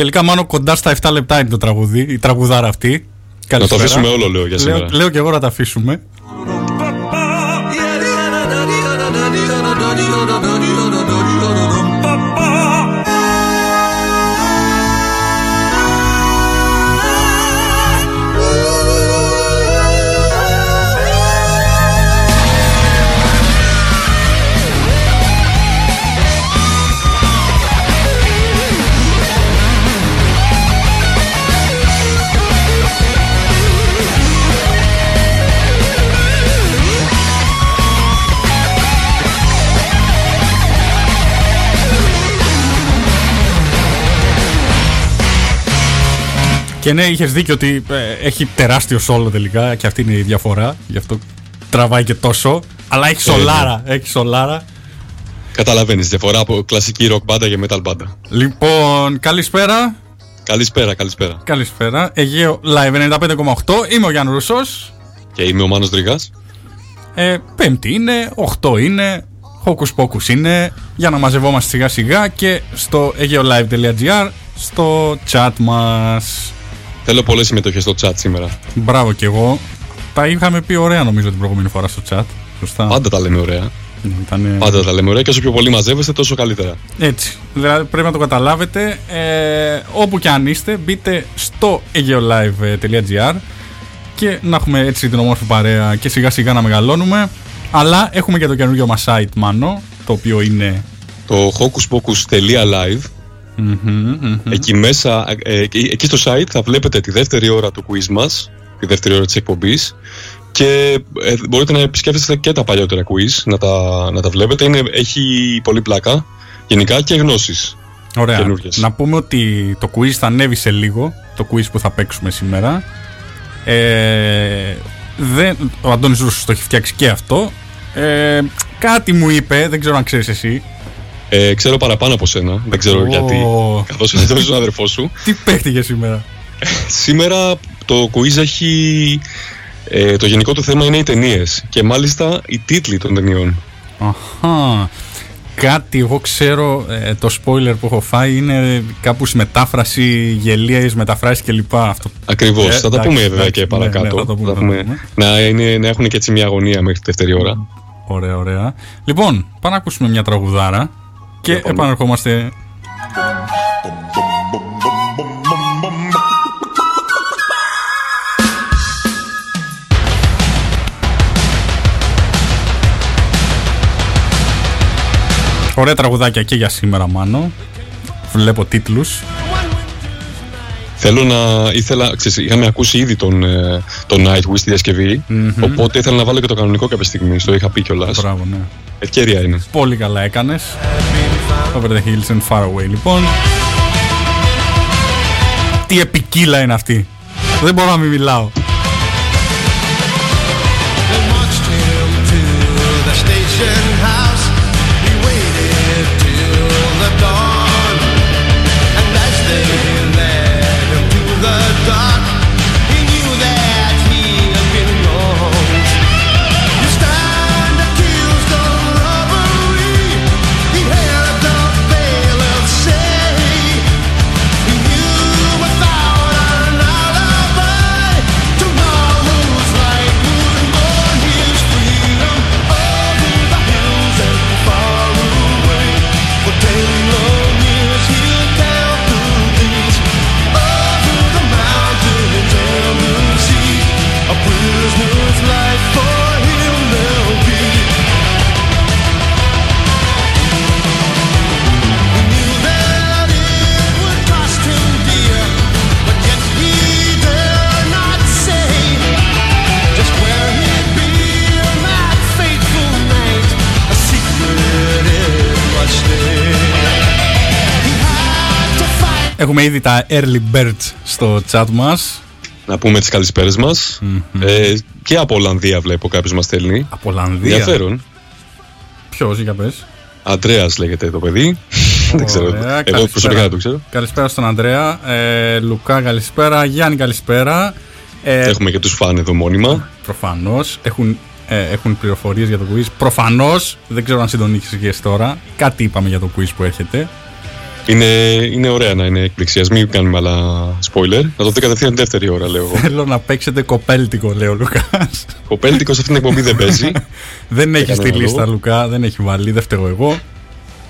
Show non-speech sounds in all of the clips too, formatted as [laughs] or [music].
Τελικά μάλλον κοντά στα 7 λεπτά είναι το τραγούδι, η τραγουδάρα αυτή. Να το αφήσουμε όλο, λέω για σήμερα. Λέω, λέω και εγώ να τα αφήσουμε. Και ναι, είχες δίκιο ότι ε, έχει τεράστιο σόλο τελικά και αυτή είναι η διαφορά. Γι' αυτό τραβάει και τόσο. Αλλά έχει Ε, σολάρα. Έχει σολάρα. Καταλαβαίνεις διαφορά από κλασική rock μπάντα και metal μπάντα. Λοιπόν, καλησπέρα. Καλησπέρα, καλησπέρα. Καλησπέρα. Αιγαίο Live 95,8. Είμαι ο Γιάννου Ρουσό. Και είμαι ο Μάνος Δρυγάς. Ε, πέμπτη είναι, 8 είναι, Hocus Pocus είναι. Για να μαζευόμαστε σιγά σιγά και στο aeolive.gr στο chat μας. Θέλω πολλές συμμετοχές στο chat σήμερα. Μπράβο κι εγώ. Τα είχαμε πει ωραία νομίζω την προηγούμενη φορά στο chat. Σωστά. Πάντα τα λέμε ωραία. Ήτανε- Πάντα τα λέμε ωραία και όσο πιο πολύ μαζεύεστε, τόσο καλύτερα. Έτσι. Δηλαδή πρέπει να το καταλάβετε. Ε, όπου και αν είστε, μπείτε στο aeolive.gr και να έχουμε έτσι την ομόρφη παρέα και σιγά σιγά να μεγαλώνουμε. Αλλά έχουμε και το καινούργιο μας site, Μάνο, το οποίο είναι... Το hocuspocus.live Εκεί μέσα, ε, εκεί εκεί στο site θα βλέπετε τη δεύτερη ώρα του quiz μας, τη δεύτερη ώρα της εκπομπής και ε, μπορείτε να επισκέφτεστε και τα παλιότερα quiz, να τα, να τα βλέπετε. Είναι, έχει πολύ πλάκα, γενικά και γνώσεις. Ωραία. καινούργιες. Να πούμε ότι το quiz θα ανέβει σε λίγο, το quiz που θα παίξουμε σήμερα. Ε, δεν, ο Αντώνης Ρούσος το έχει φτιάξει και αυτό. Ε, κάτι μου είπε, δεν ξέρω αν ξέρεις εσύ. Ε, ξέρω παραπάνω από σένα, δεν ξέρω Ω. γιατί, καθώς είναι τον αδερφός σου. Τι παίχτηκε σήμερα; Σήμερα το quiz έχει... Ε, το γενικό του θέμα είναι οι ταινίες και μάλιστα οι τίτλοι των ταινιών. Αχα. Κάτι εγώ ξέρω, ε, το spoiler που έχω φάει είναι κάπου στη μετάφραση, γελίες μεταφράσεις κλπ. Αυτό. Ακριβώς. Ε, θα τα εντάξει, πούμε βέβαια εντάξει, και ναι, παρακάτω. ναι, θα το πούμε, Θα θα το πούμε. πούμε. να, είναι, να έχουν και έτσι μια αγωνία μέχρι τη δεύτερη ώρα. Ωραία, ωραία. Λοιπόν, πάμε να ακούσουμε μια τραγουδάρα και Για πάμε. επαναρχόμαστε. Ωραία τραγουδάκια και για σήμερα, Μάνο. Βλέπω τίτλους. Θέλω να. ήθελα. Ξέρεις, είχαμε ακούσει ήδη τον, ε, τον Nightwish στη διασκευη Οπότε ήθελα να βάλω και το κανονικό κάποια στιγμή. Στο είχα πει κιόλας. Μπράβο, ναι. Ευκαιρία είναι. Πολύ καλά έκανες. Over the hills and far away, λοιπόν. Τι επικύλα είναι αυτή. Δεν μπορώ να μην μιλάω. Έχουμε ήδη τα early birds στο chat μας. Να πούμε τις καλησπέρες μας. Ε, και από Ολλανδία βλέπω κάποιος μας στέλνει. Από Ολλανδία. Ενδιαφέρον. Ποιος, για πες. Αντρέα λέγεται το παιδί. [laughs] δεν ξέρω. Ωραία, Εγώ καλησπέρα. προσωπικά δεν το ξέρω. Καλησπέρα στον Ανδρέα. Ε, Λουκά, καλησπέρα. Γιάννη, καλησπέρα. Ε, Έχουμε και τους φαν εδώ μόνιμα. Προφανώς έχουν, ε, έχουν πληροφορίες για το quiz. Προφανώς, δεν ξέρω αν συντονίξεις και εσύ τώρα. Κάτι είπαμε για το quiz που έρχεται. Είναι, είναι ωραία να είναι εκπληξίας. Μην κάνουμε άλλα spoiler. Να το δει κατευθείαν δεύτερη ώρα, λέω εγώ. Θέλω να παίξετε κοπέλτικο, λέει ο Λουκάς. Κοπέλτικος σε αυτήν την εκπομπή δεν παίζει. [laughs] δεν έχει κανένα τη λίστα, λόγο. Λουκά, δεν έχει βάλει, δεν φταίω εγώ.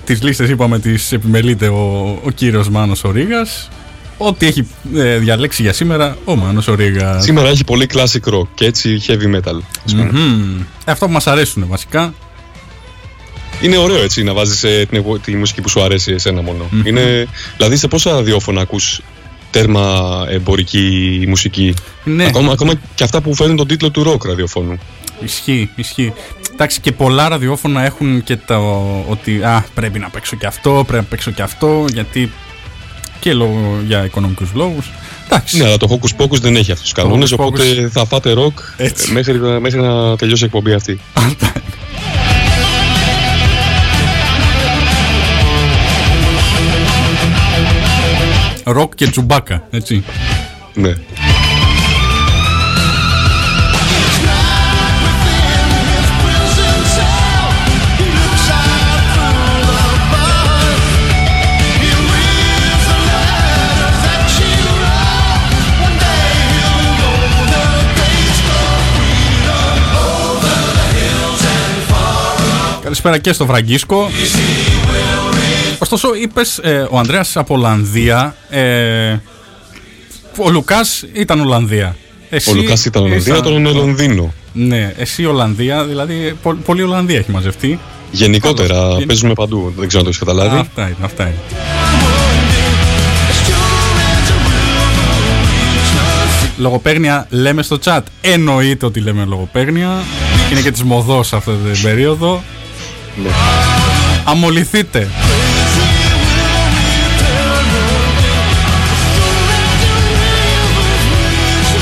Τις λίστες είπαμε τις επιμελείται ο, ο κύριος Μάνος ο Ρήγας. Ό,τι έχει ε, διαλέξει για σήμερα ο Μάνος ο Ρήγας. Σήμερα έχει πολύ classic rock και έτσι heavy metal. ας πούμε. Μμμ. Αυτό που μας αρέσουν βασικά. Είναι ωραίο έτσι να βάζεις τη, τη μουσική που σου αρέσει εσένα μόνο. Είναι, δηλαδή σε πόσα ραδιόφωνα ακούς τέρμα εμπορική μουσική; Ναι. Ακόμα, ακόμα και αυτά που φέρνουν τον τίτλο του rock ραδιοφώνου. Ισχύει, ισχύει. Εντάξει, και πολλά ραδιόφωνα έχουν και το ότι α, πρέπει να παίξω και αυτό, πρέπει να παίξω και αυτό, γιατί και λόγω, για οικονομικούς λόγους. Εντάξει. Ναι, αλλά το Hocus Pocus δεν έχει αυτούς τους κανόνες, Hocus Pocus. οπότε θα φάτε rock Έτσι. ε, μέχρι, μέχρι να τελειώσει η εκπομπή αυτή. Ροκ και τσουμπάκα, έτσι. Ναι. Καλησπέρα και στο Φραγκίσκο. Ωστόσο, είπες ο Ανδρέας από Ολλανδία. Ε, ο Λουκάς ήταν Ολλανδία. Εσύ, Ο Λουκάς ήταν Ολλανδία, ήσαν- τώρα είναι Λονδίνο. Ναι, εσύ Ολλανδία, δηλαδή πο- πολλή Ολλανδία έχει μαζευτεί. Γενικότερα Καλώς. παίζουμε παντού. Δεν ξέρω αν το έχεις καταλάβει. Αυτά είναι, αυτά είναι. Λογοπαίγνια λέμε στο chat. Εννοείται ότι λέμε λογοπαίγνια. Είναι και της μοδός αυτή την περίοδο. Ναι. Αμολυθείτε.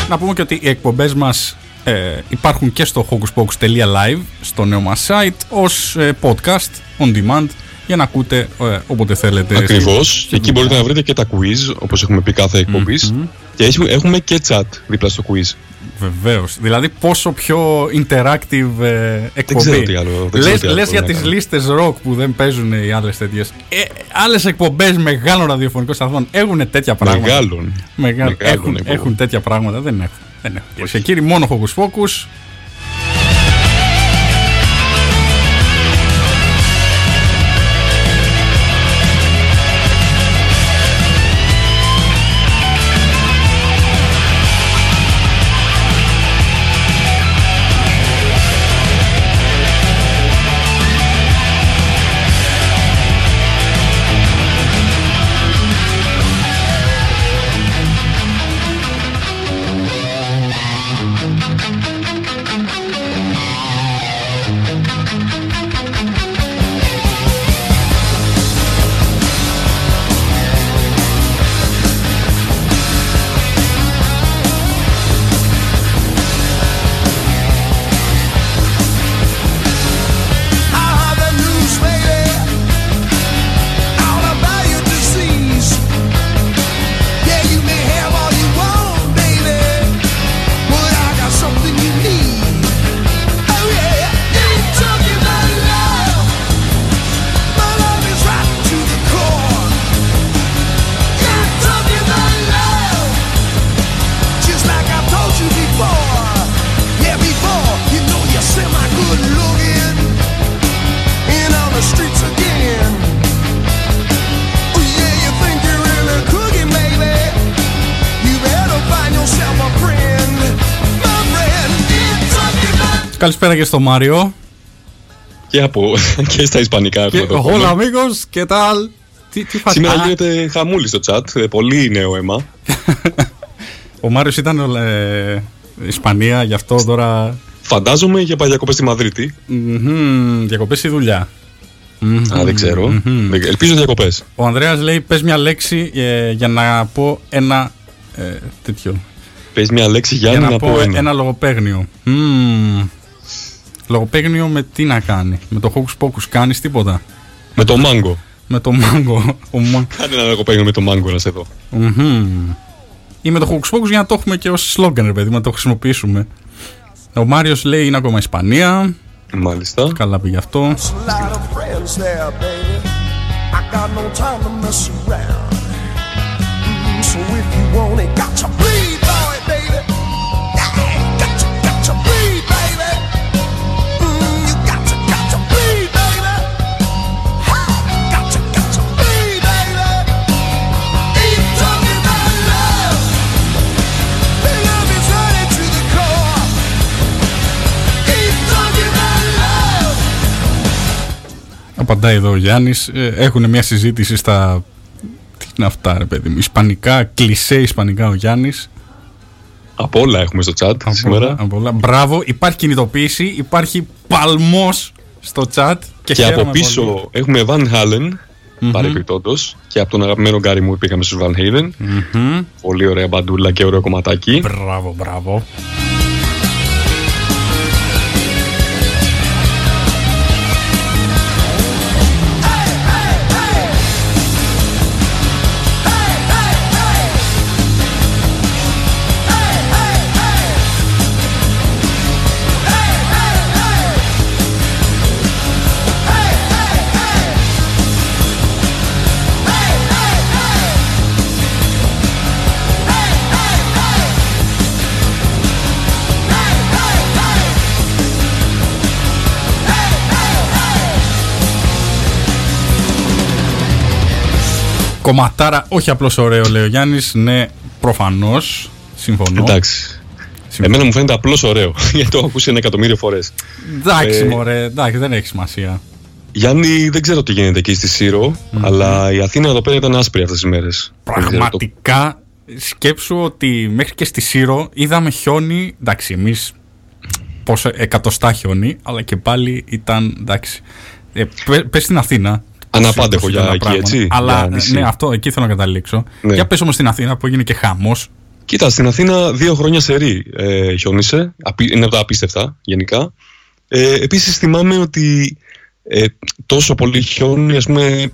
Να πούμε και ότι οι εκπομπές μας ε, υπάρχουν και στο hocuspocus.live στο νέο μας site ως ε, podcast on demand για να ακούτε ε, όποτε θέλετε. Ακριβώς. Στη- Εκεί μπορείτε να βρείτε και τα quiz, όπως έχουμε πει κάθε εκπομπής. Και έχουμε, έχουμε και chat δίπλα στο quiz. Βεβαίως. Δηλαδή, πόσο πιο interactive ε, εκπομπή. ξέρω τι άλλο- δεν ξέρω λες, τι άλλο λες για να τις κάνω. λίστες rock που δεν παίζουν οι άλλες τέτοιες. Ε, άλλες εκπομπές μεγάλων ραδιοφωνικών σταθμών έχουν τέτοια πράγματα. Μεγάλων. Μεγάλο. Μεγάλων Έχουν, εκπομπών. έχουν τέτοια πράγματα. Δεν έχουν. Δεν έχουν. Κυρίες και κύριοι, μόνο focus focus. Καλησπέρα και στο Μάριο. Και, από, [laughs] και στα Ισπανικά έχουμε Και το Hola θέμα. amigos, ¿qué tal? Τι, τι φας- Σήμερα Α, γίνεται χαμούλη στο chat. ε, Πολύ νέο αίμα. [laughs] Ο Μάριος ήταν ε, Ισπανία, γι' αυτό τώρα Φαντάζομαι για παγιακοπέ στη Μαδρίτη. μμμ, διακοπές ή δουλειά. Α, δεν ξέρω. Δεν- Ελπίζω διακοπές. Ο Ανδρέας λέει πες μια λέξη ε, για να πω ένα ε, τέτοιο. Πες μια λέξη Γιάννη για να, να, πω ένα. ένα, λογοπαίγνιο. Μμμ. Λογοπαίγνιο με τι να κάνει; Με το Hocus Pocus κάνεις τίποτα; Με το μάγκο. Με το μάγκο. Ο μα... Κάνε ένα λογοπαίγνιο με το μάνγκο να σε δω. Μμμ. Ή με το Hocus Pocus για να το έχουμε και ως σλόγγαν, ρε παιδί, να το χρησιμοποιήσουμε. Ο Μάριος λέει είναι ακόμα Ισπανία. Μάλιστα. Καλά πήγε αυτό. a lot of friends there, baby. I got no time to mess around. Mm, so if you want it, Απαντάει εδώ ο Γιάννης. Έχουν μια συζήτηση στα. Τι είναι αυτά, ρε παιδί μου; Ισπανικά, κλισέ Ισπανικά ο Γιάννης. Από όλα έχουμε στο chat σήμερα. Μπράβο, υπάρχει κινητοποίηση, υπάρχει παλμός στο chat. Και, Και, από χαίρομαι πίσω πολύ. έχουμε Van Halen, παρεμπιπτόντως. Και από τον αγαπημένο Γκάρι μου πήγαμε στους Van Halen. Μμμ. Πολύ ωραία μπαντούλα και ωραίο κομματάκι. Μπράβο, μπράβο. Κομματάρα, όχι απλώς ωραίο, λέει ο Γιάννης. Ναι, προφανώς. Συμφωνώ. Εντάξει. Συμφωνώ. Εμένα μου φαίνεται απλώς ωραίο, [laughs] γιατί το έχω ακούσει ένα εκατομμύριο φορές. Εντάξει, Ε, μωρέ, εντάξει, δεν έχει σημασία. Γιάννη, δεν ξέρω τι γίνεται εκεί στη συρο αλλά η Αθήνα εδώ πέρα ήταν άσπρη αυτές τις μέρες. Πραγματικά σκέψου ότι μέχρι και στη Σύρο είδαμε χιόνι. Εντάξει, εμείς πόσο εκατοστά χιόνι, αλλά και πάλι ήταν εντάξει. Ε, πε- πες στην Αθήνα. Αναπάντεχο πώς για ήταν τα εκεί, πράγματα. έτσι, Αλλά για νησί. ναι, αυτό εκεί θέλω να καταλήξω. Ναι. Για πες όμως στην Αθήνα που έγινε και χαμός. Κοίτα, στην Αθήνα δύο χρόνια σε ρί ε, χιόνισε. Απί- Είναι από τα απίστευτα γενικά. Ε, Επίσης θυμάμαι ότι ε, τόσο πολύ χιόνι, ας πούμε,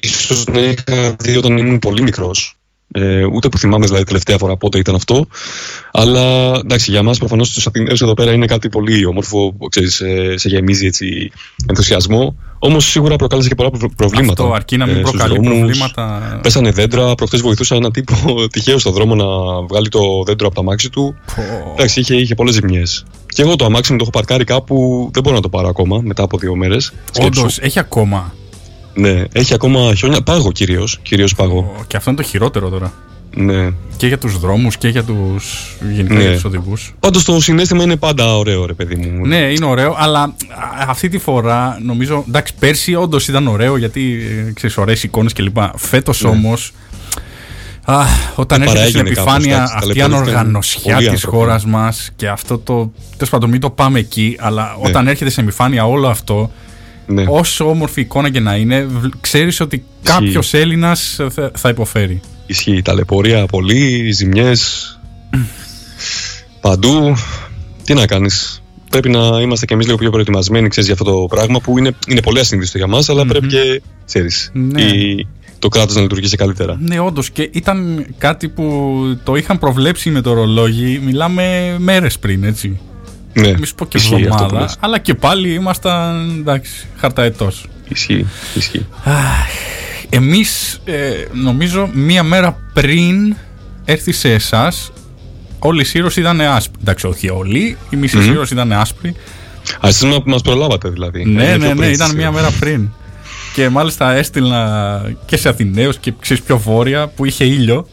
ίσως να είχα δει όταν ήμουν πολύ μικρός. Ε, ούτε που θυμάμαι δηλαδή τελευταία φορά πότε ήταν αυτό. Αλλά εντάξει, για μας προφανώς τους Αθηναίους εδώ πέρα είναι κάτι πολύ όμορφο, ξέρεις, ε, σε γεμίζει έτσι ενθουσιασμό. Όμως σίγουρα προκάλεσε και πολλά προ- προβλήματα. Αυτό αρκεί να μην ε, στους προκαλεί δρόμους. προβλήματα. Πέσανε δέντρα. Προχθές βοηθούσα έναν τύπο [laughs] τυχαίο στο δρόμο να βγάλει το δέντρο από το αμάξι του. Πω. Εντάξει, είχε, είχε πολλές ζημιές. Και εγώ το αμάξι μου το έχω παρκάρει κάπου. Δεν μπορώ να το πάρω ακόμα μετά από δύο μέρες. Όντως, έχει ακόμα. Ναι, έχει ακόμα χιόνια. Πάγο κυρίως. Κυρίως πάγο. Και αυτό είναι το χειρότερο τώρα. Ναι. Και για τους δρόμους και για τους γενικά Ναι. για τους οδηγούς. Πάντως το συνέστημα είναι πάντα ωραίο, ρε παιδί μου. Ναι, είναι ωραίο, αλλά α, αυτή τη φορά νομίζω. Εντάξει, πέρσι όντως ήταν ωραίο γιατί ε, ξέρεις, ωραίες εικόνες κλπ. Φέτος Ναι. όμως. Α, όταν Ε, έρχεται στην παραέγινε κάπως, επιφάνεια εντάξει, αυτή η ταλαιπωρήθηκαν ανοργανωσιά πολλοί της άνθρωποι. χώρας μας και αυτό το. Τέλος πάντων, μην το πάμε εκεί, αλλά Ναι. όταν έρχεται στην επιφάνεια όλο αυτό, Ναι. όσο όμορφη εικόνα και να είναι, ξέρεις ότι κάποιος Έλληνας θα, θα υποφέρει. Ισχύει. Ταλαιπωρία πολύ, ζημιές. Παντού. Τι να κάνεις. Πρέπει να είμαστε κι εμείς λίγο πιο προετοιμασμένοι ξέρεις, για αυτό το πράγμα που είναι, είναι πολύ ασυνήθιστο για μας, αλλά πρέπει και ξέρεις, Ναι. η- το κράτος να λειτουργήσει καλύτερα. Ναι, όντως. Και ήταν κάτι που το είχαν προβλέψει με το ρολόγι. Μιλάμε μέρες πριν, έτσι. Ναι, Μη σου πω και ισχύει αυτό που εβδομάδα. λες. Αλλά και πάλι ήμασταν εντάξει, χαρταετός. Ισχύει, ισχύει. Εμείς, ε, νομίζω, μία μέρα πριν έρθει σε εσάς, όλη η Σύρος ήταν άσπρη. Εντάξει, όχι όλοι, η μισή Μμμ. Σύρος ήταν άσπρη. Α, εσείς μας μας προλάβατε δηλαδή. Ναι, Ε, ναι, πιο ναι, πριν ήταν στις- μία μέρα πριν. Και μάλιστα έστειλα και σε Αθηναίους και ξέρεις πιο βόρεια που είχε ήλιο.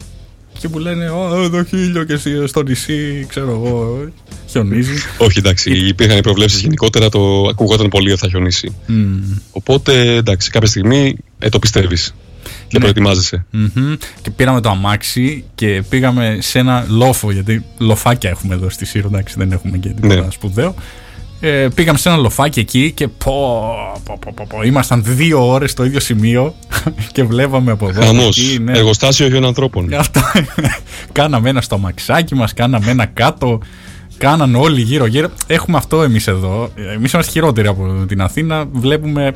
Και μου λένε, Ω, εδώ έχει ήλιο και εσύ στο νησί, ξέρω εγώ, χιονίζει. Όχι, εντάξει, υπήρχαν οι προβλέψεις γενικότερα, το ακούγονταν πολύ ότι θα χιονίσει. Μμμ. Οπότε, εντάξει, κάποια στιγμή ε, το πιστεύεις και Ναι. προετοιμάζεσαι. Μμμ. Και πήραμε το αμάξι και πήγαμε σε ένα λόφο, γιατί λοφάκια έχουμε εδώ στη Σύρο, εντάξει, δεν έχουμε και τίποτα Ναι. σπουδαίο. Ε, πήγαμε σε ένα λοφάκι εκεί και πω, πω, πω, πω, πω, ήμασταν δύο ώρες στο ίδιο σημείο [laughs] και βλέπαμε από εδώ. Χαμός. εκεί, ναι. Εργοστάσιο χιών ανθρώπων. Αυτά. κάναμε ένα στο αμαξάκι μας, κάναμε ένα κάτω. Κάνανε όλοι γύρω-γύρω. Έχουμε αυτό εμείς εδώ. Εμείς είμαστε χειρότεροι από την Αθήνα. Βλέπουμε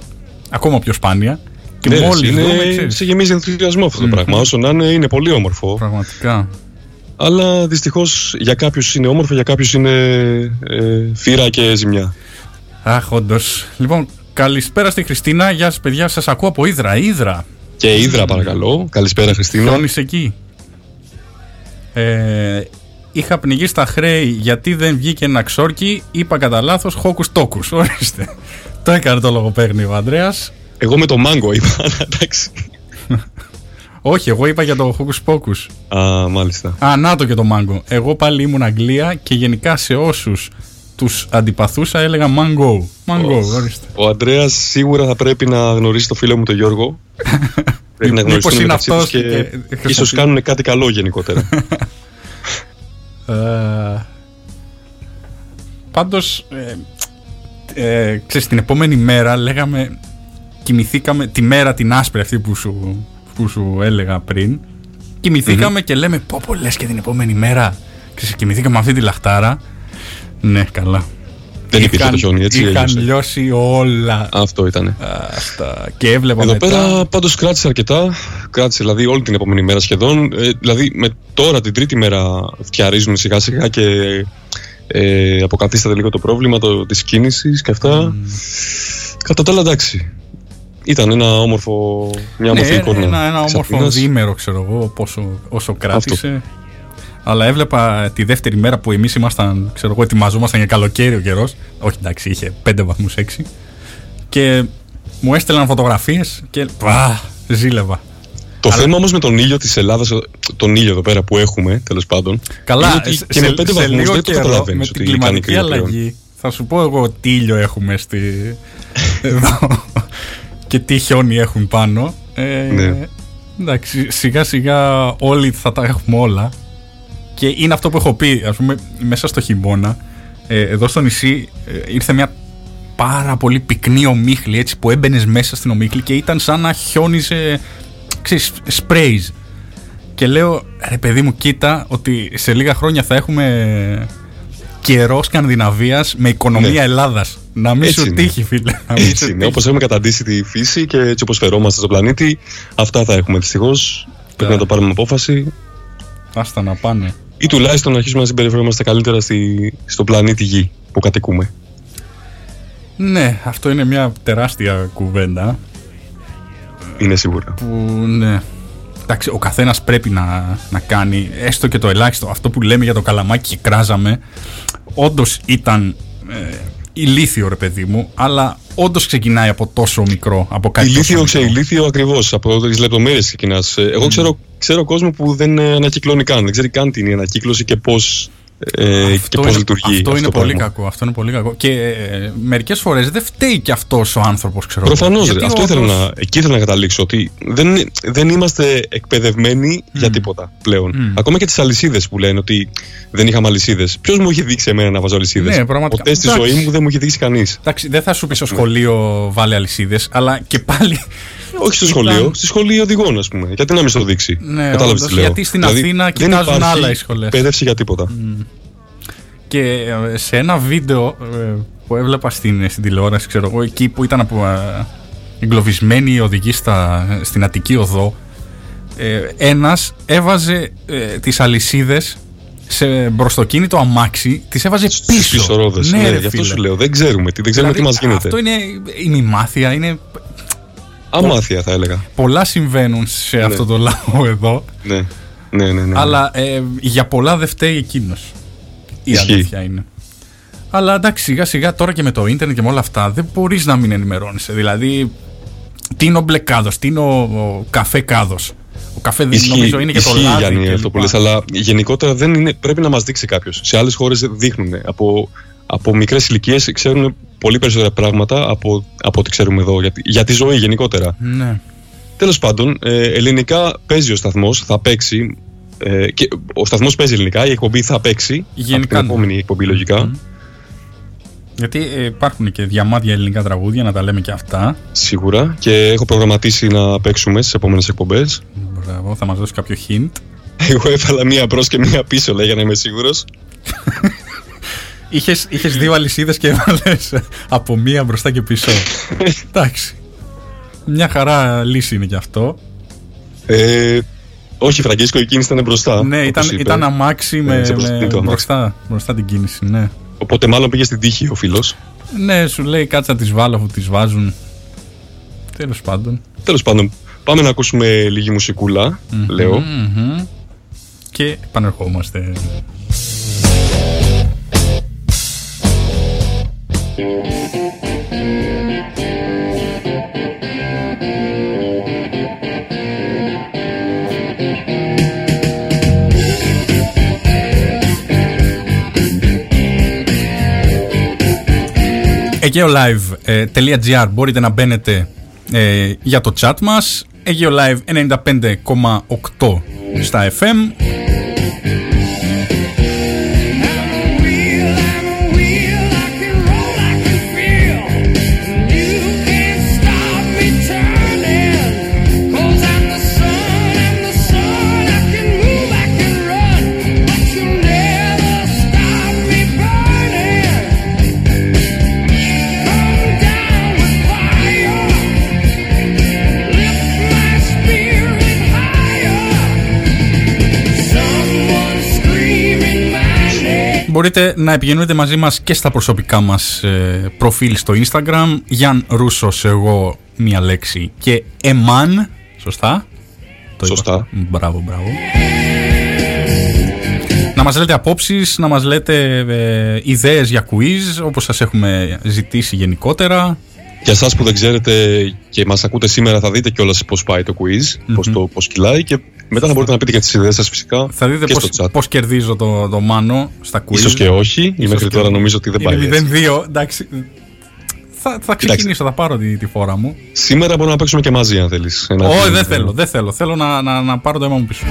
ακόμα πιο σπάνια. Και Ναι, μόλις είναι, δούμε, ξέρεις, σε γεμίζει ενθουσιασμό αυτό το πράγμα. Όσο να είναι, είναι πολύ όμορφο. Πραγματικά. Αλλά δυστυχώς για κάποιους είναι όμορφο, για κάποιους είναι ε, φύρα και ζημιά. Αχ, όντως. Λοιπόν, Καλησπέρα στη Χριστίνα. Γεια σας, παιδιά. Σας ακούω από Ήδρα. Ήδρα. Και Ήδρα, παρακαλώ. Καλησπέρα, Χριστίνα. Χιόνι εκεί. Ε, είχα πνιγεί στα χρέη γιατί δεν βγήκε ένα ξόρκι. Είπα κατά λάθος χόκους τόκους. [laughs] Ορίστε. Το έκανε το λογοπαίγνιο ο Ανδρέας. Εγώ με το μάγκο είπα, [laughs] εντάξει. [laughs] Όχι, εγώ είπα για το χόκου πόκου. Α, μάλιστα. Α, να το και το μάγκο. Εγώ πάλι ήμουν Αγγλία και γενικά σε όσους τους αντιπαθούσα έλεγα μάγκο. Μάγκο, ορίστε. Ο Αντρέα σίγουρα θα πρέπει να γνωρίσει το φίλο μου τον Γιώργο. [laughs] πρέπει να Μήπως γνωριστούν είναι μεταξύ τους αυτός και, και χρησιμοποιεί- ίσως κάνουν κάτι καλό γενικότερα. [laughs] Ε, πάντως, ε, ε, ξέρεις, την επόμενη μέρα λέγαμε, κοιμηθήκαμε τη μέρα την άσπρη αυτή που σου, που σου έλεγα πριν. κοιμηθηκαμε και λέμε, πω πω λες και την επόμενη μέρα. Ξέρεις, κοιμηθήκαμε με αυτή τη λαχτάρα. Ναι, καλά. Δεν υπήρχε το χιόνι, έτσι Είχαν έλειωσε. λιώσει όλα. Αυτό ήταν. Αυτά. Και έβλεπα Εδώ μετά. πέρα πάντως κράτησε αρκετά. Κράτησε δηλαδή όλη την επόμενη μέρα σχεδόν. Ε, δηλαδή με τώρα την τρίτη μέρα φτιαρίζουν σιγά σιγά και ε, αποκαθίσταται λίγο το πρόβλημα το, της κίνησης και αυτά. Κατά τα άλλα εντάξει. Ήταν ένα όμορφο, μια Ναι, όμορφη εικόνα. ένα, ένα της όμορφο Αθήνας. διήμερο, ξέρω εγώ, πόσο, όσο κράτησε. Αλλά έβλεπα τη δεύτερη μέρα που εμείς ήμασταν, ξέρω εγώ, ετοιμαζόμασταν για καλοκαίρι ο καιρός. Όχι, εντάξει, είχε 5 βαθμούς 6. Και μου έστελναν φωτογραφίες και. Πα, ζήλευα. Το θέμα όμως με τον ήλιο της Ελλάδας, τον ήλιο εδώ πέρα που έχουμε τέλος πάντων. είναι Καλά, ότι σε, και με σε, πέντε σε βαθμούς λίγο δεν το καιρό καταλαβαίνεις με ότι την κάνει κλιματική κρύο πλέον. αλλαγή θα σου πω εγώ τι ήλιο έχουμε στη... [laughs] εδώ και τι χιόνι έχουν πάνω. Ε, Ναι. Εντάξει, σιγά σιγά όλοι θα τα έχουμε όλα και είναι αυτό που έχω πει, ας πούμε, μέσα στο χειμώνα ε, εδώ στο νησί ε, ήρθε μια πάρα πολύ πυκνή ομίχλη έτσι που έμπαινες μέσα στην ομίχλη και ήταν σαν να χιόνιζε ξέρεις, sprays και λέω, ρε παιδί μου, κοίτα ότι σε λίγα χρόνια θα έχουμε καιρός Σκανδιναβίας με οικονομία Ναι. Ελλάδας. Να μην Έτσι σου είναι. τύχει, φίλε. Να μην σου Έτσι είναι. τύχει. Όπω έχουμε καταντήσει τη φύση και έτσι όπως φερόμαστε στον πλανήτη, αυτά θα έχουμε δυστυχώς. Πρέπει να το πάρουμε απόφαση. Άστα να πάνε. ή τουλάχιστον να αρχίσουμε να συμπεριφερόμαστε καλύτερα στη, στον πλανήτη Γη που κατοικούμε. Ναι, αυτό είναι μια τεράστια κουβέντα Είναι σίγουρα. που ναι. Εντάξει, ο καθένας πρέπει να, να κάνει έστω και το ελάχιστο. Αυτό που λέμε για το καλαμάκι και κράζαμε, όντως ήταν ε, ηλίθιο, ρε παιδί μου, αλλά όντως ξεκινάει από τόσο μικρό. Από κάτι Ηλίθιο, τόσο ξέρω, μικρό. ηλίθιο ακριβώς. Από τις λεπτομέρειες ξεκινάς. Εγώ ξέρω, ξέρω κόσμο που δεν ε, ανακυκλώνει καν. Δεν ξέρει καν τι είναι η ανακύκλωση και πώς ε, και πώς είναι, λειτουργεί. αυτό είναι το πολύ πράγμα. κακό. Αυτό είναι πολύ κακό. Και ε, μερικές φορές δεν φταίει κι αυτός ο άνθρωπος, ξέρω εγώ. Προφανώς. Γιατί Αυτό όντως- ήθελα να, εκεί ήθελα να καταλήξω. Ότι δεν, δεν είμαστε εκπαιδευμένοι για τίποτα πλέον. Μμ. Ακόμα και τις αλυσίδες που λένε ότι δεν είχαμε αλυσίδες. Ποιος μου είχε δείξει εμένα να βάζω αλυσίδες; Ναι, πραγματικά. Ποτέ στη Εντάξει. ζωή μου δεν μου είχε δείξει κανείς. Εντάξει, δεν θα σου πει στο σχολείο βάλε αλυσίδες, αλλά και πάλι. Όχι στο Ήταν- σχολείο, στη σχολή οδηγών, ας πούμε. Γιατί να μην στο δείξει; Ναι, Κατάλαβες όντως, τι λέω. γιατί στην Δηλαδή, Αθήνα δεν κοιτάζουν υπάρχει άλλα οι σχολές. Εκπαίδευση για τίποτα. Και ε, σε ένα βίντεο ε, που έβλεπα στην, στην τηλεόραση, ξέρω εγώ, εκεί που ήταν από, ε, εγκλωβισμένοι οι οδηγοί στα, στην Αττική Οδό, ε, ένας έβαζε ε, τις αλυσίδες σε μπροστοκίνητο αμάξι, τις έβαζε Στις πίσω. πίσω ρόδες. Ναι, ρε γι' αυτό φίλε. σου λέω. Δεν ξέρουμε τι, δεν ξέρουμε Δηλαδή, τι μας γίνεται. Αυτό είναι η μάθεια, είναι Αμάθεια θα έλεγα. πολλά συμβαίνουν σε αυτό το λαό εδώ, Ναι. Ναι, ναι, ναι. αλλά ε, για πολλά δεν φταίει εκείνος. Η Ισχύει. αλήθεια είναι. Αλλά εντάξει, σιγά σιγά τώρα και με το ίντερνετ και με όλα αυτά δεν μπορείς να μην ενημερώνεσαι. Δηλαδή, τι είναι ο μπλε κάδος, τι είναι ο, ο καφέ κάδος. Ο καφέ δεν Ισχύει, νομίζω είναι και το ισχύει, λάδι. Γιάννη, και αυτό λοιπά. που λες, αλλά γενικότερα δεν είναι, πρέπει να μας δείξει κάποιος. Σε άλλες χώρες δείχνουν. Από, από μικρές ηλικίες ξέρουν πολύ περισσότερα πράγματα από, από ό,τι ξέρουμε εδώ για, τη- για τη ζωή γενικότερα. Ναι. Τέλος πάντων, ε, ελληνικά παίζει ο σταθμός, θα παίξει. Ε, και ο σταθμός παίζει ελληνικά, η εκπομπή θα παίξει. Γενικά, από την ναι. επόμενη εκπομπή, λογικά. Μμ. Γιατί ε, υπάρχουν και διαμάντια ελληνικά τραγούδια, να τα λέμε και αυτά. Σίγουρα. Και έχω προγραμματίσει να παίξουμε στις επόμενες εκπομπές. Μπράβο, θα μας δώσει κάποιο hint. Εγώ έβαλα μία μπρο και μία πίσω, λέει, για να είμαι σίγουρος. [laughs] Είχες, είχες δύο αλυσίδες και έβαλες από μία μπροστά και πίσω. Εντάξει. Μια χαρά λύση είναι και αυτό. Ε, όχι, Φραγκίσκο, η κίνηση ήταν μπροστά. ναι, όπως ήταν, είπε. ήταν αμάξι με, σε μπροστά με το αμάξι. μπροστά, μπροστά την κίνηση, ναι. Οπότε μάλλον πήγε στην τύχη ο φίλος. Ναι, σου λέει κάτσα τις βάλω αφού τις βάζουν. Τέλος πάντων. Τέλος πάντων, πάμε να ακούσουμε λίγη μουσικούλα, λέω. Μμμ. Και επανερχόμαστε. Ageolive.gr μπορείτε να μπαίνετε ε, για το chat μας. Ageolive 95,8 στα FM Μπορείτε να επικοινωνείτε μαζί μας και στα προσωπικά μας ε, προφίλ στο Instagram Γιάν Ρούσος, εγώ μία λέξη και Εμάν, σωστά; Το είπα. Σωστά. Μπράβο, μπράβο. Να μας λέτε απόψεις, να μας λέτε ε, ιδέες για quiz όπως σας έχουμε ζητήσει γενικότερα Για εσάς που δεν ξέρετε και μας ακούτε σήμερα, θα δείτε κιόλας πώς πάει το quiz, πώς το πώς κυλάει και μετά θα μπορείτε να πείτε και τις ιδέες σας φυσικά Θα δείτε και πώς, στο chat. πώς κερδίζω το, το μάνο στα quiz Ίσως και όχι, ή Ίσως μέχρι και τώρα όχι. νομίζω ότι δεν πάει. Είναι έτσι. 0-2, εντάξει. Θα, θα ξεκινήσω, θα πάρω τη, τη φόρα μου. Σήμερα μπορούμε να παίξουμε και μαζί, αν θέλεις. Όχι, δεν θέλω, δεν θέλω. Θέλω να, να, να πάρω το αίμα μου πίσω.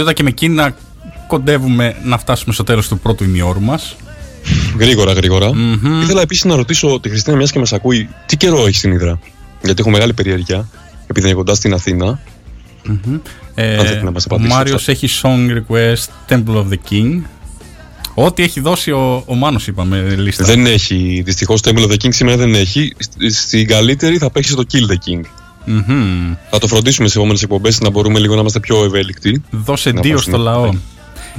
Με τούτα και με εκείνα κοντεύουμε να φτάσουμε στο τέλος του πρώτου ημιώρου μας. Γρήγορα, γρήγορα. Ήθελα επίσης να ρωτήσω τη Χριστίνα, μιας και μας ακούει, τι καιρό έχει στην Ήδρα; Γιατί έχω μεγάλη περιέργεια, επειδή είναι κοντά στην Αθήνα. Ε, Αν θέλετε να μας ο απαντήσετε. Μάριος έχει song request Temple of the King. Ό,τι έχει δώσει ο, ο Μάνος είπαμε λίστα. Δεν έχει. Δυστυχώς το Emblem of the King σήμερα δεν έχει. Στη- Στην καλύτερη θα παίξει το Kill the King. Μμμ. Θα το φροντίσουμε σε επόμενες εκπομπές να μπορούμε λίγο να είμαστε πιο ευέλικτοι. Δώσε Να δύο πας στο να- λαό.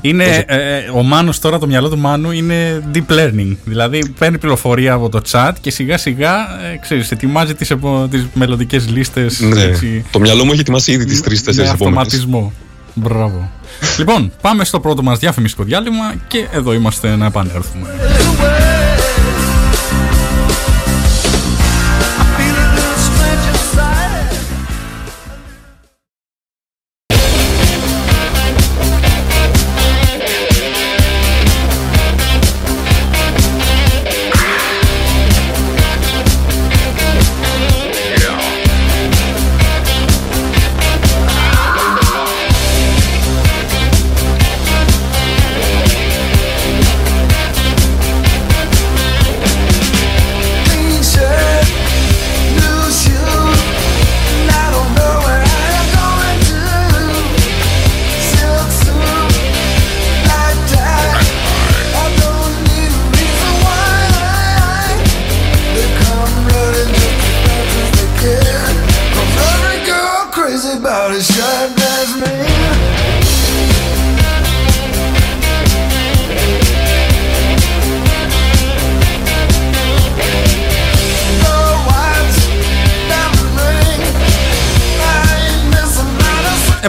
Είναι, Δώσε- ε, ε, ο Μάνος τώρα, το μυαλό του Μάνου είναι deep learning. Δηλαδή παίρνει πληροφορία από το chat και σιγά σιγά, ε, ξέρεις, ετοιμάζει τις, επο, τις μελλοντικές λίστες Ναι. έτσι, Το μυαλό μου έχει ετοιμάσει ήδη τις με τρει-τέσσερι επόμενες. αυτοματισμό. Μπράβο. λοιπόν, πάμε στο πρώτο μας διαφημιστικό διάλειμμα και εδώ είμαστε να επανέλθουμε.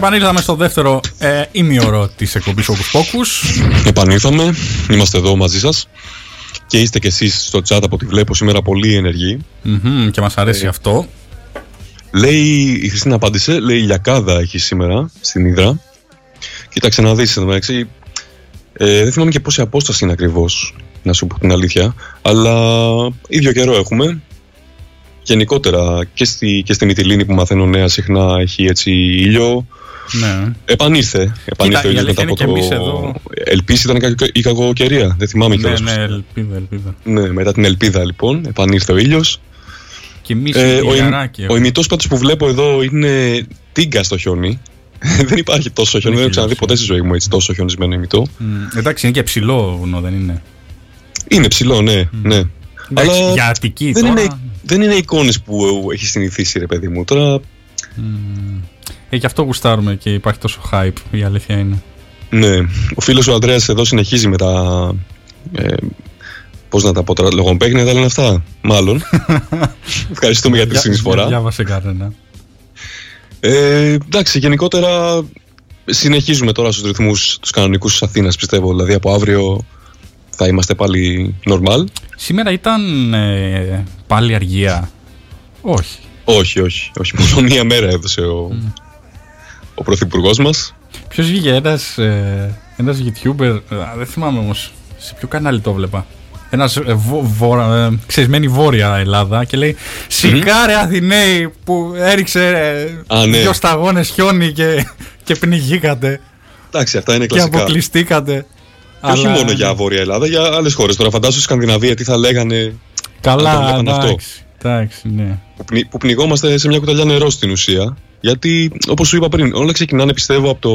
Επανήλθαμε στο δεύτερο ε, ημιώρο της εκπομπής Όκους Πόκους. Επανήλθαμε. Είμαστε εδώ μαζί σας. Και είστε κι εσείς στο chat από ό,τι βλέπω σήμερα πολύ ενεργοί. Μμμ, και μας Ε, αρέσει αυτό. Λέει, η Χριστίνα απάντησε, λέει Λιακάδα έχει σήμερα στην Ήδρα. Κοίταξε να δεις, εν τω μεταξύ, ε, δεν θυμάμαι και πόση απόσταση είναι ακριβώς, να σου πω την αλήθεια, αλλά ίδιο καιρό έχουμε. Γενικότερα και, στη, και στη Μυτιλίνη που μαθαίνω νέα συχνά έχει έτσι ήλιο. Ναι. Επανήλθε. Επανήλθε η ο ήλιος αλήθεια μετά είναι από και το... εμείς εδώ. Ελπίση ήταν κα- η κακοκαιρία, δεν θυμάμαι ναι, κιόλας. ναι, ελπίδα, ελπίδα. Ναι, μετά την ελπίδα λοιπόν, επανήλθε ο ήλιος. Και εμείς Ε, ο, ηλιαράκι ο έχουμε. ημιτός πάντως που βλέπω εδώ είναι τίγκα στο χιόνι. [laughs] δεν υπάρχει τόσο χιόνι, δεν έχω ξαναδεί ποτέ στη ζωή μου έτσι τόσο χιονισμένο ημιτό. Μ, Εντάξει, είναι και ψηλό βουνό, δεν είναι; Είναι ψηλό, ναι, ναι. Εντάξει, Αλλά για Αττική δεν τώρα. είναι, δεν είναι εικόνες που έχει συνηθίσει ρε παιδί μου. Τώρα, Ε, γι' αυτό γουστάρουμε και υπάρχει τόσο hype, η αλήθεια είναι. ναι, ο φίλος ο Ανδρέας εδώ συνεχίζει με τα... Ε, πώς να τα πω τώρα, λογοπαίγνια τα λένε αυτά, μάλλον. [laughs] Ευχαριστούμε για τη Για- συνεισφορά. Διάβασε κανένα. Ε, εντάξει, γενικότερα συνεχίζουμε τώρα στους ρυθμούς τους κανονικούς της Αθήνας πιστεύω. Δηλαδή από αύριο θα είμαστε πάλι normal. Σήμερα ήταν ε, πάλι αργία. Όχι. Όχι, όχι, όχι. Μόνο μία μέρα έδωσε ο, ο πρωθυπουργός μας. Ποιος βγήκε ένας, ε, ένας YouTuber, ε, δεν θυμάμαι όμως, σε ποιο κανάλι το βλέπα. Ένας ε, βο, βο- ε, ξεσμένη βόρεια Ελλάδα και λέει Σιγάρε Αθηναίοι που έριξε ε, Α, ναι. δυο σταγόνες χιόνι και, και πνιγήκατε Εντάξει, αυτά είναι και κλασικά. αποκλειστήκατε. Και όχι Αλλά- μόνο για Βόρεια Ελλάδα, για άλλες χώρες. Τώρα φαντάσου στη Σκανδιναβία τι θα λέγανε αν το Καλά, βλέπαν αυτό. εντάξει, εντάξει, ναι. που, πνι- που πνιγόμαστε σε μια κουταλιά νερό στην ουσία. Γιατί, όπως σου είπα πριν, όλα ξεκινάνε πιστεύω από το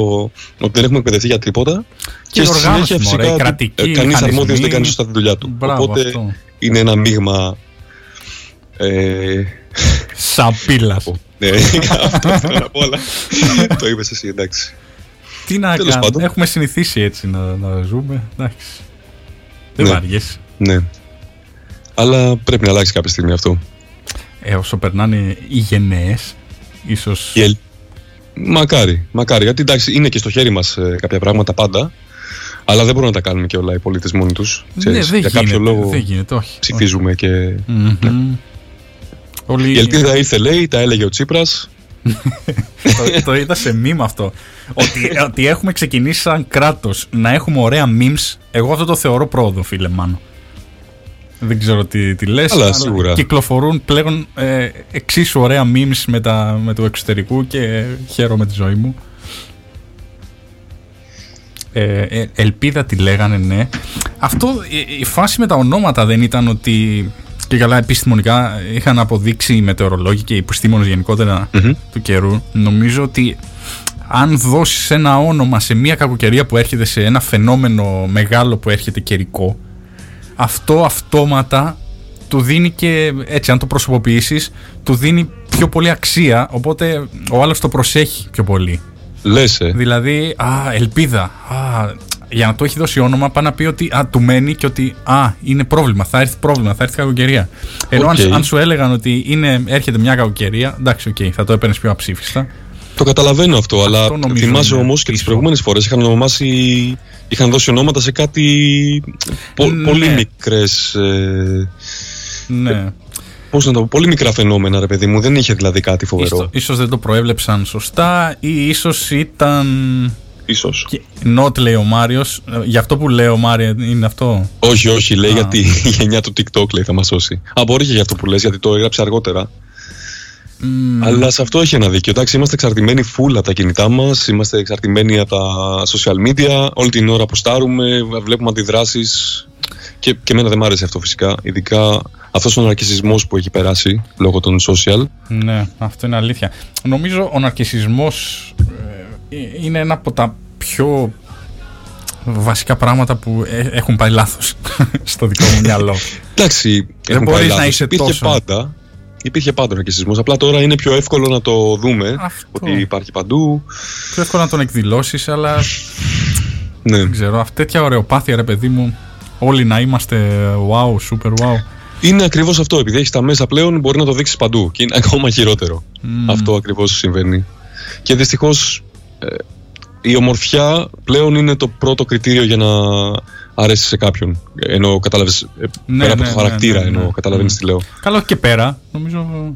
ότι δεν έχουμε εκπαιδευτεί για τίποτα. Και η οργάνωση, μωρέ, η κρατική, κανείς μηχανισμοί. αρμόδιος δεν κάνει σωστά τη δουλειά του. Μπράβο, Οπότε αυτό. είναι ένα μείγμα. Ε, Σαπίλας. [laughs] ναι, [laughs] αυτό ήθελα να πω, αλλά το είπες εσύ, εντάξει. Τι να Τέλος κάνουμε, πάντων. έχουμε συνηθίσει έτσι να, να ζούμε, εντάξει. Δεν Ναι. βαριέσαι. Ναι. Αλλά πρέπει να αλλάξει κάποια στιγμή αυτό. Ε, όσο περνάνε οι γενναίες, ίσως... Η ελ- Μακάρι, μακάρι. Γιατί εντάξει, είναι και στο χέρι μας κάποια πράγματα πάντα. Αλλά δεν μπορούν να τα κάνουν και όλα οι πολίτες μόνοι τους. ναι, δεν για κάποιο γίνεται, λόγο δεν γίνεται, όχι. ψηφίζουμε και. Μμμ. Όλοι... Η ελπίδα ήρθε, λέει, τα έλεγε ο Τσίπρας. το, το είδα σε meme αυτό. ότι, ότι έχουμε ξεκινήσει σαν κράτος να έχουμε ωραία memes. Εγώ αυτό το θεωρώ πρόοδο, φίλε Μάνο. Δεν ξέρω τι, τι λες. Αλλά σίγουρα. Κυκλοφορούν πλέον ε, εξίσου ωραία memes με, τα, με το εξωτερικού και χαίρομαι τη ζωή μου. Ε, ε, ελπίδα τη λέγανε, ναι. Αυτό, η, η φάση με τα ονόματα δεν ήταν ότι και καλά επιστημονικά είχαν αποδείξει οι μετεωρολόγοι και οι επιστήμονες γενικότερα του καιρού. Νομίζω ότι αν δώσεις ένα όνομα σε μια κακοκαιρία που έρχεται σε ένα φαινόμενο μεγάλο που έρχεται καιρικό, αυτό αυτόματα του δίνει και έτσι, αν το προσωποποιήσεις, του δίνει πιο πολύ αξία. Οπότε ο άλλος το προσέχει πιο πολύ. Λες, ε. Δηλαδή, α, ελπίδα. Α, για να το έχει δώσει όνομα, πάει να πει ότι α, του μένει και ότι α, είναι πρόβλημα, θα έρθει πρόβλημα, θα έρθει κακοκαιρία. Ενώ Οκ. αν, αν σου έλεγαν ότι είναι, έρχεται μια κακοκαιρία, εντάξει, οκ, θα το έπαιρνες πιο αψήφιστα. Το καταλαβαίνω αυτό, αλλά νομίζω θυμάσαι είναι όμως και τις πίσω. προηγούμενες φορές είχαν ονομάσει. είχαν δώσει ονόματα σε κάτι. πο- Ναι. πολύ μικρές. Ε, Ναι. Πώς να το πω, πολύ μικρά φαινόμενα, ρε παιδί μου. Δεν είχε δηλαδή κάτι φοβερό. Ίσως, ίσως δεν το προέβλεψαν σωστά ή ίσως ήταν... Ίσως. Και- Not λέει ο Μάριος. Ε, Γι' αυτό που λέει ο Μάριο είναι αυτό. Όχι, όχι, λέει Α. γιατί η γενιά του TikTok λέει θα μας σώσει. Α, μπορεί και για αυτό που λες, γιατί το έγραψε αργότερα. Μμμ, Αλλά σε αυτό έχει ένα δίκιο. Εντάξει, είμαστε εξαρτημένοι full από τα κινητά μας, είμαστε εξαρτημένοι από τα social media. Όλη την ώρα αποστάρουμε, βλέπουμε αντιδράσεις. Και, και εμένα δεν μ' άρεσε αυτό φυσικά. Ειδικά αυτός ο ναρκισμό που έχει περάσει λόγω των social. Ναι, αυτό είναι αλήθεια. Νομίζω ο ναρκισισμός ε, είναι ένα από τα πιο βασικά πράγματα που ε- έχουν πάει λάθος [laughs] στο δικό μου μυαλό. Εντάξει, έχουν μπορείς πάει να λάθος. είσαι Υπήρχε τόσο. πάντα. Υπήρχε πάντα ο ναρκισμό. Απλά τώρα είναι πιο εύκολο να το δούμε. Αυτό. Ότι υπάρχει παντού. Πιο εύκολο να τον εκδηλώσεις, αλλά Ναι. δεν ξέρω. Αυτή τέτοια ωρεοπάθεια, ρε παιδί μου, όλοι να είμαστε wow, super wow. Είναι ακριβώς αυτό. Επειδή έχεις τα μέσα πλέον, μπορεί να το δείξεις παντού. Και είναι ακόμα χειρότερο. Μμμ. Αυτό ακριβώς συμβαίνει. Και δυστυχώς η ομορφιά πλέον είναι το πρώτο κριτήριο για να αρέσει σε κάποιον. Ενώ κατάλαβε. Ναι, πέρα από ναι, το ναι, χαρακτήρα, ναι, ναι. ενώ καταλαβαίνεις Μμ. τι λέω. Καλό και πέρα, νομίζω.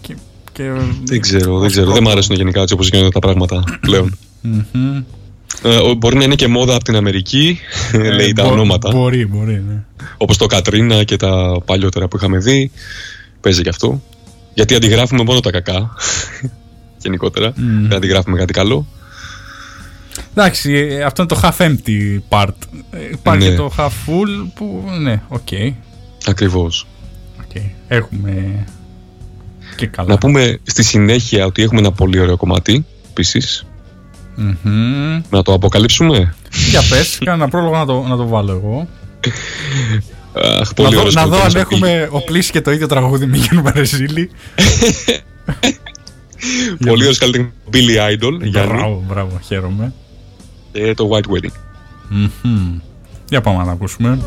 Και, και, Δεν ξέρω, δεν ως ξέρω. Δεν πρώτο. μου αρέσουν γενικά έτσι όπως γίνονται τα πράγματα [coughs] πλέον. Μμμ. Ε, ο- μπορεί να είναι και μόδα από την Αμερική, [laughs] λέει Ε, τα μπο- ονόματα. Μπορεί, μπορεί, ναι. Όπως το Κατρίνα και τα παλιότερα που είχαμε δει. Παίζει και αυτό. Γιατί αντιγράφουμε μόνο τα κακά. [laughs] Γενικότερα. Μμ. Δεν αντιγράφουμε κάτι καλό. Εντάξει, ε, αυτό είναι το half empty part. Ε, Υπάρχει Ναι. και το half full που, ναι, οκ. Ακριβώς. οκ. Έχουμε και καλά. Να πούμε στη συνέχεια ότι έχουμε ένα πολύ ωραίο κομμάτι. Επίσης. Μμμ. Να το αποκαλύψουμε; Για πες, κάνω ένα πρόλογο να το, να το βάλω εγώ. Αχ, Να πολύ δω, ωραίος να δω αν καλλιτέχνης ο έχουμε οπλίσει και το ίδιο τραγούδι μη γίνουμε ρεζίλοι. Billy- [laughs] Πολύ ωραίος καλλιτέχνη Billy Idol. Γιάννη. Μπράβο, μπράβο, χαίρομαι. Και το White Wedding. Μμμ. Για πάμε να τα ακούσουμε.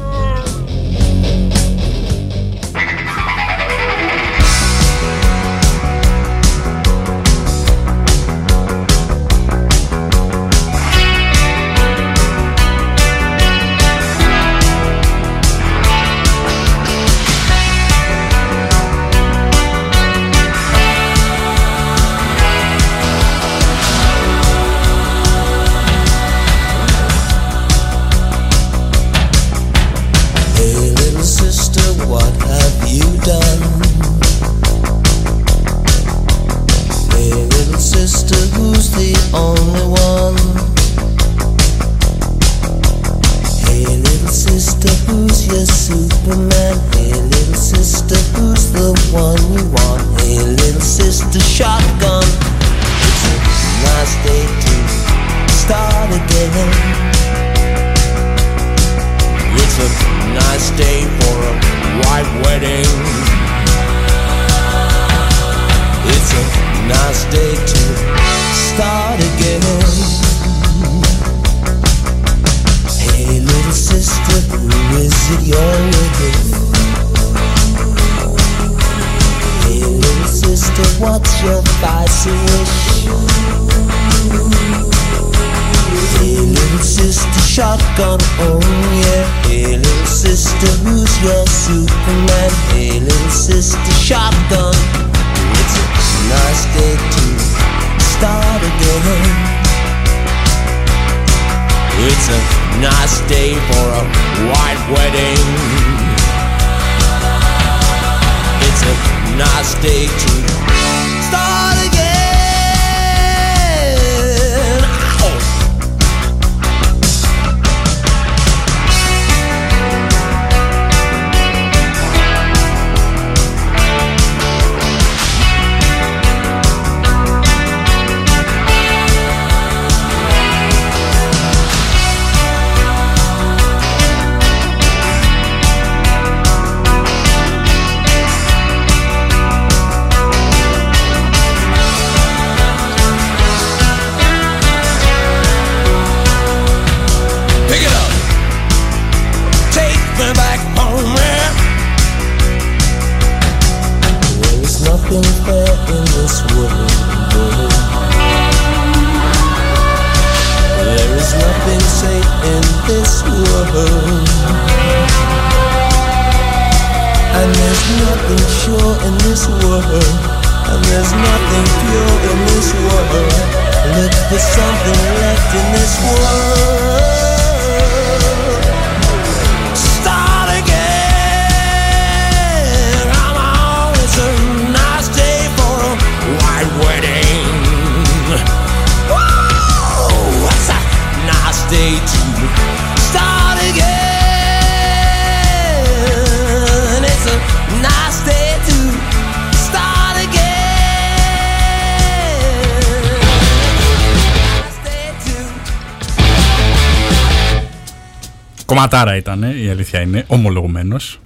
Κομματάρα ήταν, η αλήθεια είναι, ομολογουμένως.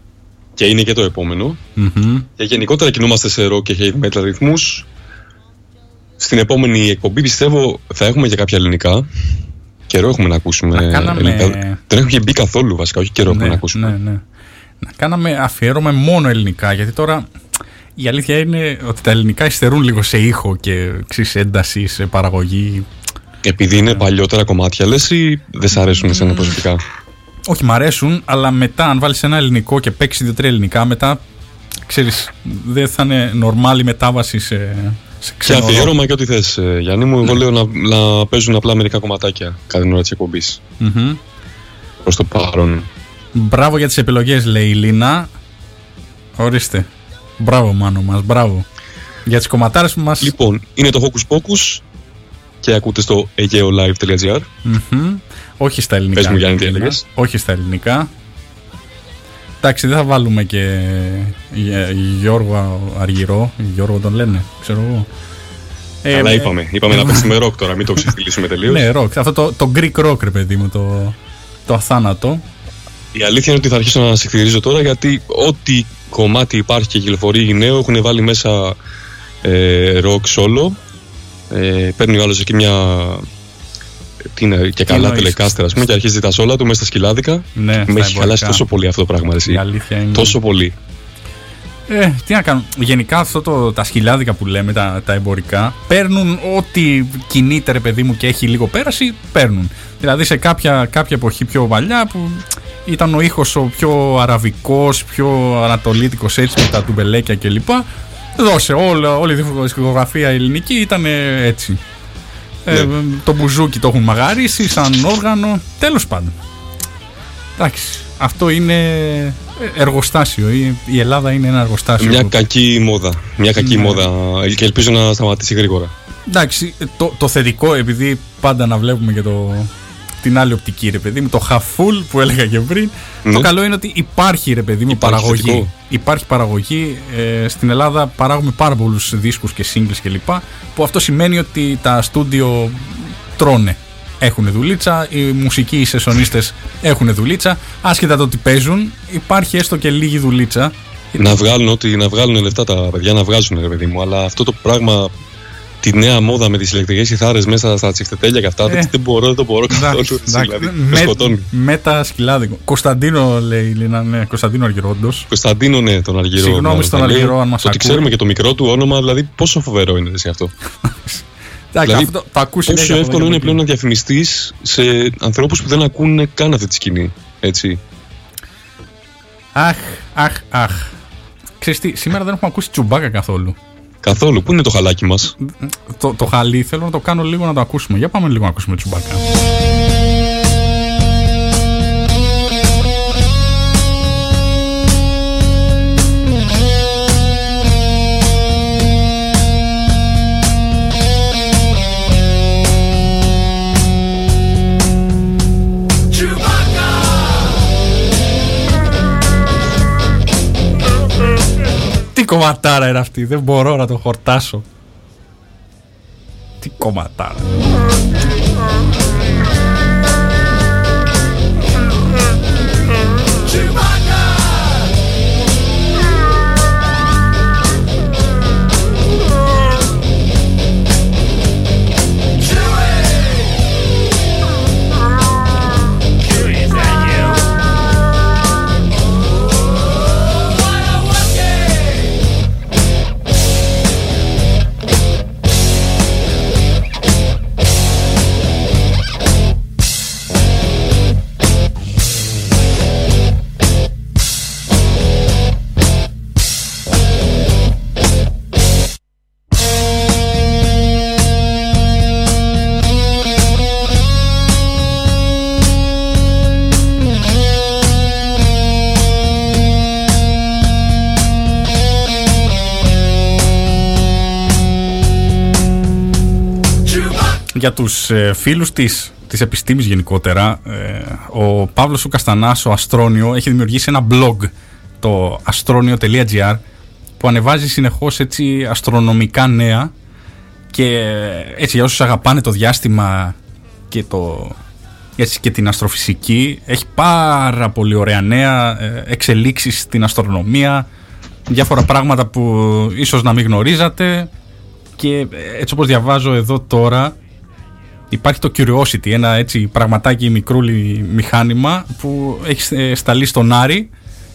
Και είναι και το επόμενο. Και γενικότερα κινούμαστε σε rock και heavy metal ρυθμούς. Στην επόμενη εκπομπή πιστεύω θα έχουμε και κάποια ελληνικά. Καιρό έχουμε να ακούσουμε Να κάναμε- ελληνικά. Δεν έχουμε μπει καθόλου βασικά, όχι καιρό έχουμε να ακούσουμε. ναι, ναι. Να κάναμε αφιέρωμα μόνο ελληνικά, γιατί τώρα η αλήθεια είναι ότι τα ελληνικά υστερούν λίγο σε ήχο και ξέρεις, ένταση, σε παραγωγή. Επειδή είναι παλιότερα κομμάτια, λες ή δεν σ' αρέσουν εσένα προσωπικά; Όχι, μ' αρέσουν, αλλά μετά, αν βάλεις ένα ελληνικό και παίξεις δύο-τρία ελληνικά, μετά ξέρεις, δεν θα είναι νορμάλη μετάβαση σε, σε Και ξένο ροκ. αφιέρωμα και ό,τι θες ε, Γιάννη μου. Εγώ λέω να, να παίζουν απλά μερικά κομματάκια κατά την ώρα της εκπομπής. Μμμ. Προς το παρόν. Μπράβο για τις επιλογές, λέει η Λίνα. Ορίστε. Μπράβο, μάνο μας, μπράβο. Για τις κομματάρες που μα. Λοιπόν, είναι το Hocus Pocus και ακούτε στο ageolive.gr. Όχι στα ελληνικά. Πες μου, Γιάννη, τι Λίνα. έλεγες. Όχι στα ελληνικά. Εντάξει, δεν θα βάλουμε και Γε- Γιώργο Αργυρό. Γιώργο τον λένε, ξέρω εγώ. Ε, Αλλά ε, είπαμε, είπαμε να [laughs] παίξουμε rock τώρα, μην το ξεφτυλίσουμε τελείως. Ναι, rock. Αυτό το, το Greek rock, ρε παιδί μου, το, το αθάνατο. Η αλήθεια είναι ότι θα αρχίσω να συγχειρίζω τώρα γιατί ό,τι κομμάτι υπάρχει και κυκλοφορεί νέο έχουν βάλει μέσα ε, rock solo. Ε, παίρνει ο άλλος εκεί μια. Τι είναι, και καλά εννοείς; τελεκάστερα, ας πούμε, και αρχίζει τα σόλα του μέσα στα σκυλάδικα. Ναι, στα Με έχει εμπορικά. χαλάσει τόσο πολύ αυτό το πράγμα, εσύ. Η αλήθεια είναι. Τόσο πολύ. Ε, τι να κάνουν. Γενικά αυτό το, τα σκυλάδικα που λέμε, τα, τα εμπορικά, παίρνουν ό,τι κινείται ρε παιδί μου και έχει λίγο πέραση, παίρνουν. Δηλαδή σε κάποια, κάποια εποχή πιο παλιά που ήταν ο ήχος ο πιο αραβικός, πιο ανατολίτικος έτσι με τα τουμπελέκια κλπ. Δώσε, όλη, όλη η δισκογραφία ελληνική ήταν έτσι. Ε, Ναι. το μπουζούκι το έχουν μαγαρίσει σαν όργανο. Τέλος πάντων. Εντάξει. Αυτό είναι εργοστάσιο. Η, η Ελλάδα είναι ένα εργοστάσιο. Μια κακή μόδα. Μια κακή Ναι. μόδα και ελπίζω να σταματήσει γρήγορα. Εντάξει, το, το θετικό, επειδή πάντα να βλέπουμε και το, την άλλη οπτική, ρε παιδί μου, το half full που έλεγα και πριν. Ναι. Το καλό είναι ότι υπάρχει, ρε παιδί μου, Υπάρχει παραγωγή. θετικό. Υπάρχει παραγωγή. Ε, στην Ελλάδα παράγουμε πάρα πολλούς δίσκους και singles κλπ. Που αυτό σημαίνει ότι τα στούντιο τρώνε. Έχουν δουλίτσα, οι μουσικοί, οι σεσονίστες έχουν δουλίτσα. Άσχετα το ότι παίζουν, υπάρχει έστω και λίγη δουλίτσα. Να βγάλουν, ότι, να βγάλουν λεφτά τα παιδιά, να βγάζουν, ρε παιδί μου. Αλλά αυτό το πράγμα, τη νέα μόδα με τις ηλεκτρικές κιθάρες μέσα στα τσιφτετέλια και αυτά, Ε. δεν, δεν μπορώ, δεν το μπορώ καθόλου. Εντάξει, έτσι, εντάξει. δηλαδή, με με, σκοτώνει. με τα σκυλάδικο. Κωνσταντίνο λέει η Λίνα, ναι, Κωνσταντίνο Αργυρόντος. Κωνσταντίνο, ναι, τον Αργυρό. Συγγνώμη να- στον να λέει. Αργυρό, αν μας Το ότι ακούει. ξέρουμε και το μικρό του όνομα, δηλαδή πόσο φοβερό είναι εσύ αυτό. Εντάξει, Δηλαδή, αυτό το ακούσει Πόσο εύκολο είναι πλέον να διαφημιστείς σε ανθρώπους που δεν ακούνε καν αυτή τη σκηνή. Έτσι. Αχ, αχ, αχ. Ξέρεις τι, σήμερα δεν έχουμε ακούσει τσουμπάκα καθόλου. Καθόλου. Πού είναι το χαλάκι μας; Το, το χαλί θέλω να το κάνω λίγο να το ακούσουμε. Για πάμε λίγο να ακούσουμε τσουμπάκα. Κομματάρα είναι αυτή, δεν μπορώ να το χορτάσω. Τι κομματάρα. Για τους ε, φίλους της, της επιστήμης γενικότερα, ε, ο Παύλος ο Καστανάς, ο Αστρόνιο, έχει δημιουργήσει ένα blog, το astronio.gr, που ανεβάζει συνεχώς έτσι αστρονομικά νέα και ε, έτσι για όσους αγαπάνε το διάστημα και, το, έτσι, και την αστροφυσική, έχει πάρα πολύ ωραία νέα, ε, εξελίξεις στην αστρονομία, διάφορα πράγματα που ίσως να μην γνωρίζατε και ε, έτσι όπως διαβάζω εδώ τώρα υπάρχει το Curiosity, ένα έτσι πραγματάκι μικρούλι μηχάνημα που έχει ε, σταλεί στον Άρη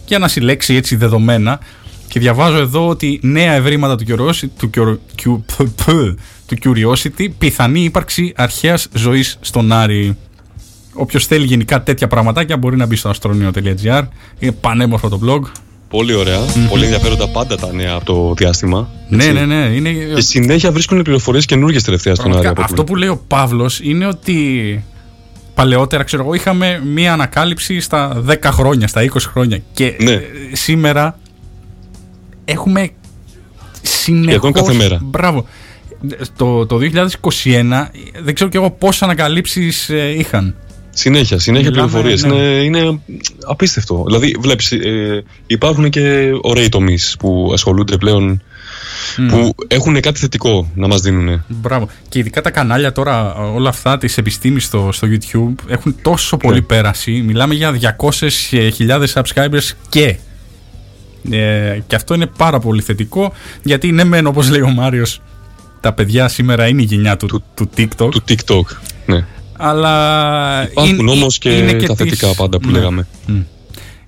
για να συλλέξει έτσι δεδομένα και διαβάζω εδώ ότι νέα ευρήματα του Curiosity, του, Cur- του Curiosity πιθανή ύπαρξη αρχαίας ζωής στον Άρη. Όποιος θέλει γενικά τέτοια πραγματάκια μπορεί να μπει στο astronio.gr. Είναι πανέμορφο το blog. Πολύ ωραία. Πολύ ενδιαφέροντα πάντα τα νέα από το διάστημα. Ναι, έτσι. ναι, ναι. Είναι... Και συνέχεια βρίσκουν πληροφορίες καινούργιες τελευταία στον Άρη. Πραγματικά, από αυτό ό,τι που λέει ο Παύλος είναι ότι παλαιότερα, ξέρω εγώ, είχαμε μία ανακάλυψη στα 10 χρόνια, στα 20 χρόνια. Και Ναι. ε, σήμερα έχουμε συνεχώς... Σχεδόν κάθε μέρα. Μπράβο. Το, το 2021 δεν ξέρω κι εγώ πόσες ανακαλύψεις ε, είχαν. Συνέχεια, συνέχεια Μιλάμε, πληροφορίες. ναι. Είναι, είναι απίστευτο. Δηλαδή, βλέπεις, ε, υπάρχουν και ωραίοι τομείς που ασχολούνται πλέον. που έχουν κάτι θετικό να μας δίνουν. Μπράβο. Και ειδικά τα κανάλια τώρα, όλα αυτά της επιστήμης στο, στο YouTube έχουν τόσο πολύ Ναι. πέραση. Μιλάμε για 200.000 subscribers και. Ε, και αυτό είναι πάρα πολύ θετικό γιατί ναι, μεν όπως λέει ο Μάριος, τα παιδιά σήμερα είναι η γενιά του, του, TikTok. Του TikTok. Ναι. Αλλά Υπάρχουν είναι- όμως και, είναι τα της- θετικά πάντα που ναι. λέγαμε.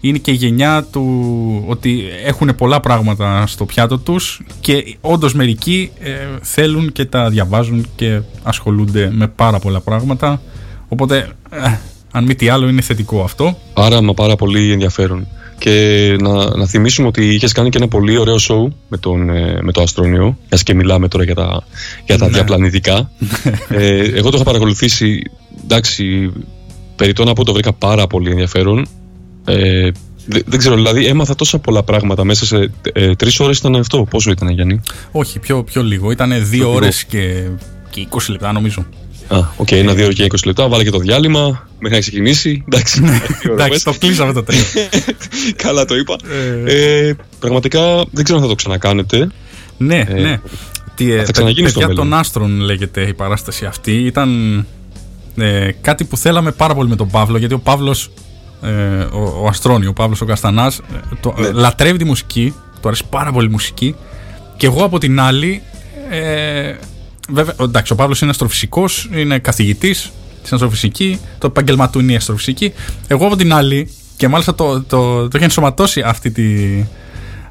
είναι και η γενιά του ότι έχουν πολλά πράγματα στο πιάτο τους και όντως μερικοί ε, θέλουν και τα διαβάζουν και ασχολούνται με πάρα πολλά πράγματα οπότε ε, αν μη τι άλλο είναι θετικό αυτό Πάρα μα πάρα πολύ ενδιαφέρον. Και να, να θυμίσουμε ότι είχες κάνει και ένα πολύ ωραίο show με, τον, ε, με το Αστρόνιο. Μιας και μιλάμε τώρα για τα, για τα Ναι. διαπλανητικά. ε, εγώ το είχα παρακολουθήσει. Εντάξει, περιττό να πω το βρήκα πάρα πολύ ενδιαφέρον. Ε, δεν, δεν ξέρω, δηλαδή έμαθα τόσα πολλά πράγματα μέσα σε ε, τρεις ώρες ήταν αυτό. Πόσο ήταν, Γιάννη; όχι πιο, πιο λίγο ήταν δύο λίγο. ώρες και, και 20 λεπτά νομίζω Α, οκ, ένα, δύο και 20 λεπτά. Βάλε και το διάλειμμα μέχρι να ξεκινήσει. Εντάξει, [laughs] δύο ώρες εντάξει μέσα. το κλείσαμε το τρίτο [laughs] Καλά το είπα. Ε, πραγματικά δεν ξέρω αν θα το ξανακάνετε. ναι Ε, ναι Τι, ε, θα ξαναγίνει στο παιδιά μέλλον. των άστρων λέγεται η παράσταση αυτή ήταν ε, κάτι που θέλαμε πάρα πολύ με τον Παύλο γιατί ο Παύλος ε, ο, ο Αστρόνιο, ο Παύλος ο Καστανάς ε, το, Ναι. ε, λατρεύει τη μουσική του αρέσει πάρα πολύ η μουσική και εγώ από την άλλη ε, βέβαια εντάξει ο Παύλος είναι αστροφυσικός είναι καθηγητής στην αστροφυσική το επάγγελμα του είναι η αστροφυσική εγώ από την άλλη και μάλιστα το, το, το έχει ενσωματώσει αυτή τη,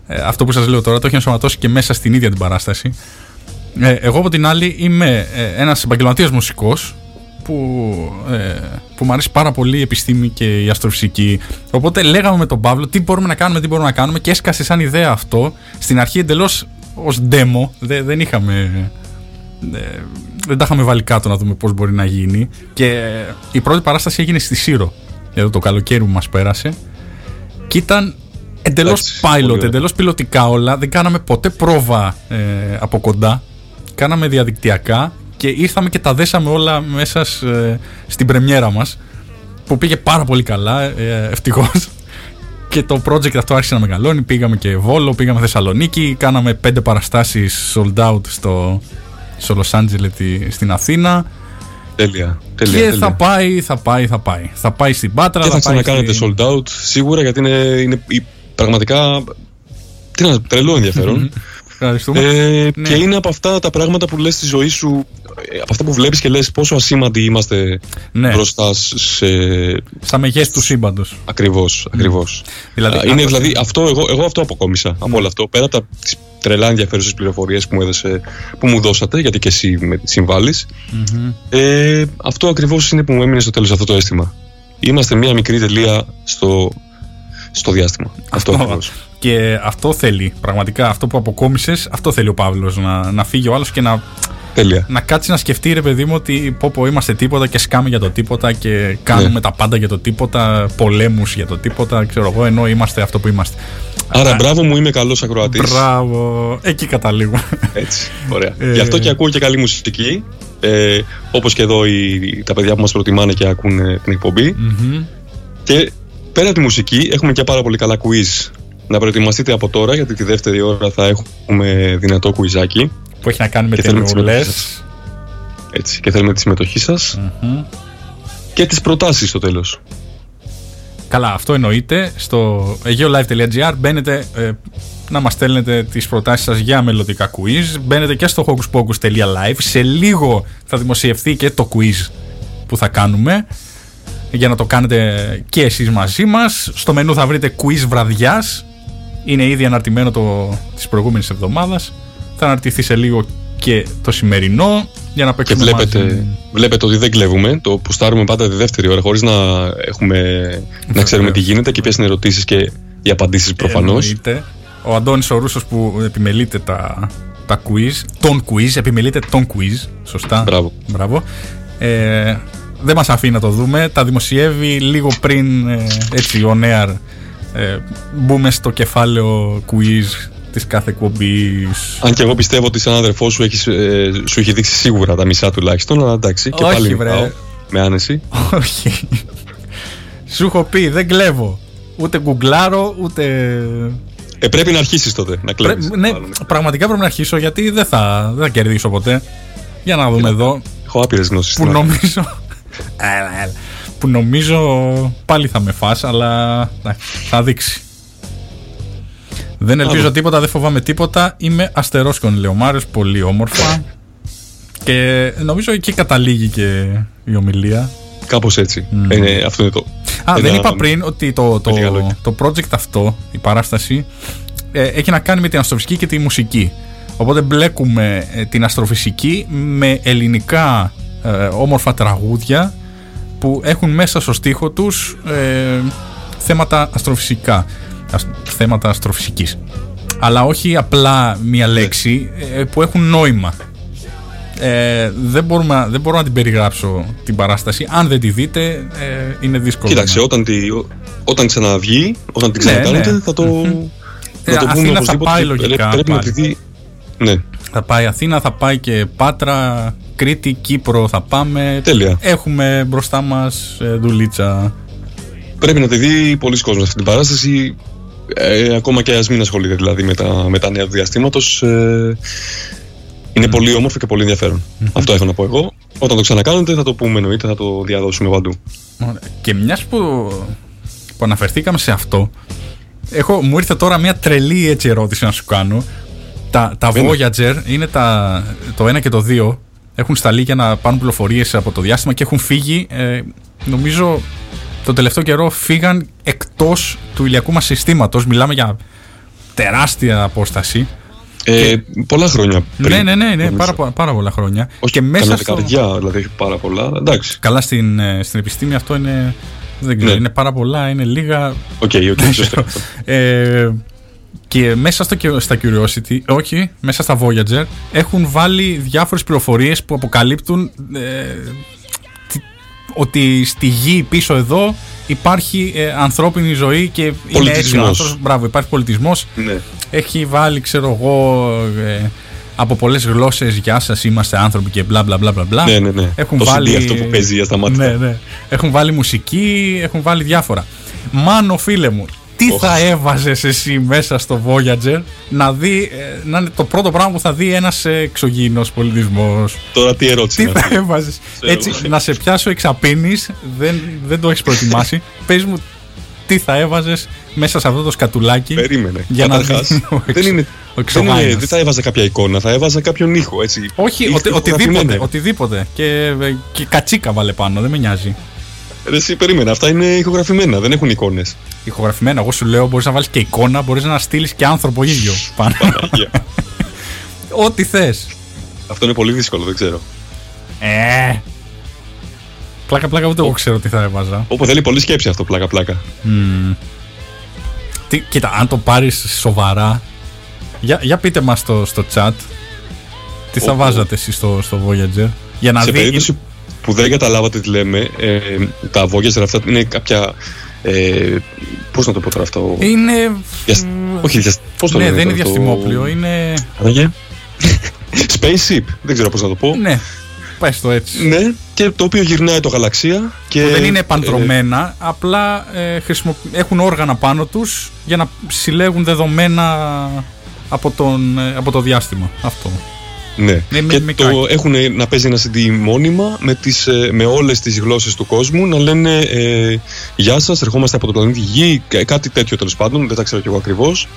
ε, αυτό που σας λέω τώρα το έχει ενσωματώσει και μέσα στην ίδια την παράσταση ε, εγώ από την άλλη είμαι ε, ένας επαγγελματίας μουσικός που, ε, που μου αρέσει πάρα πολύ η επιστήμη και η αστροφυσική. Οπότε λέγαμε με τον Παύλο τι μπορούμε να κάνουμε, τι μπορούμε να κάνουμε και έσκασε σαν ιδέα αυτό. Στην αρχή εντελώς ως demo, δεν, δεν είχαμε... ε, δεν τα είχαμε βάλει κάτω να δούμε πώς μπορεί να γίνει. Και ε, η πρώτη παράσταση έγινε στη Σύρο. Εδώ το καλοκαίρι που μας πέρασε. Και ήταν εντελώς Εντάξει, πολύ pilot, ωραία. εντελώς πιλωτικά όλα. Δεν κάναμε ποτέ πρόβα ε, από κοντά. Κάναμε διαδικτυακά και ήρθαμε και τα δέσαμε όλα μέσα σ- ε, στην πρεμιέρα μας που πήγε πάρα πολύ καλά ε, ευτυχώς. [laughs] Και το project αυτό άρχισε να μεγαλώνει. Πήγαμε και Βόλο, πήγαμε Θεσσαλονίκη κάναμε πέντε παραστάσεις sold out στο, στο Los Angeles τη- στην Αθήνα Τέλεια. τέλεια, και τέλεια. θα πάει, θα πάει, θα πάει θα πάει στην Πάτρα Και θα πάει ξανακάνετε στη- sold out σίγουρα γιατί είναι, είναι η- πραγματικά τι να, τρελό ενδιαφέρον. Ευχαριστούμε ε, Ναι. Και είναι από αυτά τα πράγματα που λες στη ζωή σου, ε, από αυτά που βλέπεις και λες πόσο ασήμαντοι είμαστε Ναι. μπροστά σε... στα μεγέθη του σύμπαντος Ακριβώς, ακριβώς. Δηλαδή, Α, είναι αυτό- δηλαδή αυτό, εγώ, εγώ αυτό αποκόμισα από όλο αυτό. Πέρα από τα- τις τρελά ενδιαφέρουσες πληροφορίες που μου, έδωσε, που μου δώσατε, γιατί και εσύ με συμβάλλεις, ε, αυτό ακριβώς είναι που μου έμεινε στο τέλος αυτό το αίσθημα. Είμαστε μια μικρή τελεία στο, στο διάστημα. Αυτό, Αυτό. ακριβώς. Και αυτό θέλει, πραγματικά αυτό που αποκόμισες, αυτό θέλει ο Παύλος, να, να φύγει ο άλλος και να, Τέλεια. να κάτσει να σκεφτεί ρε παιδί μου ότι πω πω είμαστε τίποτα και σκάμε για το τίποτα και κάνουμε Ναι. τα πάντα για το τίποτα, πολέμους για το τίποτα, ξέρω εγώ, ενώ είμαστε αυτό που είμαστε. Άρα μπράβο μου, είμαι καλός ακροατής. Μπράβο, εκεί καταλήγω. Έτσι, ωραία. Ε, Γι' αυτό και ακούω και καλή μουσική. Ε, Όπως και εδώ οι, τα παιδιά που μας προτιμάνε και ακούν την εκπομπή. Μμμ. Και πέρα από τη μουσική, έχουμε και πάρα πολύ καλά quiz. Να προετοιμαστείτε από τώρα, γιατί τη δεύτερη ώρα θα έχουμε δυνατό κουιζάκι. Που έχει να κάνει με Και θέλουμε τις ταινιούλες. συμμετοχές. Έτσι, και θέλουμε τη συμμετοχή σας Μμμ. και τις προτάσεις στο τέλος. Καλά, αυτό εννοείται. Στο geolive.gr μπαίνετε ε, να μας στέλνετε τις προτάσεις σας για μελλοντικά quiz. Μπαίνετε και στο hocuspocus.live. Σε λίγο θα δημοσιευθεί και το quiz που θα κάνουμε για να το κάνετε και εσείς μαζί μας. Στο μενού θα βρείτε quiz βραδιάς. Είναι ήδη αναρτημένο το, της προηγούμενης εβδομάδας. Θα αναρτηθεί σε λίγο και το σημερινό για να Και παίξουμε βλέπετε, μαζί. βλέπετε ότι δεν κλέβουμε. Το πουστάρουμε πάντα τη δεύτερη ώρα, χωρίς να, έχουμε, να ξέρουμε τι γίνεται και ποιες είναι οι ερωτήσεις και οι απαντήσεις προφανώς. Εννοείται. Ο Αντώνης ο Ρούσος που επιμελείται τα, τα quiz, τον quiz, επιμελείται τον quiz, σωστά. Μπράβο. Μπράβο. Ε, δεν μας αφήνει να το δούμε, τα δημοσιεύει λίγο πριν ε, έτσι on air ε, μπούμε στο κεφάλαιο quiz της κάθε εκπομπής. Αν και εγώ πιστεύω ότι σαν αδερφός σου, έχεις, ε, σου έχει δείξει σίγουρα τα μισά τουλάχιστον, αλλά εντάξει, και Όχι, πάλι βρε. νικάω με άνεση. Όχι. Σου έχω πει, δεν κλέβω. Ούτε γκουγκλάρω, ούτε Ε, πρέπει να αρχίσεις τότε να κλέβεις. Πρέ- ναι, πραγματικά πρέπει να αρχίσω γιατί δεν θα, δεν θα κερδίσω ποτέ. Για να δούμε εδώ. Έχω άπειρες γνώσεις. Που νομίζω. [laughs] Έλα, έλα. Που νομίζω πάλι θα με φας, αλλά εντάξει, θα δείξει. Δεν ελπίζω Άλλο. τίποτα, δεν φοβάμαι τίποτα. Είμαι αστερόσκον, λέει ο Μάριος, πολύ όμορφα. Και νομίζω εκεί καταλήγει και η ομιλία. Κάπως έτσι. Μμμ. Ε, αυτό είναι το. Α, ένα- δεν είπα πριν ότι το, το, με λίγα λόγια. το project αυτό, η παράσταση, ε, έχει να κάνει με την αστροφυσική και τη μουσική. Οπότε μπλέκουμε ε, την αστροφυσική με ελληνικά ε, όμορφα τραγούδια που έχουν μέσα στο στίχο τους ε, θέματα αστροφυσικά, ασ- θέματα αστροφυσικής. Αλλά όχι απλά μία λέξη ε, που έχουν νόημα. Ε, δεν, μπορούμε, δεν μπορώ να την περιγράψω την παράσταση. Αν δεν τη δείτε, ε, είναι δύσκολο. Κοίταξε, να- όταν, τη, ό- όταν ξαναβγεί, όταν την Ναι, ξανακάνετε, ναι. θα το. Ε, Να το πούμε Αθήνα θα οπωσδήποτε. πάει και λογικά Πρέπει να πάλι. τη δει. Ναι, Θα πάει Αθήνα, θα πάει και Πάτρα, Κρήτη, Κύπρο θα πάμε. τέλεια. Έχουμε μπροστά μας ε, δουλίτσα. Πρέπει να τη δει πολλοί κόσμος αυτή την παράσταση. Ε, ακόμα και ας μην ασχολείται δηλαδή με τα, με τα νέα του διαστήματος. Ε, είναι πολύ όμορφο και πολύ ενδιαφέρον. Αυτό έχω να πω εγώ. Όταν το ξανακάνετε θα το πούμε εννοείται, θα το διαδώσουμε παντού. Ωραία. Και μιας που, που αναφερθήκαμε σε αυτό, έχω, μου ήρθε τώρα μια τρελή έτσι ερώτηση να σου κάνω. Τα, τα Βαίνω. Voyager είναι τα, το 1 και το 2. Έχουν σταλεί για να πάρουν πληροφορίες από το διάστημα και έχουν φύγει. Ε, νομίζω το τελευταίο καιρό φύγαν εκτός του ηλιακού μας συστήματος. Μιλάμε για τεράστια απόσταση. Ε, Πολλά χρόνια πριν. ναι, ναι, ναι, ναι νομίζω. πάρα, πο- πάρα πολλά χρόνια. Όχι και μέσα καμιά στο... δεκαετία, δηλαδή έχει πάρα πολλά. Εντάξει. Καλά στην, ε, στην επιστήμη αυτό είναι... Δεν ξέρω, Ναι. είναι πάρα πολλά, είναι λίγα. Οκ, οκ, σωστό. Ε, και μέσα στο, cu- στα Curiosity, όχι, μέσα στα Voyager, έχουν βάλει διάφορες πληροφορίες που αποκαλύπτουν ε, τι- ότι στη γη πίσω εδώ υπάρχει ε, ανθρώπινη ζωή και είναι έτσι ο Πολιτισμός. άνθρωπος. Μπράβο, υπάρχει πολιτισμός. ναι. Έχει βάλει, ξέρω εγώ, ε, από πολλές γλώσσες «Γεια σας, είμαστε άνθρωποι» και μπλα μπλα μπλα μπλα μπλα. ναι, ναι, ναι. Έχουν το βάλει... CD αυτό που παίζει ασταμάτητα. Ναι, ναι. Έχουν βάλει μουσική, έχουν βάλει διάφορα. Μάνο, φίλε μου, τι Οχ. θα έβαζες εσύ μέσα στο Voyager να δει, ε, να είναι το πρώτο πράγμα που θα δει ένας εξωγήινος πολιτισμός; Τώρα τι ερώτηση Τι είναι θα αυτή; έβαζες; Ξέρω. Έτσι, να σε πιάσω εξαπίνει, δεν, δεν το έχεις προετοιμάσει. [laughs] Πες μου, τι θα έβαζες μέσα σε αυτό το σκατουλάκι. Περίμενε. Για να Καταρχάς, δει ο δεν, είναι, ο δεν, εξωγάινος. είναι, δεν θα έβαζα κάποια εικόνα, θα έβαζα κάποιον ήχο. Έτσι. Όχι, Ήχο- οτι, ηχογραφημένο. οτιδήποτε, οτιδήποτε. Και, και κατσίκα βάλε πάνω, δεν με νοιάζει. Ρε, εσύ περίμενε, αυτά είναι ηχογραφημένα, δεν έχουν εικόνες. Ηχογραφημένα, εγώ σου λέω, μπορείς να βάλεις και εικόνα, μπορείς να στείλεις και άνθρωπο ίδιο πάνω. [laughs] Ό,τι θες. Αυτό είναι πολύ δύσκολο, δεν ξέρω. Ε. Πλάκα, πλάκα, ούτε εγώ ξέρω τι θα έβαζα. Όπου θέλει πολλή σκέψη αυτό, πλάκα-πλάκα. Μμμ. Τι, κοίτα, αν το πάρεις σοβαρά. Για, για πείτε μας στο, στο chat. Τι θα Όπου- βάζατε εσείς στο, στο Voyager. Για να Σε δει. περίπτωση που δεν καταλάβατε τι λέμε, ε, τα Voyager αυτά είναι κάποια. Ε, Πώς να το πω τώρα αυτό; Είναι. Διασ- Όχι, διασ... πώς το ναι, λένε δεν είναι τώρα, το- διαστημόπλιο, είναι. Λέγε. [laughs] Spaceship, δεν ξέρω πώς να το πω. Ναι. Πες το έτσι. Ναι, και το οποίο γυρνάει το γαλαξία. Και, δεν είναι ε, επανδρομένα, απλά ε, χρησιμο- έχουν όργανα πάνω τους για να συλλέγουν δεδομένα από, τον, ε, από το διάστημα. Αυτό. Ναι, Ναι, με- και με το κάκι. έχουν να παίζει ένα CD μόνιμα με, τις, ε, με όλες τις γλώσσες του κόσμου να λένε ε, «Γεια σας, ερχόμαστε από το πλανήτη Γη», κα- κάτι τέτοιο τέλος πάντων, δεν τα ξέρω κι εγώ ακριβώς.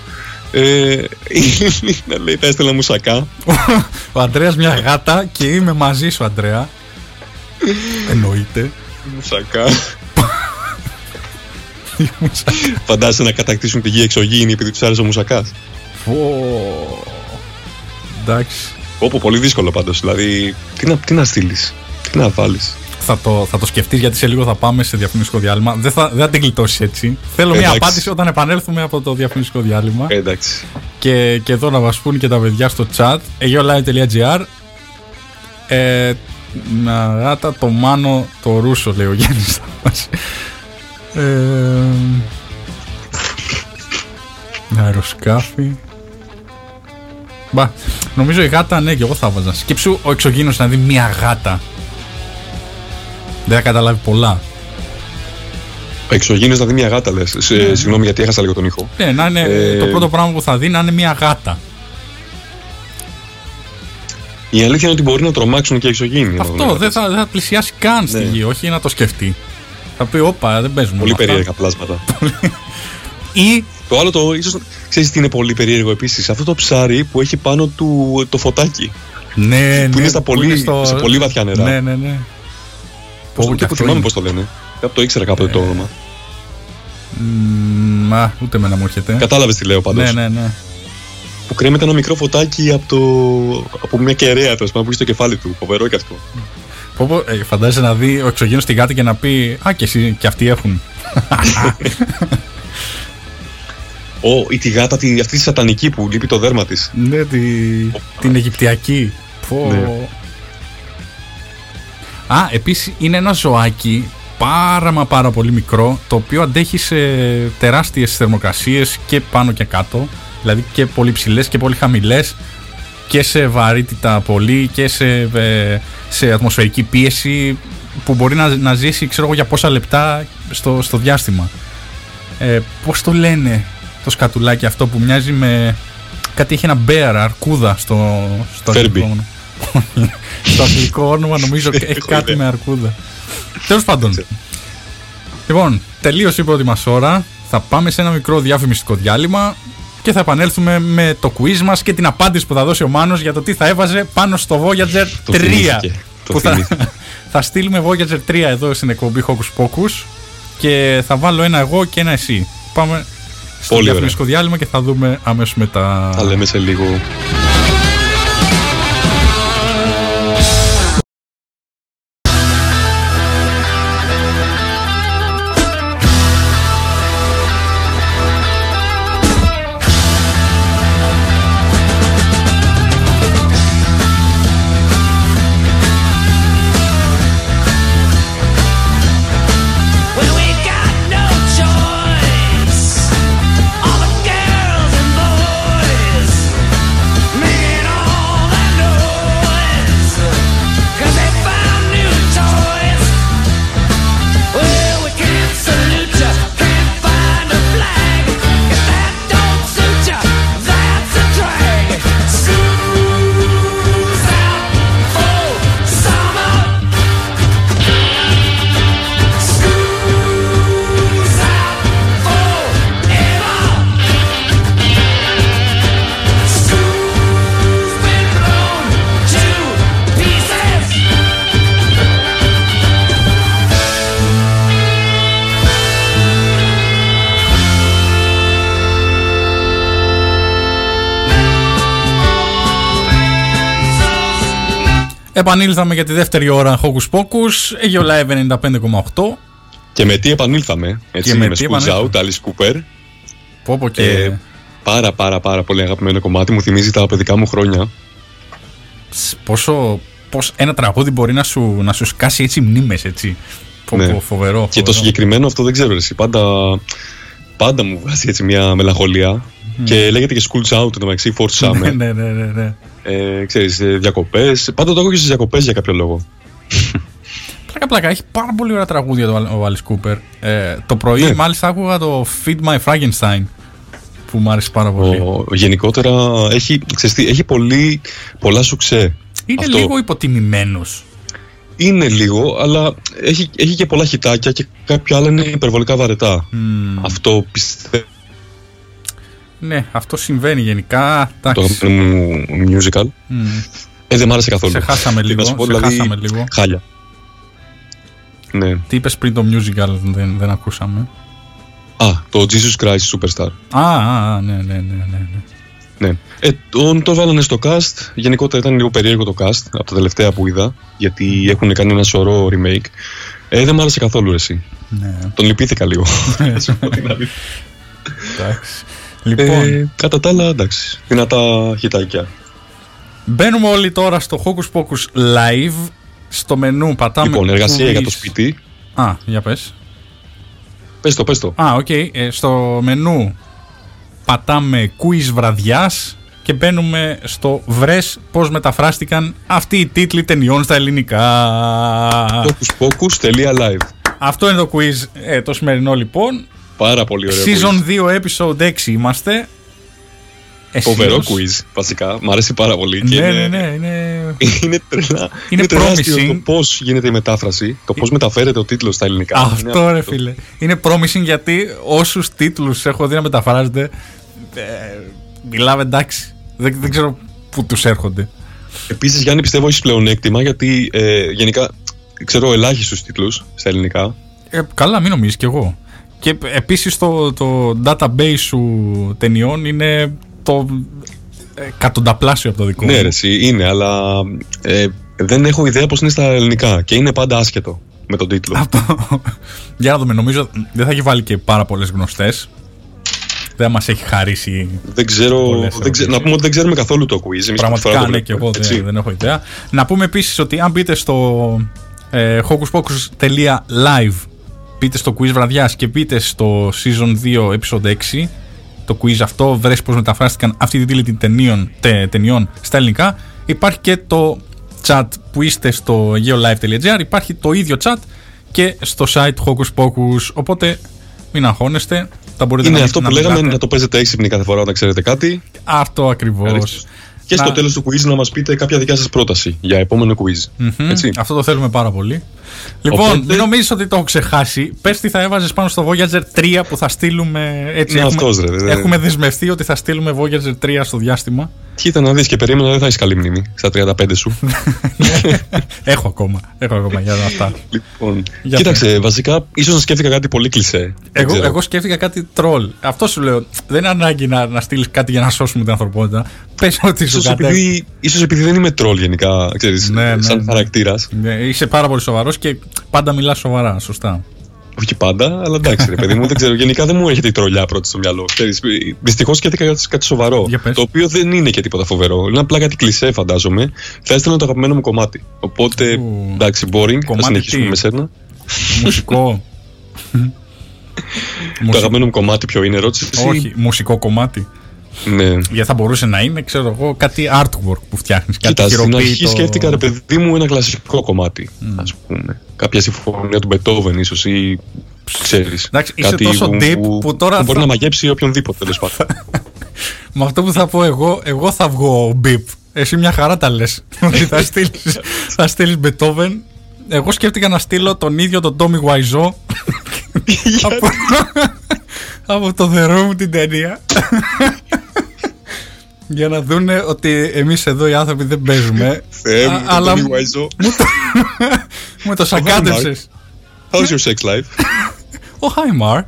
Ε, [laughs] να λέει «Τα έστελα μουσακά». [laughs] Ο Αντρέας μια γάτα και είμαι μαζί σου, Αντρέα. Εννοείται. Μουσακά. [laughs] Φαντάζεσαι να κατακτήσουν τη γη εξωγήινη επειδή τους άρεσε ο μουσακάς. Πω. Εντάξει. Όπου πολύ δύσκολο πάντως, δηλαδή τι να, τι να στείλεις, τι να βάλεις. Θα το, θα το σκεφτείς γιατί σε λίγο θα πάμε σε διαφημιστικό διάλειμμα. Δεν θα, δεν θα την γλιτώσει έτσι. Θέλω μια Εντάξει. απάντηση όταν επανέλθουμε από το διαφημιστικό διάλειμμα. Ε, εντάξει. Και, και εδώ να μας πούν και τα παιδιά στο chat. aeolive.gr ε, να ράτα το μάνο το ρούσο λέει ο Γιάννης θα μας. Ε, [laughs] αεροσκάφη. Μπα, νομίζω η γάτα ναι και εγώ θα βάζα. Σκέψου ο εξωγήινος να δει μια γάτα. Δεν θα καταλάβει πολλά. Ο εξωγήινος να δει μια γάτα λες. Σε- Συγγνώμη γιατί έχασα λίγο τον ήχο. Ναι, να είναι Ε, το πρώτο πράγμα που θα δει να είναι μια γάτα. Η αλήθεια είναι ότι μπορεί να τρομάξουν και οι εξωγήινοι. να δουν Αυτό γάτες. δεν θα, δεν θα πλησιάσει καν στη Ναι. γη, όχι να το σκεφτεί. Θα πει, όπα, δεν παίζουμε. Πολύ με αυτά». περίεργα πλάσματα. Ή το άλλο το ίσως ξέρεις τι είναι πολύ περίεργο επίσης. Αυτό το ψάρι που έχει πάνω του το φωτάκι. ναι, ναι, είναι στα πολύ- σε πολύ βαθιά νερά. Ναι, ναι, ναι. Πώς Πω, το και που αυτό θυμάμαι είναι. πώς το λένε. Κάπου το ήξερα κάποτε το όνομα. Μ, α, ούτε με να μου έρχεται. Κατάλαβες τι λέω πάντως. Ναι, ναι, ναι. Που κρέμεται ένα μικρό φωτάκι από, το... από μια κεραία τέλος πάντων που έχει στο κεφάλι του. Φοβερό και αυτό. Πω, πω, ε, φαντάζεσαι να δει ο εξωγήινος τη γάτα και να πει Α, και, εσύ, και αυτοί έχουν. [laughs] [laughs] [laughs] Ω, ή τη γάτα τη, αυτή τη σατανική που λείπει το δέρμα της. ναι, τη, την Αιγυπτιακή. Πω. Ναι. Α, επίσης είναι ένα ζωάκι πάρα μα πάρα πολύ μικρό το οποίο αντέχει σε τεράστιες θερμοκρασίες και πάνω και κάτω δηλαδή και πολύ ψηλές και πολύ χαμηλές και σε βαρύτητα πολύ και σε, ε, σε ατμοσφαιρική πίεση που μπορεί να, να ζήσει ξέρω εγώ για πόσα λεπτά στο, στο διάστημα ε, πώς το λένε; Το σκατουλάκι αυτό που μοιάζει με κάτι έχει ένα bear, αρκούδα στο, στο Furby. αγγλικό όνομα. [laughs] στο αγγλικό όνομα νομίζω έχει Έχω κάτι ιδέα. με αρκούδα τέλος πάντων λοιπόν τελείωσε η πρώτη μας ώρα θα πάμε σε ένα μικρό διαφημιστικό διάλειμμα και θα επανέλθουμε με το quiz μας και την απάντηση που θα δώσει ο Μάνος για το τι θα έβαζε πάνω στο Voyager 3 Το θυμήθηκε. Το που θα, θυμήθηκε. [laughs] θα στείλουμε Voyager 3 εδώ στην εκπομπή Hocus Pocus και θα βάλω ένα εγώ και ένα εσύ. Πάμε στο Πολύ ωραία. διαφημιστικό διάλειμμα και θα δούμε αμέσως μετά. Τα λέμε σε λίγο. Επανήλθαμε για τη δεύτερη ώρα Hocus Pocus, Aegio Live 95,8. Και με τι επανήλθαμε. Έτσι, Και με με τι Schools επανήλθαμε. Out, Alice Cooper. Πω πω και Ε, πάρα πάρα πάρα πολύ αγαπημένο κομμάτι. Μου θυμίζει τα παιδικά μου χρόνια. ψ, πόσο, πώς ένα τραγούδι μπορεί να σου, να σου σκάσει έτσι μνήμες έτσι. Πω, Ναι. πω, φοβερό, Και το φοβερό. συγκεκριμένο αυτό δεν ξέρω εσύ. Πάντα, πάντα μου βγάζει έτσι μια μελαγχολία. Και λέγεται και Schools Out το μεταξύ Fort Ναι, Summer. ναι, ναι, ναι, ναι. Ε, ξέρεις, ε, διακοπές. Πάντα το έχω και στις διακοπές για κάποιο λόγο. Πλάκα πλάκα, έχει πάρα πολύ ωραία τραγούδια το, ο Alice Cooper. Ε, το πρωί Ναι. μάλιστα άκουγα το Feed My Frankenstein που μου άρεσε πάρα πολύ. Ο, γενικότερα έχει, ξέρεις τι, έχει πολύ, πολλά σουξέ. Είναι Αυτό. λίγο υποτιμημένος. Είναι λίγο, αλλά έχει, έχει και πολλά χιτάκια και κάποια άλλα είναι υπερβολικά βαρετά. Αυτό πιστεύω Ναι, αυτό συμβαίνει γενικά. το Εντάξει, αγαπημένο μου musical. Ε, δεν μ' άρεσε καθόλου. Σε χάσαμε Και λίγο, να σου πω, σε δηλαδή, χάσαμε λίγο. Χάλια. Ναι. Τι είπες πριν το musical, δεν, δεν ακούσαμε. Α, το Jesus Christ Superstar. Α, α, α, ναι, ναι, ναι, ναι. ναι. Ναι. Ε, τον το βάλανε στο cast. Γενικότερα ήταν λίγο περίεργο το cast από τα τελευταία που είδα. Γιατί έχουν κάνει ένα σωρό remake. Ε, δεν μ' άρεσε καθόλου εσύ. ναι. Τον λυπήθηκα λίγο. [laughs] Να σου πω την αλήθεια. Εντάξει. Λοιπόν, ε, κατά τα άλλα, εντάξει. Δυνατά χιτάκια. μπαίνουμε όλοι τώρα στο Hocus Pocus Live. Στο μενού πατάμε. λοιπόν, εργασία quiz. για το σπίτι. Α, για πες. Πες το, πες το. Α, οκ. Ε, στο μενού πατάμε quiz βραδιάς και μπαίνουμε στο βρες πώς μεταφράστηκαν αυτοί οι τίτλοι ταινιών στα ελληνικά. Hocus-pocus.live Αυτό είναι το quiz ε, το σημερινό λοιπόν. Πάρα πολύ ωραίο Season 2 episode 6 είμαστε. Εσείς Φοβερό ως- quiz, βασικά. Μ' αρέσει πάρα πολύ. και Ναι, είναι- ναι, ναι, [laughs] είναι... είναι τρελά. Είναι τεράστιο promising. το πώς γίνεται η μετάφραση, το πώς μεταφέρεται ο τίτλος στα ελληνικά. Είναι Αυτό ρε φίλε. Είναι promising γιατί όσους τίτλους έχω δει να μεταφράζονται. Ε, μιλάμε εντάξει. Δεν, δεν ξέρω πού τους έρχονται. Επίσης, Γιάννη, πιστεύω έχεις πλεονέκτημα γιατί ε, γενικά ξέρω ελάχιστου τίτλους στα ελληνικά. Ε, καλά, μην νομίζεις κι εγώ. Και επίσης το, το database σου ταινιών είναι το ε, εκατονταπλάσιο από το δικό Ναι, μου. ρε, εσύ, είναι, αλλά ε, δεν έχω ιδέα πώς είναι στα ελληνικά και είναι πάντα άσχετο με τον τίτλο. Αυτό. Για να δούμε, νομίζω δεν θα έχει βάλει και πάρα πολλές γνωστές. Δεν μας έχει χαρίσει δεν ξέρω. πολλές Δεν ξε- ερωτήσεις. να πούμε ότι δεν ξέρουμε καθόλου το quiz. Εμείς πρώτη φορά Πραγματικά το ναι και βλέπουμε, εγώ έτσι. δεν, δεν έχω ιδέα. Να πούμε επίσης ότι αν μπείτε στο ε, hocuspocus.live μπείτε στο quiz βραδιάς και μπείτε στο season 2 episode 6 το quiz αυτό βρες πως μεταφράστηκαν αυτή τη τίτλη ταινίων, τε, ταινιών στα ελληνικά υπάρχει και το chat που είστε στο geolive.gr υπάρχει το ίδιο chat και στο site Hocus Pocus οπότε μην αγχώνεστε θα μπορείτε Είναι να, αυτό να που λέγαμε μιλάτε. να το παίζετε έξυπνοι κάθε φορά όταν ξέρετε κάτι. αυτό ακριβώς Ευχαριστώ. Και στο Να- τέλος του quiz να μας πείτε κάποια δικιά σας πρόταση για επόμενο quiz. Μμμ, Έτσι. Αυτό το θέλουμε πάρα πολύ. Λοιπόν, Οπότε- μην νομίζεις ότι το έχω ξεχάσει. Πες τι θα έβαζες πάνω στο Voyager 3 που θα στείλουμε. Έτσι, Ναι, έχουμε, αυτός, ρε, δεν- έχουμε δεσμευτεί ότι θα στείλουμε Voyager 3 στο διάστημα. Κοίτα να δεις και περίμενα δεν θα έχεις καλή μνήμη στα 35 σου. [laughs] έχω ακόμα. Έχω ακόμα για αυτά. λοιπόν, Για κοίταξε, βασικά ίσως να σκέφτηκα κάτι πολύ κλεισέ. Δεν Εγώ, ξέρω. εγώ σκέφτηκα κάτι τρόλ. Αυτό σου λέω. Δεν είναι ανάγκη να, να στείλεις κάτι για να σώσουμε την ανθρωπότητα. Πες ό,τι σου Ίσως κατέβει. επειδή, ίσως επειδή δεν είμαι τρόλ γενικά, ξέρεις, Ναι, ναι, σαν ναι. χαρακτήρας. Ναι, είσαι πάρα πολύ σοβαρός και πάντα μιλάς σοβαρά. Σωστά. Όχι πάντα, αλλά εντάξει ρε παιδί μου, δεν ξέρω. Γενικά δεν μου έρχεται η τρολιά πρώτη στο μυαλό. Δυστυχώς σκέφτηκα κάτι- κάτι σοβαρό. Για πες. Το οποίο δεν είναι και τίποτα φοβερό. Είναι απλά κάτι κλεισέ, φαντάζομαι. Θα έστελνα το αγαπημένο μου κομμάτι. Οπότε, Ου. εντάξει, boring. Θα Κομμάτι συνεχίσουμε τι; με σένα. Μουσικό. [laughs] Το Μουσι- αγαπημένο μου κομμάτι ποιο είναι, ρώτησες εσύ; Όχι, μουσικό κομμάτι. Ναι. Γιατί θα μπορούσε να είναι, ξέρω εγώ, κάτι artwork που φτιάχνεις. Κάτι Κοίτα, στην αρχή χειροποίητο. σκέφτηκα ρε παιδί μου ένα κλασικό κομμάτι. Ας πούμε. Κάποια συμφωνία του Μπετόβεν, ίσως ή ξέρεις. Εντάξει, είσαι τόσο deep που τώρα μπορεί θα- να μαγέψει οποιονδήποτε τέλος πάντων. [laughs] Με αυτό που θα πω εγώ, εγώ θα βγω μπιπ. Εσύ μια χαρά τα λες. Ότι [laughs] θα στείλεις θα στείλεις Beethoven. Εγώ σκέφτηκα να στείλω τον ίδιο τον Tommy Wiseau [laughs] από, από το The Room την ταινία. Για να δούνε ότι εμείς εδώ οι άνθρωποι δεν παίζουμε. Θεέ μου, Α, τον αλλά Tommy μου- Wiseau. Μου το σακάτεψες. How's your sex life? [laughs] Oh, hi, Mark.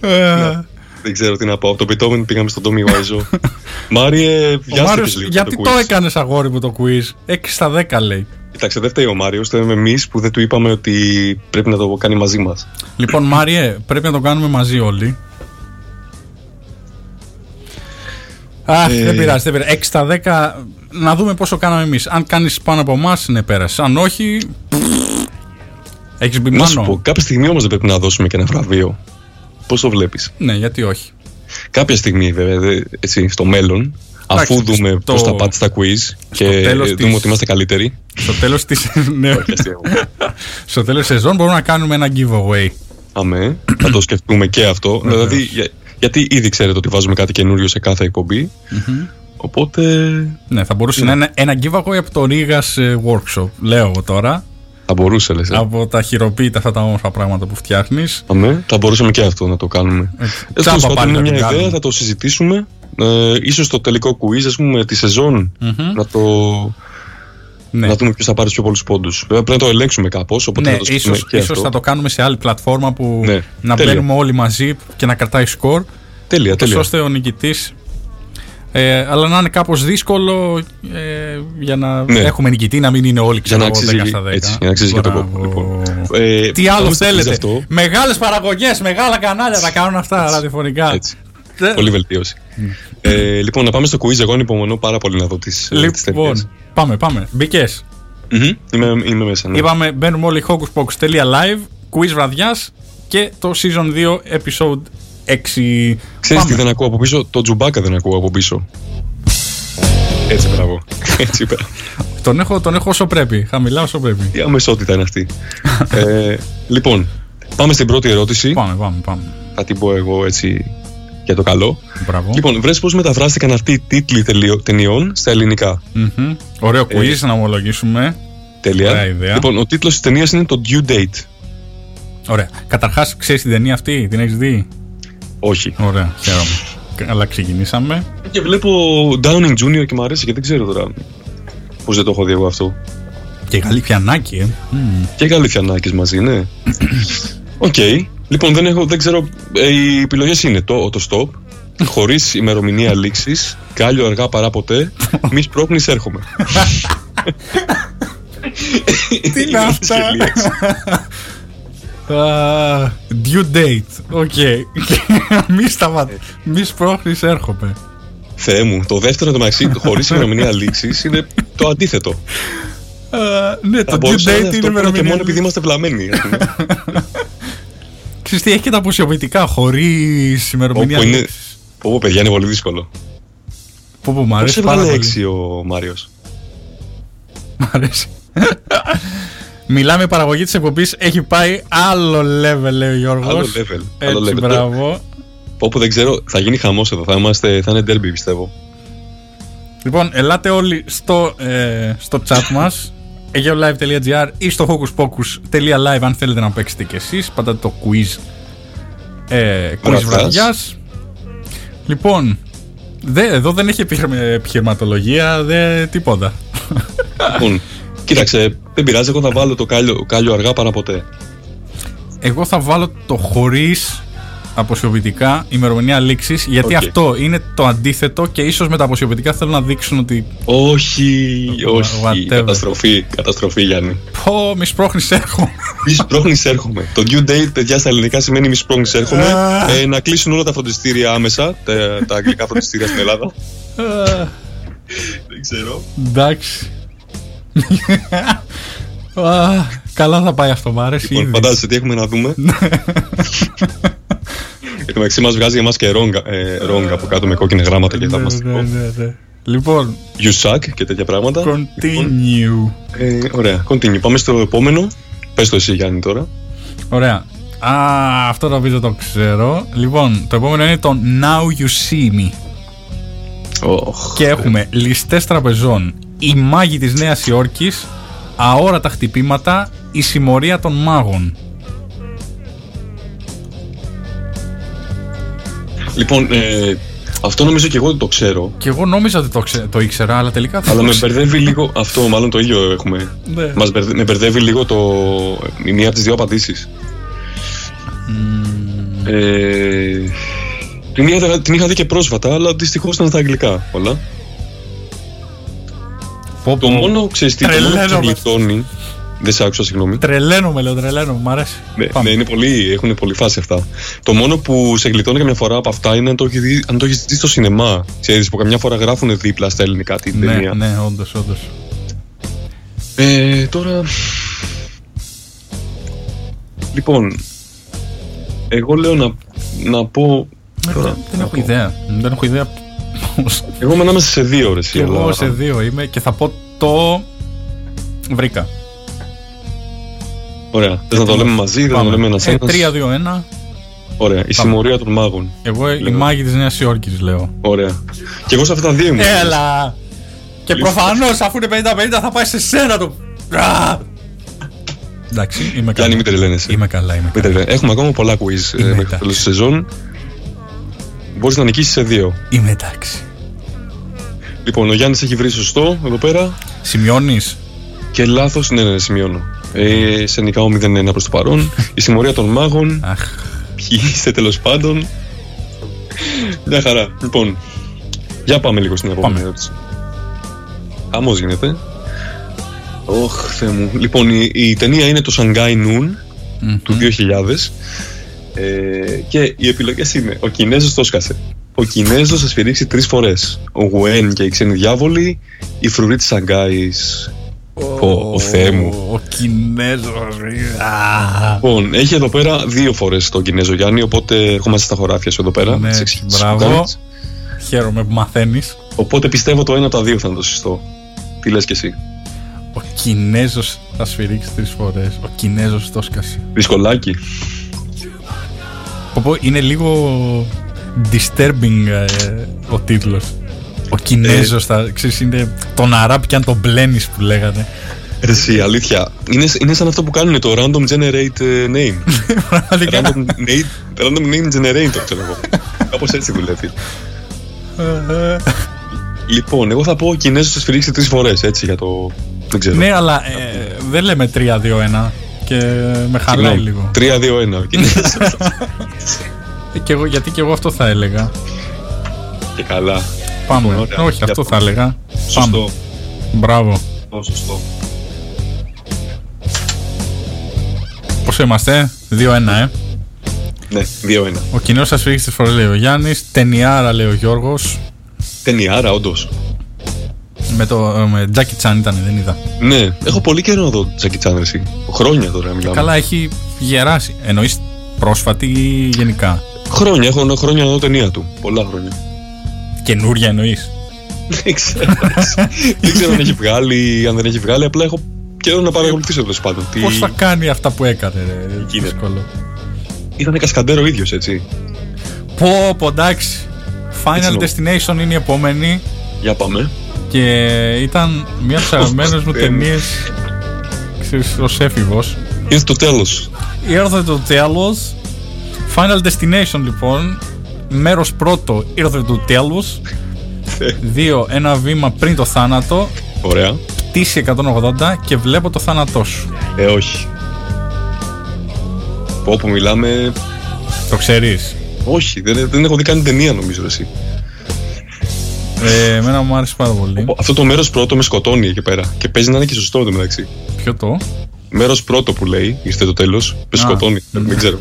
Ναι. Δεν ξέρω τι να πω. Από τον Beethoven πήγαμε στον Tommy Wiseau. [laughs] Μάριε, Ο βιάστηκες Μάριος, λίγο γιατί το το quiz. έκανες αγόρι μου το quiz; 6 στα 10 λέει Κοιτάξτε, δεν φταίει ο Μάριος, φταίμε εμείς που δεν του είπαμε ότι πρέπει να το κάνει μαζί μας. Λοιπόν, Μάριε, πρέπει να το κάνουμε μαζί όλοι. Αχ, Ε. δεν πειράζει, δεν πειράζει. 6 στα 10, να δούμε πόσο κάναμε εμείς. Αν κάνεις πάνω από εμάς, ναι, πέρασε. Αν όχι. Έχεις μπει Να σου πω, μάνο. κάποια στιγμή όμως δεν πρέπει να δώσουμε και ένα βραβείο. Πώς το βλέπεις; Ναι, γιατί όχι. Κάποια στιγμή, βέβαια, δε- έτσι, στο μέλλον, Αφού Εντάξει, δούμε στο- πώς θα πάτε στα quiz και τέλος δούμε της- ότι είμαστε καλύτεροι. Στο τέλος τη. [laughs] ναι. Όχι, αστείο. Στο τέλος σεζόν μπορούμε να κάνουμε ένα giveaway. Αμέ, θα το σκεφτούμε και αυτό. Βεβαίως. δηλαδή, για- γιατί ήδη ξέρετε ότι βάζουμε κάτι καινούριο σε κάθε εκπομπή. Οπότε. Ναι, θα μπορούσε να είναι ένα giveaway από το Rigas ε, Workshop. Λέω εγώ τώρα. Θα μπορούσε, λες, ε. Από τα χειροποίητα αυτά τα όμορφα πράγματα που φτιάχνεις. Αμέ, θα μπορούσαμε και αυτό να το κάνουμε. Ε, τσάμπα τέλος πάντων, πάλι είναι να την μια ιδέα, κάνουμε. θα το συζητήσουμε. Ε, ίσως το τελικό quiz, ας πούμε, τη σεζόν, να το. Ναι, Να δούμε ποιος θα πάρει τους πιο πολλούς πόντους. Βέβαια πρέπει να το ελέγξουμε κάπως. Οπότε ναι θα το σκεφτούμε ίσως, και ίσως αυτό. θα το κάνουμε σε άλλη πλατφόρμα που Ναι, να τέλεια. μπαίνουμε όλοι μαζί και να κρατάει σκορ. Τέλεια, Τόσο τέλεια. ώστε ο νικητής. Ε, αλλά να είναι κάπως δύσκολο ε, για να Ναι. έχουμε νικητή, να μην είναι όλοι Για να ξέρω, 10 αξίζει, στα 10. έτσι, για να αξίζει και το Μπράβο. κόπο. Λοιπόν. Ε, Τι άλλο πάμε στο quiz θέλετε. Αυτό. Μεγάλες παραγωγές, μεγάλα κανάλια τα κάνουν αυτά ραδιοφωνικά. Έτσι. Ε, Πολύ βελτίωση. ε, λοιπόν, να πάμε στο quiz. Εγώ ανυπομονώ πάρα πολύ να δω τις Λοιπόν, πάμε, πάμε. Μπήκες. είμαι, είμαι μέσα. Ναι. Είπαμε, μπαίνουμε όλοι hocuspocus.live, quiz βραδιάς και το season 2 episode 6. Ξέρεις τι δεν ακούω από πίσω, το τζουμπάκα δεν ακούω από πίσω. Έτσι, μπράβο. [laughs] Έτσι, μπράβο. Τον έχω, τον έχω όσο πρέπει. Χαμηλά όσο πρέπει. Τι αμεσότητα είναι αυτή. ε, λοιπόν, πάμε στην πρώτη ερώτηση. Πάμε, πάμε, πάμε. Θα την πω εγώ έτσι για το καλό. Μπράβο. Λοιπόν, βρες πώς μεταφράστηκαν αυτοί οι τίτλοι τελειω- ταινιών στα ελληνικά. Μμμ. Ωραίο quiz να ομολογήσουμε. Τέλεια. Ωραία ιδέα. Λοιπόν, ο τίτλος της ταινίας είναι το Due Date. Ωραία. Καταρχάς, ξέρεις την ταινία αυτή, την έχεις δει; Όχι. Ωραία, χαίρομαι. Καλά, ξεκινήσαμε. Και βλέπω Downey Jr. και μου αρέσει και δεν ξέρω τώρα πώς δεν το έχω δει εγώ αυτό. Και Γαλιφιανάκη, ε. Μμμ. Και Γαλιφιανάκης μαζί, ναι. [clears throat] Οκ. Λοιπόν, δεν, έχω, δεν ξέρω. ε, οι επιλογές είναι το, το stop, χωρίς ημερομηνία λήξης, κάλιο αργά παρά ποτέ, μη σπρώχνεις, έρχομαι. [laughs] Τι είναι αυτά; Α, Due date. Οκ. [laughs] Μη σταματά. Μη σπρώχνεις, έρχομαι. Θεέ μου, το δεύτερο μεταξύ, χωρίς ημερομηνία λήξης, είναι το αντίθετο. Α, Ναι, το Θα due μπορούσε να είναι date αυτό είναι που είναι και ημερομηνία. μόνο επειδή είμαστε βλαμμένοι. [laughs] ας πούμε. Ξέρεις τι, έχει και τα αποσιοποιητικά χωρίς ημερομηνία. Όπου είναι. λήξης. Πω, πω, παιδιά, είναι πολύ δύσκολο. Πω, πω, μ' Πώς αρέσει πάρα έβγαλε πολύ. έξι ο Μάριος; Μ' αρέσει. Μιλάμε, η παραγωγή της εκπομπής έχει πάει άλλο level, λέει ο Γιώργος. Άλλο level. Άλλο Έτσι, level. μπράβο. Πω, πω, δεν ξέρω, θα γίνει χαμός εδώ. Θα, είμαστε, θα είναι derby, πιστεύω. Λοιπόν, ελάτε όλοι στο, ε, στο chat μας ageolive.gr ή στο hocus-pocus.live αν θέλετε να παίξετε κι εσείς. Πατάτε το quiz ε, quiz Βραδιάς. βραδιάς. Λοιπόν, δε, εδώ δεν έχει επιχειρημα- επιχειρηματολογία, δε, τίποτα. Λοιπόν, κοίταξε, δεν πειράζει, εγώ θα βάλω το κάλιο, κάλιο αργά παρά ποτέ. Εγώ θα βάλω το χωρίς αποσιοποιητικά ημερομηνία λήξης, γιατί Οκ. αυτό είναι το αντίθετο και ίσως με τα αποσιοποιητικά θέλουν να δείξουν ότι Όχι, όχι. Whatever. Καταστροφή, καταστροφή, Γιάννη. πω μη σπρώχνεις έρχομαι. Μη σπρώχνεις, έρχομαι. Το due date, παιδιά, στα ελληνικά σημαίνει μη σπρώχνεις, έρχομαι. Α. ε, να κλείσουν όλα τα φροντιστήρια άμεσα. Τα, τα αγγλικά φροντιστήρια στην Ελλάδα. Δεν ξέρω. Εντάξει. Α, Καλά θα πάει αυτό, μ' αρέσει Λοιπόν, ήδη. φαντάζεσαι τι έχουμε να δούμε. Εν τω μεταξύ μας βγάζει εμά και ρόγκα, ε, ρόγκα από κάτω με κόκκινα γράμματα και Ναι, θαυμαστικό. ναι, ναι, ναι. Λοιπόν, You suck και τέτοια πράγματα. continue. Ε, ωραία, continue. Πάμε στο επόμενο. Πες το εσύ Γιάννη τώρα. Ωραία. Α, αυτό νομίζω το ξέρω. Λοιπόν, το επόμενο είναι το Now You See Me. Oh, Και έχουμε ληστές τραπεζών, η μάγη της Νέας Υόρκης, αόρατα χτυπήματα, η συμμορία των μάγων. Λοιπόν, ε, αυτό νομίζω και εγώ ότι το ξέρω. Και εγώ νόμιζα ότι το, ξε- το ήξερα, αλλά τελικά δεν Αλλά το με ξέρω. μπερδεύει λίγο. Αυτό, μάλλον το ίδιο έχουμε. Ναι. Μας μπερδε- με μπερδεύει λίγο το, η μία από τις δύο απαντήσεις. Ε, την, είχα, την είχα δει και πρόσφατα, αλλά δυστυχώς ήταν στα αγγλικά όλα. Πω, Το πω. μόνο, ξέρεις τι, το μόνο που σε Τρελαίνομαι. γλιτώνει. Δεν σε άκουσα, συγγνώμη. Τρελαίνομαι, λέω, τρελαίνομαι, μ' αρέσει. Ναι, Πάμε. ναι, είναι πολύ, έχουν πολύ φάση αυτά. Το μόνο που σε γλιτώνει καμιά φορά από αυτά είναι αν το έχεις δει, αν το έχεις δει στο σινεμά. Ξέρεις, που καμιά φορά γράφουν δίπλα στα ελληνικά την ναι, ταινία. ναι, όντως, όντως. Ε, τώρα. Λοιπόν. Εγώ λέω να, να πω. Ε, Τώρα, δεν, δεν να έχω πω. ιδέα. Δεν έχω ιδέα Εγώ είμαι ανάμεσα σε δύο ώρες. Και εγώ σε δύο είμαι και θα πω το. Βρήκα. Ωραία. Θες να το λέμε μαζί, δεν να το λέμε ένας Ε, ένας. 3-2-1. Ωραία. Η συμμορία των μάγων. Εγώ η Λέω. μάγη της Νέας Υόρκης λέω. Ωραία. Και εγώ σε αυτά τα δύο ήμουν. Έλα! Και προφανώς αφού είναι 50-50 θα πάει σε σένα το. Α! Εντάξει, είμαι Και αν καλά. μην τρελαίνεσαι. Είμαι καλά, είμαι Μην καλά. τρελαίνεσαι. Έχουμε ακόμα πολλά quiz ε, Είμαι μέχρι το τέλος της σεζόν. Μπορείς να νικήσεις σε δύο. Είμαι εντάξει. Λοιπόν, ο Γιάννης έχει βρει σωστό εδώ πέρα. Σημειώνεις; Και λάθος, ναι, ναι, ναι, σημειώνω. Ε, σε νικάω 0-1 προς το παρόν. Η συμμορία των μάγων. Αχ. Ποιοι είστε τέλος πάντων. Μια χαρά. Λοιπόν, για πάμε λίγο στην επόμενη Πάμε. ερώτηση. Χαμός γίνεται. Ωχ, Θεέ μου. Λοιπόν, η, η ταινία είναι το Shanghai Noon του 2000 ε, και οι επιλογές είναι ο Κινέζος το σκάσε. Ο Κινέζος θα σφυρίξει τρεις φορές. Ο Γουέν και οι ξένοι διάβολοι, η φρουρή της Σανγκάης. Πω, ο Θεέ μου. Ο Κινέζος. Λοιπόν, έχει εδώ πέρα δύο φορές τον Κινέζο Γιάννη, οπότε ερχόμαστε στα χωράφια σου εδώ πέρα. Ναι, τις εξηγήσεις που μπράβο. κάνεις. Χαίρομαι που μαθαίνεις. Οπότε πιστεύω το ένα από τα δύο θα είναι το σωστό. Τι λες και εσύ; Ο Κινέζος θα σφυρίξει τρεις φορές. Ο Κινέζος το σκάσει. Δυσκολάκι. Πω, πω, είναι λίγο disturbing ε, ο τίτλος. Ο Κινέζος θα, ξέρεις, είναι τον Αράπ και αν τον μπλένεις που λέγανε. Ρε εσύ, αλήθεια. Είναι, είναι σαν αυτό που κάνουν το random generate ε, name. [laughs] Πραγματικά. random, name, random name generator, ξέρω εγώ. Κάπως έτσι δουλεύει. λοιπόν, εγώ θα πω ο Κινέζος θα σφυρίξει τρεις φορές, έτσι, για το... Δεν ξέρω. ναι, αλλά ε, δεν λέμε 3-2-1 και με χαλάει Συγγνώμη. λίγο. 3-2-1. ο Κινέζος. [laughs] Ε, και εγώ, γιατί και εγώ αυτό θα έλεγα. και καλά. Πάμε. Λοιπόν, ωραία. Όχι, Για αυτό πάμε. θα έλεγα. Σωστό. Πάμε. Μπράβο. Σωστό, Σωστό. Πόσο είμαστε, 2-1, ε; Ναι, 2-1. Ο κοινός σας φύγει στι φορέ, λέει ο Γιάννης. Τενιάρα, λέει ο Γιώργος. Ταινιάρα, όντως. Με το ε, με Τζάκι Τσάν ήταν, δεν είδα. Ναι, έχω πολύ καιρό να δω Τζάκι Τσάν, ρε εσύ. Χρόνια τώρα μιλάμε. Καλά, έχει γεράσει. Εννοείς πρόσφατη ή γενικά; Χρόνια, έχω χρόνια να δω ταινία του. Πολλά χρόνια. Καινούρια εννοείς; δεν ξέρω. δεν ξέρω αν έχει βγάλει, αν δεν έχει βγάλει. Απλά έχω καιρό να παρακολουθήσω τέλος πάντων. Τι... Πώς θα κάνει αυτά που έκανε, ρε. Εκεί είναι. Δύσκολο. Ήταν κασκαντέρο ίδιος, έτσι. Πω, πω, εντάξει. Final Έτσι νο- Destination είναι η επόμενη Για πάμε. και ήταν μία από τι αγαπημένε μου Θεέ μου. ταινίες. Ξέρεις, ως έφηβος. Ήρθε το τέλος. Ήρθε το τέλος. Final Destination λοιπόν. Μέρος πρώτο ήρθε το τέλο. Δύο, ένα βήμα πριν το θάνατο. Ωραία. Πτήση 180 και βλέπω το θάνατό σου. Ε, όχι. Πω, που μιλάμε. Το ξέρεις; Όχι, δεν, δεν έχω δει καν ταινία νομίζω εσύ. Ε, εμένα μου άρεσε πάρα πολύ. Αυτό το μέρος πρώτο με σκοτώνει εκεί πέρα. Και παίζει να είναι και σωστό εδώ μεταξύ. Ποιο το; Μέρος πρώτο που λέει, ήρθε το τέλος, με Α. σκοτώνει. Δεν ξέρω.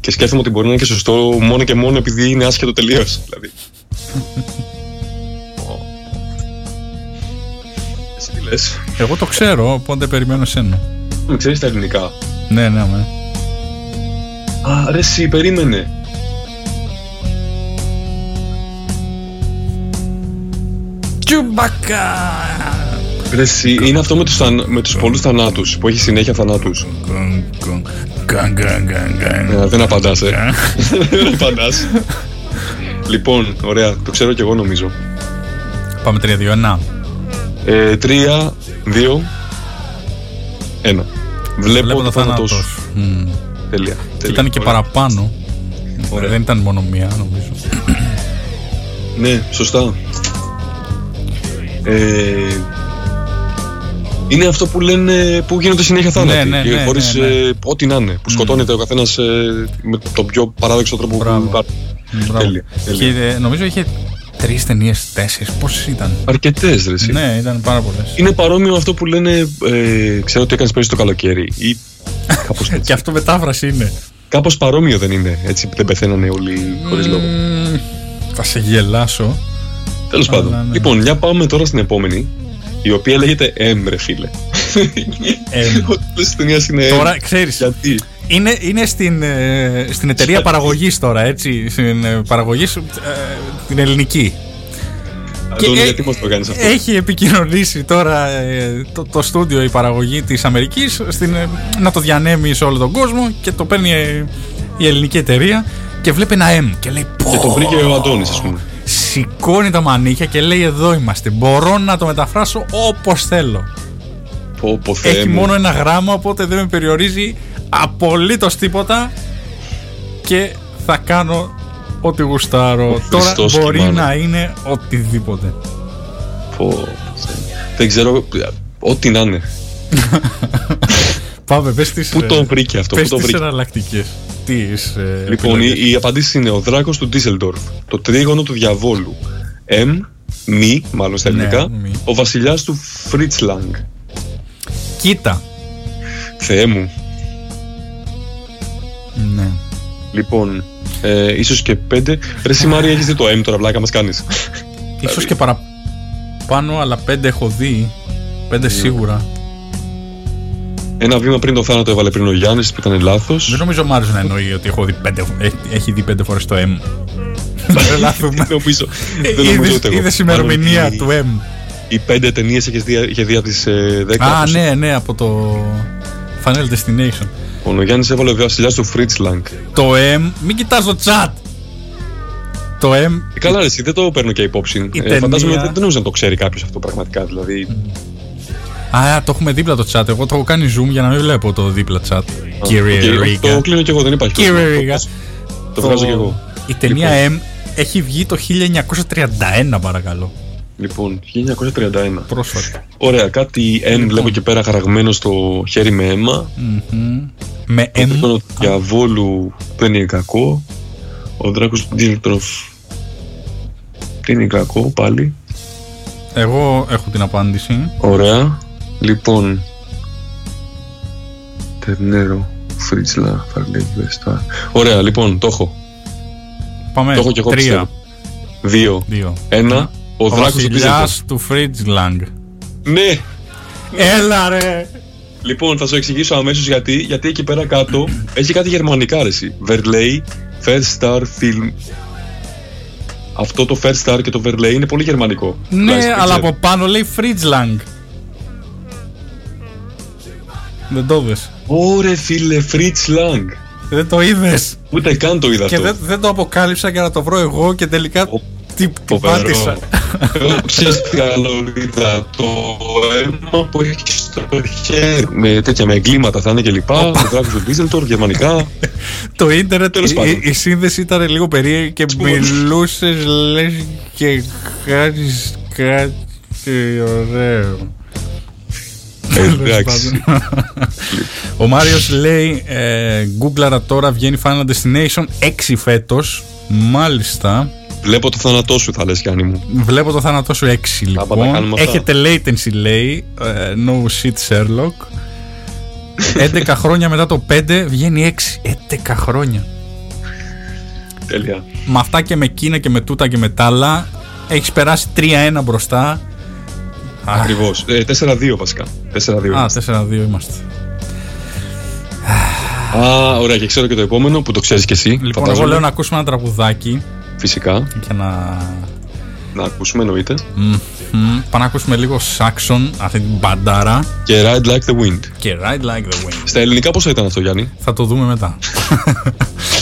και σκέφτομαι ότι μπορεί να είναι και σωστό μόνο και μόνο επειδή είναι άσχετο τελείως. Δηλαδή. Εσύ τι λες; Εγώ το ξέρω, οπότε περιμένω εσένα. Με ξέρεις τα ελληνικά. Ναι, ναι, ναι. Α, ρε, εσύ, περίμενε. Τσουμπακά! Ρε, εσύ, είναι αυτό με τους, θαν... με τους πολλούς θανάτους που έχει συνέχεια θανάτους. Γκαν, γκαν, γκαν, γκαν. Ε, δεν απαντάς, ε. [laughs] δεν απαντάς. λοιπόν, ωραία, το ξέρω κι εγώ νομίζω. Πάμε 3-2-1. Ε, τρία, δύο, ένα. Βλέπω, Βλέπω το θάνατος σου. σου. Μμμ. Τέλεια. Και τέλεια. ήταν και Ωραία. παραπάνω. Ωραία. Δεν ήταν μόνο μία, νομίζω. Ναι, σωστά. Ε, είναι αυτό που λένε που γίνονται συνέχεια θάνατοι. ναι, και ναι, χωρίς, ναι, ναι. ε, ό,τι να είναι. Που σκοτώνεται ο καθένας με τον πιο παράδοξο τρόπο Μπράβο. που υπάρχει. Μπράβο. Τέλεια, τέλεια. Και ε, νομίζω είχε τρεις ταινίες, τέσσερις. Πόσες ήταν; Αρκετές, ρε. εσύ. Ναι, ήταν πάρα πολλές. Είναι παρόμοιο με αυτό που λένε. Ε, ξέρω ότι έκανες πέρυσι το καλοκαίρι. Ή [laughs] κάπως έτσι. Και αυτό μετάφραση είναι. Κάπως παρόμοιο δεν είναι. Έτσι που δεν πεθαίνανε όλοι χωρίς λόγο. Μμμ, Θα σε γελάσω. Τέλος Αλλά, πάντων. ναι. Λοιπόν, για πάμε τώρα στην επόμενη. Η οποία λέγεται Έμ, ρε φίλε. Εμ. Ο τίτλος της ταινίας είναι Τώρα M. ξέρεις. Γιατί; Είναι, είναι στην, ε, στην εταιρεία παραγωγής τώρα, έτσι. Στην ε, παραγωγής σου, ε, την ελληνική. Αντώνη, ε, γιατί μας το κάνεις αυτό. Έχει επικοινωνήσει τώρα ε, το, το στούντιο η παραγωγή της Αμερικής στην, ε, να το διανέμει σε όλο τον κόσμο και το παίρνει ε, η ελληνική εταιρεία και βλέπει ένα M και λέει Και το βρήκε ο Αντώνης, ας πούμε. Σηκώνει τα μανίκια και λέει εδώ είμαστε μπορώ να το μεταφράσω όπως θέλω Πω, πω, Θεέ έχει μου. μόνο ένα γράμμα οπότε δεν με περιορίζει απολύτως τίποτα και θα κάνω ό,τι γουστάρω Ο τώρα Χριστός μπορεί και μάνα. να είναι οτιδήποτε Πω, Θεέ μου. Δεν ξέρω, ό,τι να είναι. [laughs] Πάμε, πες τις, Πού ε, τον βρήκε αυτό, πού πες τον τις βρήκε; Εναλλακτικές. Τις, ε, Λοιπόν, επιλογές. η, η απαντήση είναι ο δράκος του Ντίσελντορφ, το τρίγωνο του διαβόλου, M, μη, μάλλον στα Ναι, ελληνικά, μη. ο βασιλιάς του Φριτς Λανγκ. Κοίτα. Θεέ μου. Ναι. Λοιπόν, ε, ίσως και πέντε. Ρε εσύ Μάρια, έχεις δει το M τώρα, βλάκα μας κάνεις. Ίσως και παραπάνω, αλλά πέντε έχω δει. Πέντε Ναι. σίγουρα. Ένα βήμα πριν το θάνατο έβαλε πριν ο Γιάννης που ήταν λάθος. Δεν νομίζω ο Μάριος να εννοεί ότι έχω δει πέντε, έχει, έχει δει πέντε φορές το M. [laughs] Δεν τρελάθουμε. Δεν νομίζω. Δεν νομίζω Είδες, ούτε εγώ. είδες ημερομηνία Μάλλον του M. Οι πέντε ταινίες έχεις δει, είχε δει από τις ε, δέκα. Α, όπως- ναι, ναι, από το Final Destination. Λοιπόν, ο Γιάννης έβαλε ο βασιλιάς του Φριτς Λανγκ. Το M, μην κοιτάς το chat. Το M, Ε, Καλά, ρε, εσύ δεν το παίρνω και υπόψη. Η Ε, ταινία- φαντάζομαι ότι δεν νομίζω να το ξέρει κάποιος αυτό πραγματικά. Δηλαδή, α, το έχουμε δίπλα το chat. Εγώ το έχω κάνει zoom για να μην βλέπω το δίπλα chat. Κύριε οκ, Ρίγκα. Το κλείνω και εγώ, δεν υπάρχει Κύριε πρόβλημα. Ρίγκα. Το- Το βγάζω και εγώ. Η ταινία M έχει βγει το 1931 παρακαλώ. Λοιπόν, 1931. Πρόσφατα. Ωραία, κάτι N βλέπω και πέρα χαραγμένο στο χέρι με αίμα. Μμμ. Με Το M. τρίγωνο του διαβόλου δεν είναι κακό. Ο δράκος του Ντίλτροφ δεν είναι κακό πάλι. Εγώ έχω την απάντηση. Ωραία. Λοιπόν. Τερνέρο, Φρίτσλα, Φαρλέγ, Βεστά. Ωραία, λοιπόν, το έχω. Πάμε. Το έχω και εγώ Τρία. πιστεύω. Δύο. Δύο. Ένα. Ο, Ο δράκος του Ντίσελντορφ. βασιλιάς του Φριτς Λανγκ. Ναι. Έλα ρε. Λοιπόν, θα σου εξηγήσω αμέσως γιατί. Γιατί εκεί πέρα κάτω έχει κάτι γερμανικά ρε εσύ. Verleih, First Star Film. Αυτό το First Star και το Verleih είναι πολύ γερμανικό. Ναι, Τουλάχιστον δεν αλλά ξέρω. από πάνω λέει Φριτς Λανγκ. Δεν το είδες. Ωρε φίλε, Fritz Lang. Δεν το είδες. Ούτε καν το είδα Και αυτό. δεν, δεν το αποκάλυψα για να το βρω εγώ και τελικά Ω, τι, τι Φοβερό. πάτησα. Εγώ ξέρεις τι καλό είδα. Το αίμα που έχει στο χέρι. Με τέτοια με εγκλήματα θα είναι και λοιπά. Ο δράκος του Ντίζελτορ, γερμανικά. [laughs] Το ίντερνετ, Τέλος η, πάντων. η, η σύνδεση ήταν λίγο περίεργη και Λοιπόν. μιλούσες λες και κάνεις κάτι ωραίο. Τέλος Εντάξει. πάντων. Ο Μάριος λέει ε, Γκούγκλαρα τώρα βγαίνει Final Destination 6 φέτος Μάλιστα Βλέπω το θάνατό σου θα λες Γιάννη μου. Βλέπω το θάνατό σου 6 τα λοιπόν κάνουμε αυτά. Έχετε latency λέει ε, No shit Sherlock 11 χρόνια μετά το 5 βγαίνει 6 11 χρόνια Τέλεια. με αυτά και με Κίνα και με τούτα και με τ' άλλα έχεις περάσει 3-1 μπροστά. Ακριβώς. Ε, 4-2 βασικά. 4-2. Α, είμαστε. 4-2 είμαστε. Α, ωραία, και ξέρω και το επόμενο που το ξέρεις κι εσύ. Λοιπόν, εγώ φαντάζομαι. λέω να ακούσουμε ένα τραγουδάκι Φυσικά. για να. Να ακούσουμε, εννοείται. Μμμ. Πάμε να ακούσουμε λίγο Saxon, αυτή την μπαντάρα. Και Ride Like the Wind. Και Ride Like the Wind. Στα ελληνικά πόσο ήταν αυτό, Γιάννη; Θα το δούμε μετά. [laughs]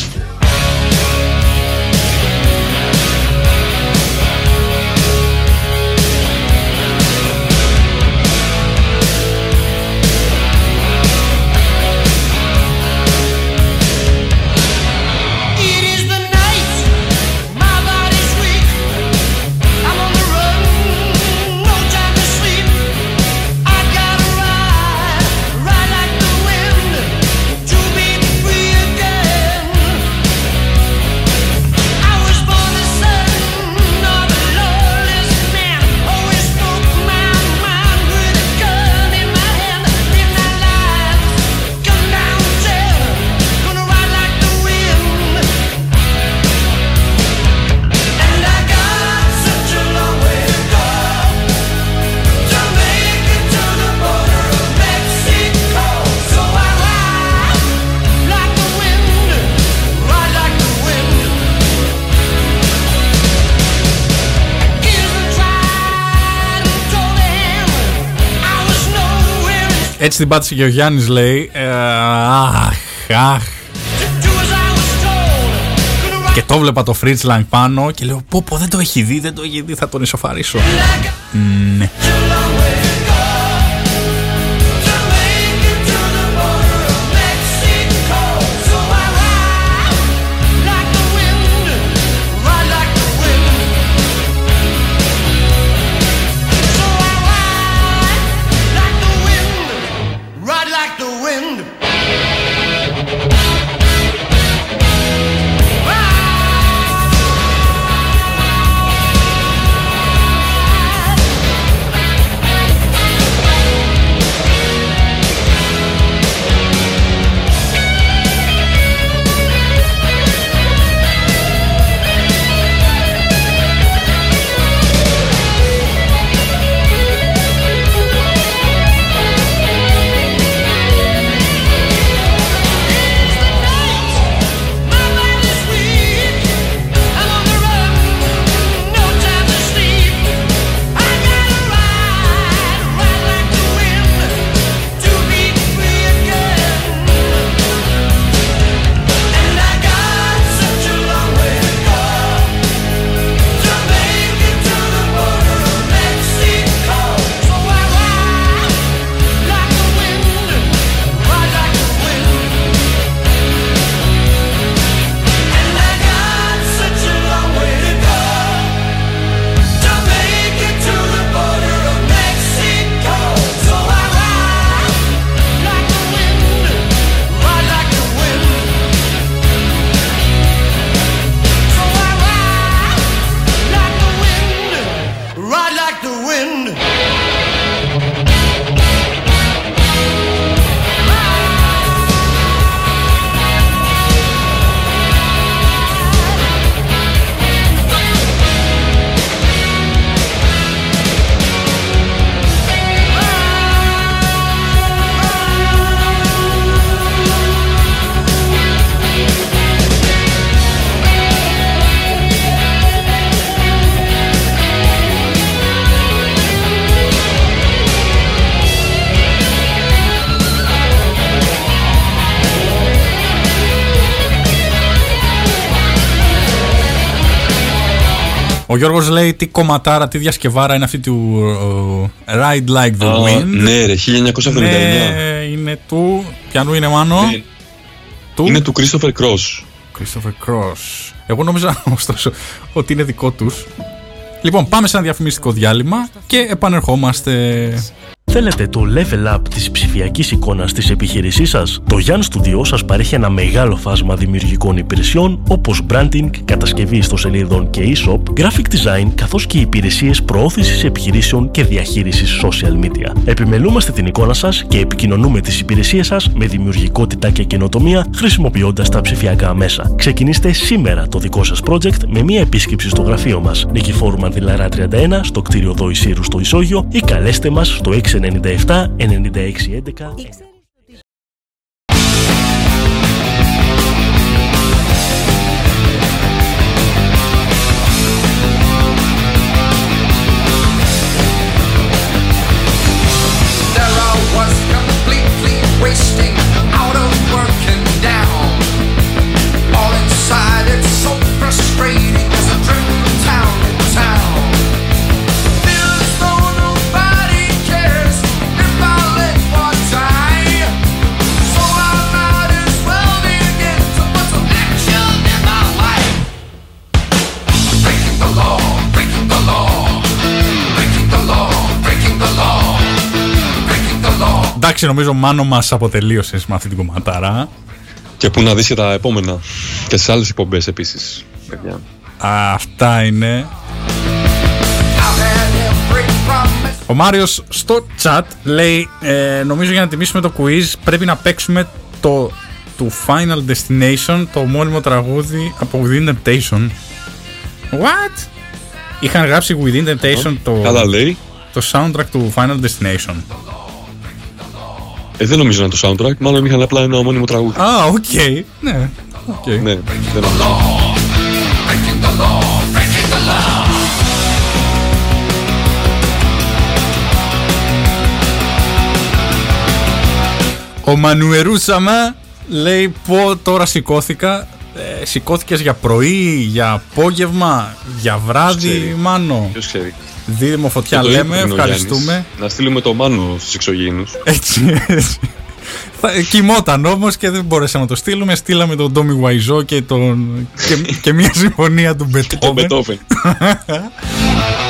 την πάτησε και ο Γιάννης λέει. Ε, αχ, αχ. Και το βλέπα το Fritz Lang πάνω και λέω πω πω δεν το έχει δει, δεν το έχει δει, θα τον ισοφαρίσω. Ναι. Γιώργος λέει τι κομματάρα, τι διασκευάρα είναι αυτή του ε, Ride Like the Α, Wind. ναι, ρε, 1979. Ναι, είναι του. Πιανού είναι μάνο. Ναι. Του; Είναι του Christopher Cross. Christopher Cross. Εγώ νόμιζα [laughs] ωστόσο ότι είναι δικό τους. Λοιπόν, πάμε σε ένα διαφημιστικό διάλειμμα και επανερχόμαστε. Θέλετε το level up της ψηφιακής εικόνας της επιχείρησής σας; Το Yan Studio σας παρέχει ένα μεγάλο φάσμα δημιουργικών υπηρεσιών όπως branding, κατασκευή ιστοσελίδων και e-shop, graphic design καθώς και υπηρεσίες προώθησης επιχειρήσεων και διαχείρισης social media. Επιμελούμαστε την εικόνα σας και επικοινωνούμε τις υπηρεσίες σας με δημιουργικότητα και καινοτομία χρησιμοποιώντας τα ψηφιακά μέσα. Ξεκινήστε σήμερα το δικό σας project με μία επίσκεψη στο γραφείο μας. Νικηφόρου Μανδυλαρά 31 στο κτίριο Δόη Σύρου στο Ισόγειο ή καλέστε μας στο 697 9611 There I was Εντάξει, νομίζω μάνο μας αποτελείωσες με αυτή την κομματάρα. Και που να δεις και τα επόμενα. Και σε άλλες εκπομπές επίσης. Παιδιά. Αυτά είναι. I've had every promise. Ο Μάριος στο chat λέει ε, νομίζω για να τιμήσουμε το quiz πρέπει να παίξουμε το του Final Destination το μόνιμο τραγούδι από Within Temptation. What? Είχαν γράψει Within Temptation το, Καλά λέει. το soundtrack του Final Destination. Ε, δεν νομίζω να είναι το soundtrack. Μάλλον είχαν απλά ένα μόνιμο τραγούδι. Α, οκ. Ναι. οκ. Ναι, δεν νομίζω. Ο Μανουερούσαμα λέει πω τώρα σηκώθηκα. Ε, Σηκώθηκες για πρωί, για απόγευμα, για βράδυ, ξέρει. Μάνο. Ποιος ξέρει. Δίδυμο φωτιά Το είπε λέμε, πριν ο ευχαριστούμε. Γιάννης. Να στείλουμε το Μάνο στους εξωγήινους. Έτσι, έτσι. Θα- Κοιμόταν όμως και δεν μπορέσαμε να το στείλουμε. Στείλαμε τον Ντόμι Γουαϊζό και, τον... και, και μια συμφωνία του Το Μπετόβεν. [laughs]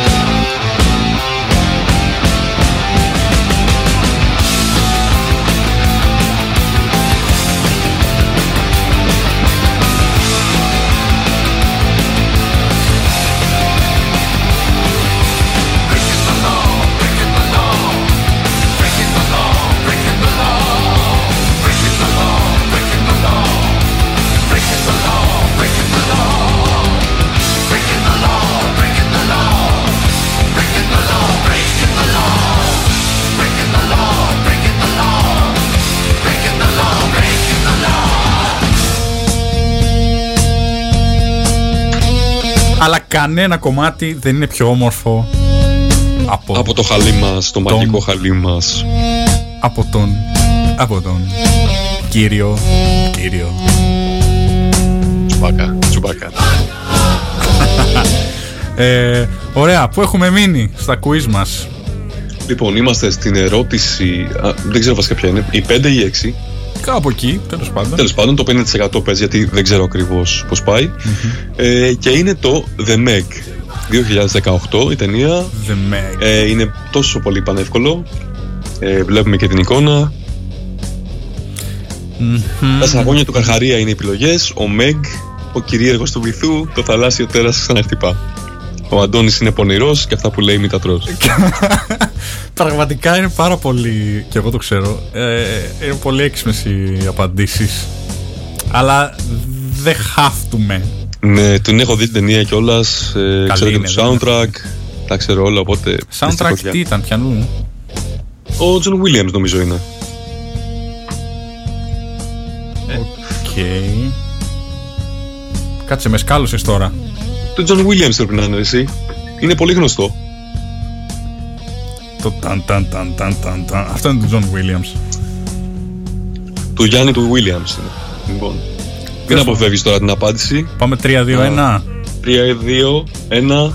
κανένα κομμάτι δεν είναι πιο όμορφο από, Από το χαλί μας, το μαγικό χαλί μας. από τον από τον κύριο κύριο Τσουμπάκα. Τσουμπάκα. ε, ωραία που έχουμε μείνει στα quiz μας; Λοιπόν, είμαστε στην ερώτηση. α, δεν ξέρω βασικά ποια είναι. Η 5 ή η 6. Κάπου εκεί τέλος πάντων Τέλος πάντων, το 50% παίζει γιατί δεν ξέρω ακριβώς πώς πάει. Ε, και είναι το The Meg. 2018 η ταινία. The Meg Ε, είναι τόσο πολύ πανεύκολο. Ε, βλέπουμε και την εικόνα. Τα σαγόνια του Καρχαρία είναι οι επιλογές. Ο Μεγ, ο κυρίαρχος του βυθού, το θαλάσσιο τέρας ξαναχτυπά. Ο Αντώνης είναι πονηρός και αυτά που λέει μη τα τρως. [laughs] Πραγματικά είναι πάρα πολύ, και εγώ το ξέρω, ε, είναι πολύ έξυπνες οι απαντήσεις. Αλλά δεν χάφτουμε. ναι, τον έχω δει την ταινία κιόλας. Ε, ξέρω και είναι, το soundtrack. Τα ξέρω όλα, οπότε. Soundtrack δυστυχώς, τι ήταν, πιανού; Ο John Williams νομίζω είναι. Οκ. Κάτσε με σκάλωσες τώρα. Το John Williams πρέπει να είναι εσύ. Είναι πολύ γνωστό. Το ταν ταν ταν ταν ταν ταν. Αυτό είναι του John Williams. Του Γιάννη του Williams είναι. Λοιπόν. Μην αποφεύγεις τώρα την απάντηση. Πάμε 3-2-1. 3, 2, 1.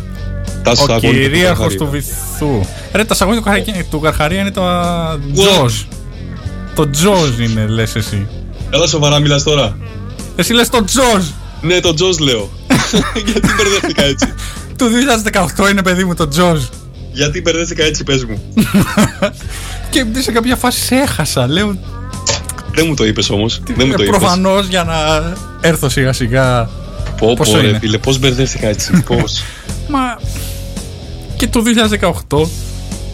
Τα Ο σαγόνια του κυρίαρχος Καρχαρία. του βυθού. Ρε, τα σαγόνια του, Καρχαρία- του Καρχαρία είναι το Τζοζ. Το Τζοζ είναι, λες εσύ. Έλα σοβαρά μιλάς τώρα. Εσύ λες το Τζοζ. Ναι, το Τζος λέω. Γιατί μπερδεύτηκα έτσι; Του 2018 είναι παιδί μου το Τζοζ. Γιατί μπερδεύτηκα έτσι, πες μου. Και σε κάποια φάση σε έχασα. Λέω Δεν μου το είπες όμως. Δεν μου το είπες. προφανώς για να έρθω σιγά σιγά. Πω, Πόσο πω, ρε είναι; φίλε, πώς μπερδεύτηκα έτσι. [laughs] Πώς; Μα. Και το 2018.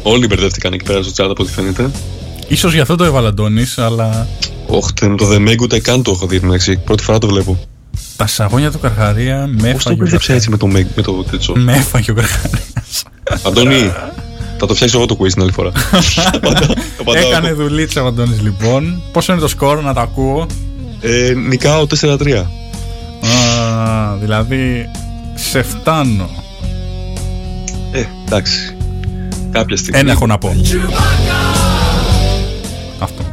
Όλοι μπερδεύτηκαν εκεί πέρα στο chat από ό,τι φαίνεται. Ίσως γι' αυτό το έβαλε Αντώνης, αλλά Όχι, το The Meg ούτε καν το έχω δει εντάξει. Πρώτη φορά το βλέπω. Τα σαγόνια του Καρχαρία με Πώς το έφαγε ο μπερδέψα έτσι Καρχαρίας. με το Meg, με το τέτοιο; Με έφαγε ο Καρχαρίας. Αντώνη, θα το φτιάξω εγώ το quiz την άλλη φορά. Το απαντάω- το απαντάω Έκανε εγώ. δουλίτσα ο Αντώνης λοιπόν. Πόσο είναι το σκορ να το ακούω; Ε, νικάω 4-3. Α, δηλαδή σε φτάνω. Ε, εντάξει. Κάποια στιγμή. Ένα έχω να πω. Αυτό.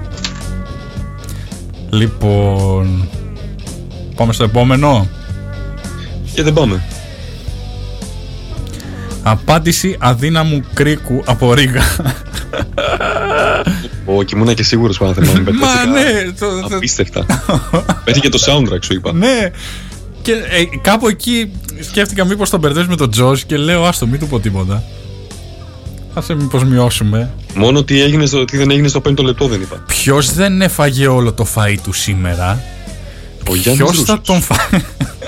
Λοιπόν. Πάμε στο επόμενο. Και δεν πάμε. Απάντηση αδύναμου κρίκου από Ρίγα. Ο και ήμουνα και σίγουρος που να θυμάμαι. Μα μπερδεύτηκα ναι, το- το- Απίστευτα. Μέχρι και το soundtrack σου είπα. ναι. Και ε, κάπου εκεί σκέφτηκα μήπως τον μπερδεύεις με τον Τζοζ και λέω άστο μην του πω τίποτα. Άσε μήπως μειώσουμε. Μόνο τι, έγινε στο, τι δεν έγινε στο πέμπτο λεπτό δεν είπα. Ποιος δεν έφαγε όλο το φαΐ του σήμερα; Ο Γιάννης Ποιος θα Ρούσος. τον φάει.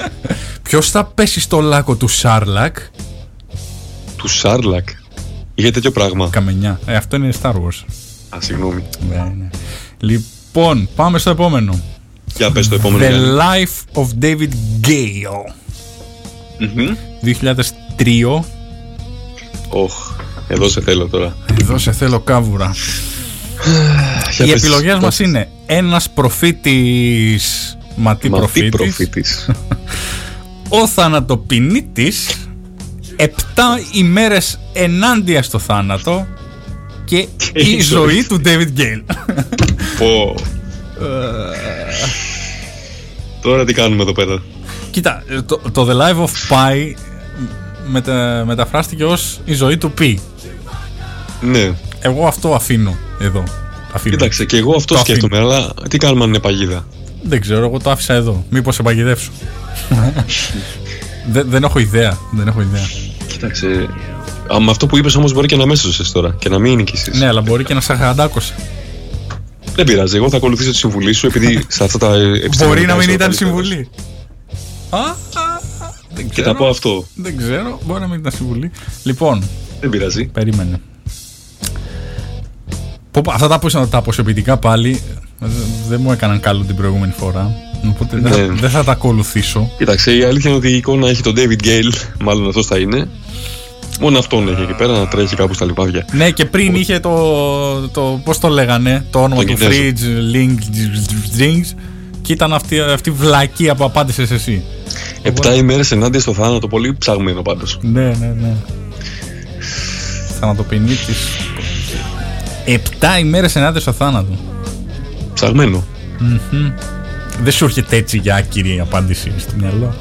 [laughs] Ποιος θα πέσει στο λάκκο του Σάρλακ; Του Σάρλακ. Είχε τέτοιο πράγμα. Καμενιά. Ε, αυτό είναι Star Wars. Α, συγγνώμη. Ναι, ναι. Λοιπόν, πάμε στο επόμενο. Για πες το επόμενο. The Γιάννη. Life of David Gale. Μμμ. 2003. Οχ, εδώ σε θέλω τώρα. Εδώ σε θέλω κάβουρα. Για Οι πες, επιλογές το- μας είναι ένας προφήτης Μα τι Μα τι προφήτης προφήτης. [laughs] Ο θανατοποιητής Επτά ημέρες ενάντια στο θάνατο Και η η ζωή ζωή του David Gale Πω. Τώρα τι κάνουμε εδώ πέρα; Κοίτα, ε, το, το The Life of Pi μετα, μεταφράστηκε ως η ζωή του Πι. Ναι. Εγώ αυτό αφήνω εδώ. Αφήνω. Κοίταξε, και εγώ αυτό Το σκέφτομαι, αλλά τι κάνουμε αν είναι παγίδα; Δεν ξέρω, εγώ το άφησα εδώ. Μήπως σε παγιδεύσω. δεν, δεν έχω ιδέα. Δεν έχω ιδέα. Κοίταξε. Α, με αυτό που είπες όμως μπορεί και να με έσωσες τώρα και να μην νικήσεις. Ναι, αλλά μπορεί και να σε χαντάκωσε. Δεν πειράζει. Εγώ θα ακολουθήσω τη συμβουλή σου επειδή σε αυτά τα επιστημονικά. Μπορεί να μην είσαι ο ήταν καλύτερος. συμβουλή. Α, α, α, δεν Και ξέρω. θα πω αυτό. Δεν ξέρω, μπορεί να μην ήταν συμβουλή. Λοιπόν, Δεν πειράζει. περίμενε. Πω, πω, αυτά τα, αποσ- τα αποσιοποιητικά πάλι ε, δεν μου έκαναν καλό την προηγούμενη φορά. Οπότε δεν, θα, Ναι. δεν θα τα ακολουθήσω. Κοίταξε, η αλήθεια είναι ότι η εικόνα έχει τον David Gale, μάλλον αυτός θα είναι. Μόνο αυτόν έχει εκεί πέρα να τρέχει κάπου στα λιβάδια. Ναι, και πριν είχε το. το Πώς το λέγανε, το όνομα Το του Κινέζο. Fridge Link Drinks. Και ήταν αυτή, αυτή η βλακία που απάντησες εσύ. Επτά ημέρες ενάντια στο θάνατο, πολύ ψαγμένο πάντως. Ναι, ναι, ναι. Θανατοποιημή τη. Επτά ημέρες ενάντια στο θάνατο. Ψαγμένο. Δεν σου έρχεται έτσι για άκυρη απάντηση στο μυαλό;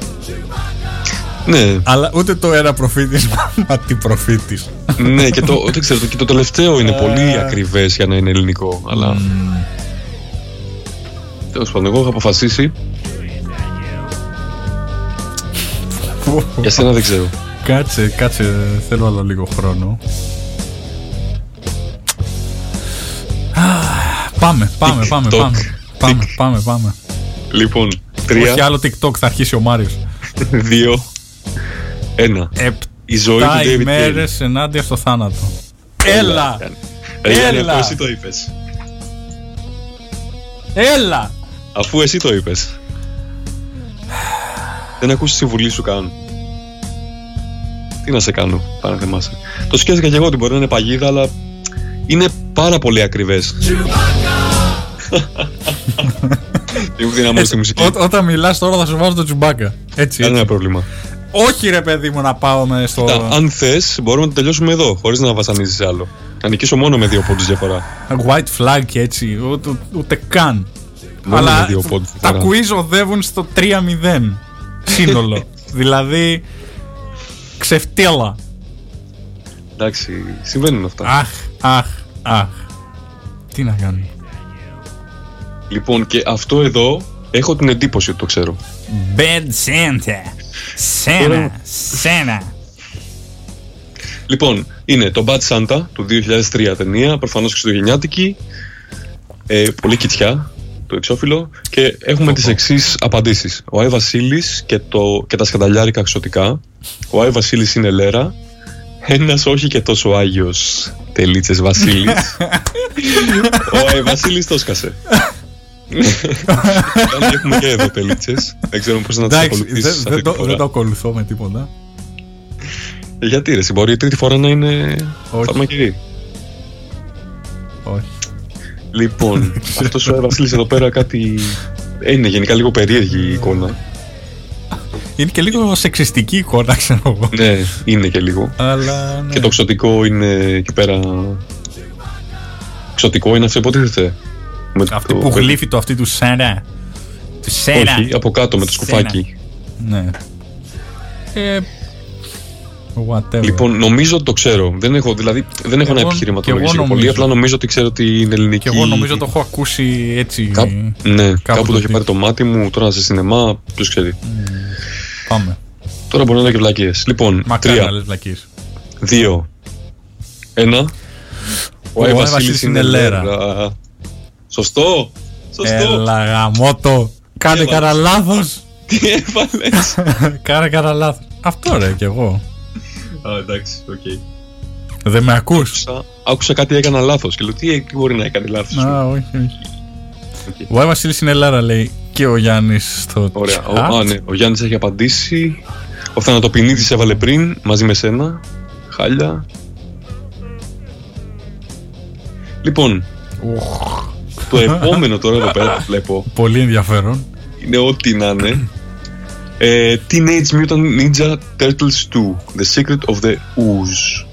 Ναι, Αλλά ούτε το ένα προφήτης, [laughs] μα τι προφήτης. ναι, και το, δεν ξέρω, και το τελευταίο είναι πολύ ακριβές για να είναι ελληνικό. Αλλά. Τέλος πάντων, εγώ έχω αποφασίσει. Για σένα δεν ξέρω. κάτσε, κάτσε, θέλω άλλο λίγο χρόνο. Πάμε, πάμε, πάμε, TikTok. πάμε. Πάμε, πάμε, πάμε. Λοιπόν, Όχι τρία, άλλο TikTok, θα αρχίσει ο Μάριος. [laughs] δύο, ένα. Η ζωή του Επτά David Gale. ημέρες ενάντια στο θάνατο. Έλα! Ρε Γιάννη, Έλα. αφού εσύ το είπες. Έλα! Αφού εσύ το είπες. Δεν ακούσεις τη συμβουλή σου καν. Τι να σε κάνω, πάρα να θυμάσαι. Το σκέφτηκα και εγώ ότι μπορεί να είναι παγίδα, αλλά είναι πάρα πολύ ακριβές. Λίγο δυναμώνει τη μουσική. Ό- όταν μιλάς τώρα θα σου βάζω το τσουμπάκα. Έτσι, Κανένα έτσι. πρόβλημα. Όχι ρε παιδί μου να πάω με στο... Τα, αν θες, μπορούμε να το τελειώσουμε εδώ, χωρίς να βασανίζεις άλλο. Να νικήσω μόνο με δύο πόντους διαφορά. White flag και έτσι, ούτε, ούτε καν. Μόνο με Αλλά δύο πόντους τα διαφορά. quiz οδεύουν στο 3-0 σύνολο. [laughs] δηλαδή, ξεφτύλα. Εντάξει, συμβαίνουν αυτά. Αχ, αχ, αχ. Τι να κάνω. Λοιπόν, και αυτό εδώ έχω την εντύπωση ότι το ξέρω. Bad Santa. Σένα, σένα. Λοιπόν, είναι το Bad Santa του 2003 ταινία, προφανώς χριστουγεννιάτικη. Ε, πολύ κοιτιά το εξώφυλλο. Και έχουμε τις εξής απαντήσεις. Ο Άι Βασίλης και, το, και τα σκανταλιάρικα εξωτικά. Ο Άι Βασίλης είναι λέρα. Ένας όχι και τόσο άγιος τελίτσες Βασίλης. [laughs] Ο Άι Βασίλης το σκάσε. Πάλι έχουμε και εδώ τελίτσε. Δεν ξέρω πώς να τι Εντάξει, ακολουθήσεις δεν- αυτή δεν τη το- φορά. δεν το ακολουθώ με τίποτα. Ε, Γιατί ρε, μπορεί η τρίτη φορά να είναι Όχι. φαρμακερή. Όχι. Λοιπόν, [laughs] αυτός ο Βασίλη εδώ πέρα κάτι. Ε, Είναι γενικά λίγο περίεργη η εικόνα. Είναι και λίγο σεξιστική εικόνα, ξέρω εγώ. Ναι, είναι και λίγο. Αλλά ναι. Και το ξωτικό είναι εκεί πέρα. Ξωτικό είναι αυτό υποτίθεται. Με Αυτή το- που γλύφει το αυτή του Σένα. Του Σένα. Όχι, από κάτω με το Σένα. σκουφάκι. Ναι. Ε, whatever. Λοιπόν, νομίζω ότι το ξέρω. Δεν έχω, δηλαδή, δεν έχω Εγώ- να και επιχειρηματολογήσω εγώ πολύ. νομίζω. Απλά νομίζω ότι ξέρω ότι είναι ελληνική. Και εγώ νομίζω το έχω ακούσει έτσι. Κά... Ναι, κάπου, το το έχει τι- πάρει το μάτι μου, τώρα σε σινεμά, ποιος ξέρει. Πάμε. Τώρα μπορεί να είναι και βλακίες. Λοιπόν, Μακάρι τρία, να λες βλακίες. δύο, ένα. Ο Άι Βασίλης είναι λέρα. Σωστό. Σωστό. Έλα γαμώτο. Κάνε έβαλες; κανένα λάθος. Τι έβαλες; [laughs] Κάνε κανένα λάθος. Αυτό ρε κι εγώ. Α, εντάξει, οκ. Δεν με ακούς; Άκουσα- Άκουσα κάτι έκανα λάθος και λέω τι τι μπορεί να έκανε λάθος. Α, όχι, όχι. Ο Άι Βασίλης είναι Λάρα λέει και ο Γιάννης στο Ωραία. Ο, chat. α, ναι. ο Γιάννης έχει απαντήσει. Ο Θανατοποιηνίδης έβαλε πριν μαζί με σένα. Χάλια. Λοιπόν, το επόμενο τώρα εδώ πέρα που βλέπω Πολύ ενδιαφέρον. είναι ό,τι να είναι. Ε, Teenage Mutant Ninja Turtles 2 The Secret of the Ooze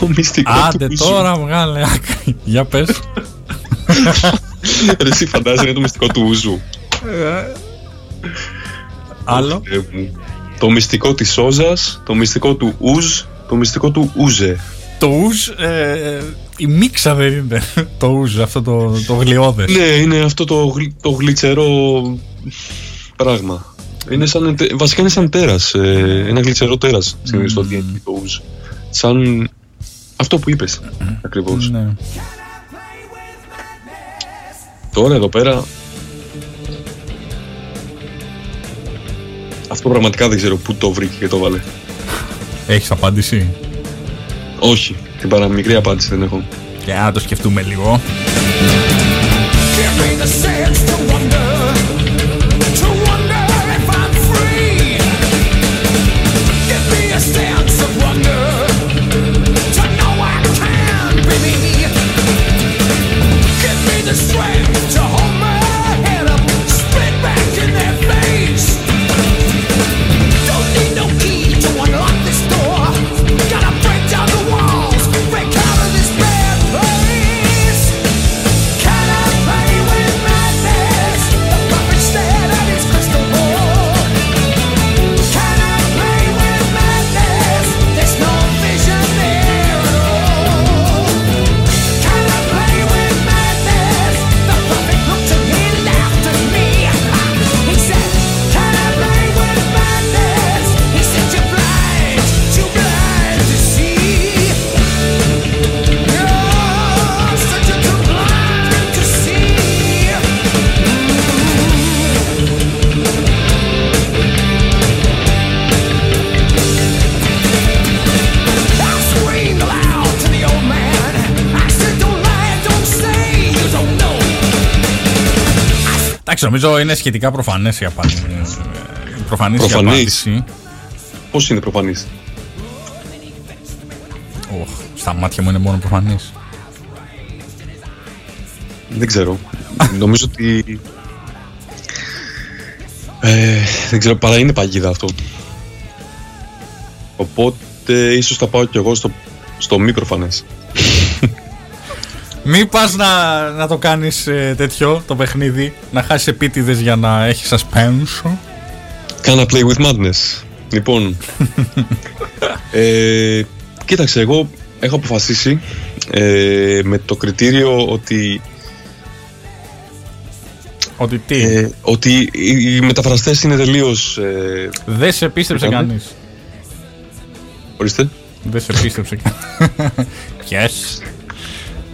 Το μυστικό Άντε του τώρα βγάλε άκρη. Για πες. Ρε, Εσύ φαντάζεσαι είναι το μυστικό του Ούζου. Άλλο. Θεέ μου. Το μυστικό της Σόζας, το μυστικό του Ούζ, το μυστικό του Ούζε. Το ουζ, ε, η μίξα δεν είναι. Το ουζ, αυτό το, το γλιώδες. Ναι, είναι αυτό το, γλυ- το γλιτσερό πράγμα. Είναι σαν, τε- βασικά είναι σαν τέρας, ε, ένα γλιτσερό τέρας συνήθως το D&D το Ούζ. Σαν αυτό που είπες ακριβώς. Ναι. Τώρα εδώ πέρα αυτό πραγματικά δεν ξέρω πού το βρήκε και το βάλε. Έχεις απάντηση; Όχι, την παραμικρή απάντηση δεν έχω. Και να το σκεφτούμε λίγο. Νομίζω είναι σχετικά προφανές η απάντηση. Προφανής, η Προφανής. απάντηση. Πώς είναι προφανής; Οχ, στα μάτια μου είναι μόνο προφανής. Δεν ξέρω. Νομίζω ότι. Ε, δεν ξέρω, παρά είναι παγίδα αυτό. Οπότε ίσως θα πάω κι εγώ στο, στο μη προφανές. Μην πας να, να το κάνεις ε, τέτοιο το παιχνίδι, να χάσεις επίτηδες για να έχεις suspense. Can I play with madness. Λοιπόν. [laughs] ε, κοίταξε, εγώ έχω αποφασίσει ε, με το κριτήριο ότι, Ότι τι, ε, ότι οι, οι μεταφραστές είναι τελείως... Ε, δεν σε πίστεψε Κάνε. κανείς; ορίστε. Δεν σε πίστεψε [laughs] κανείς. yes.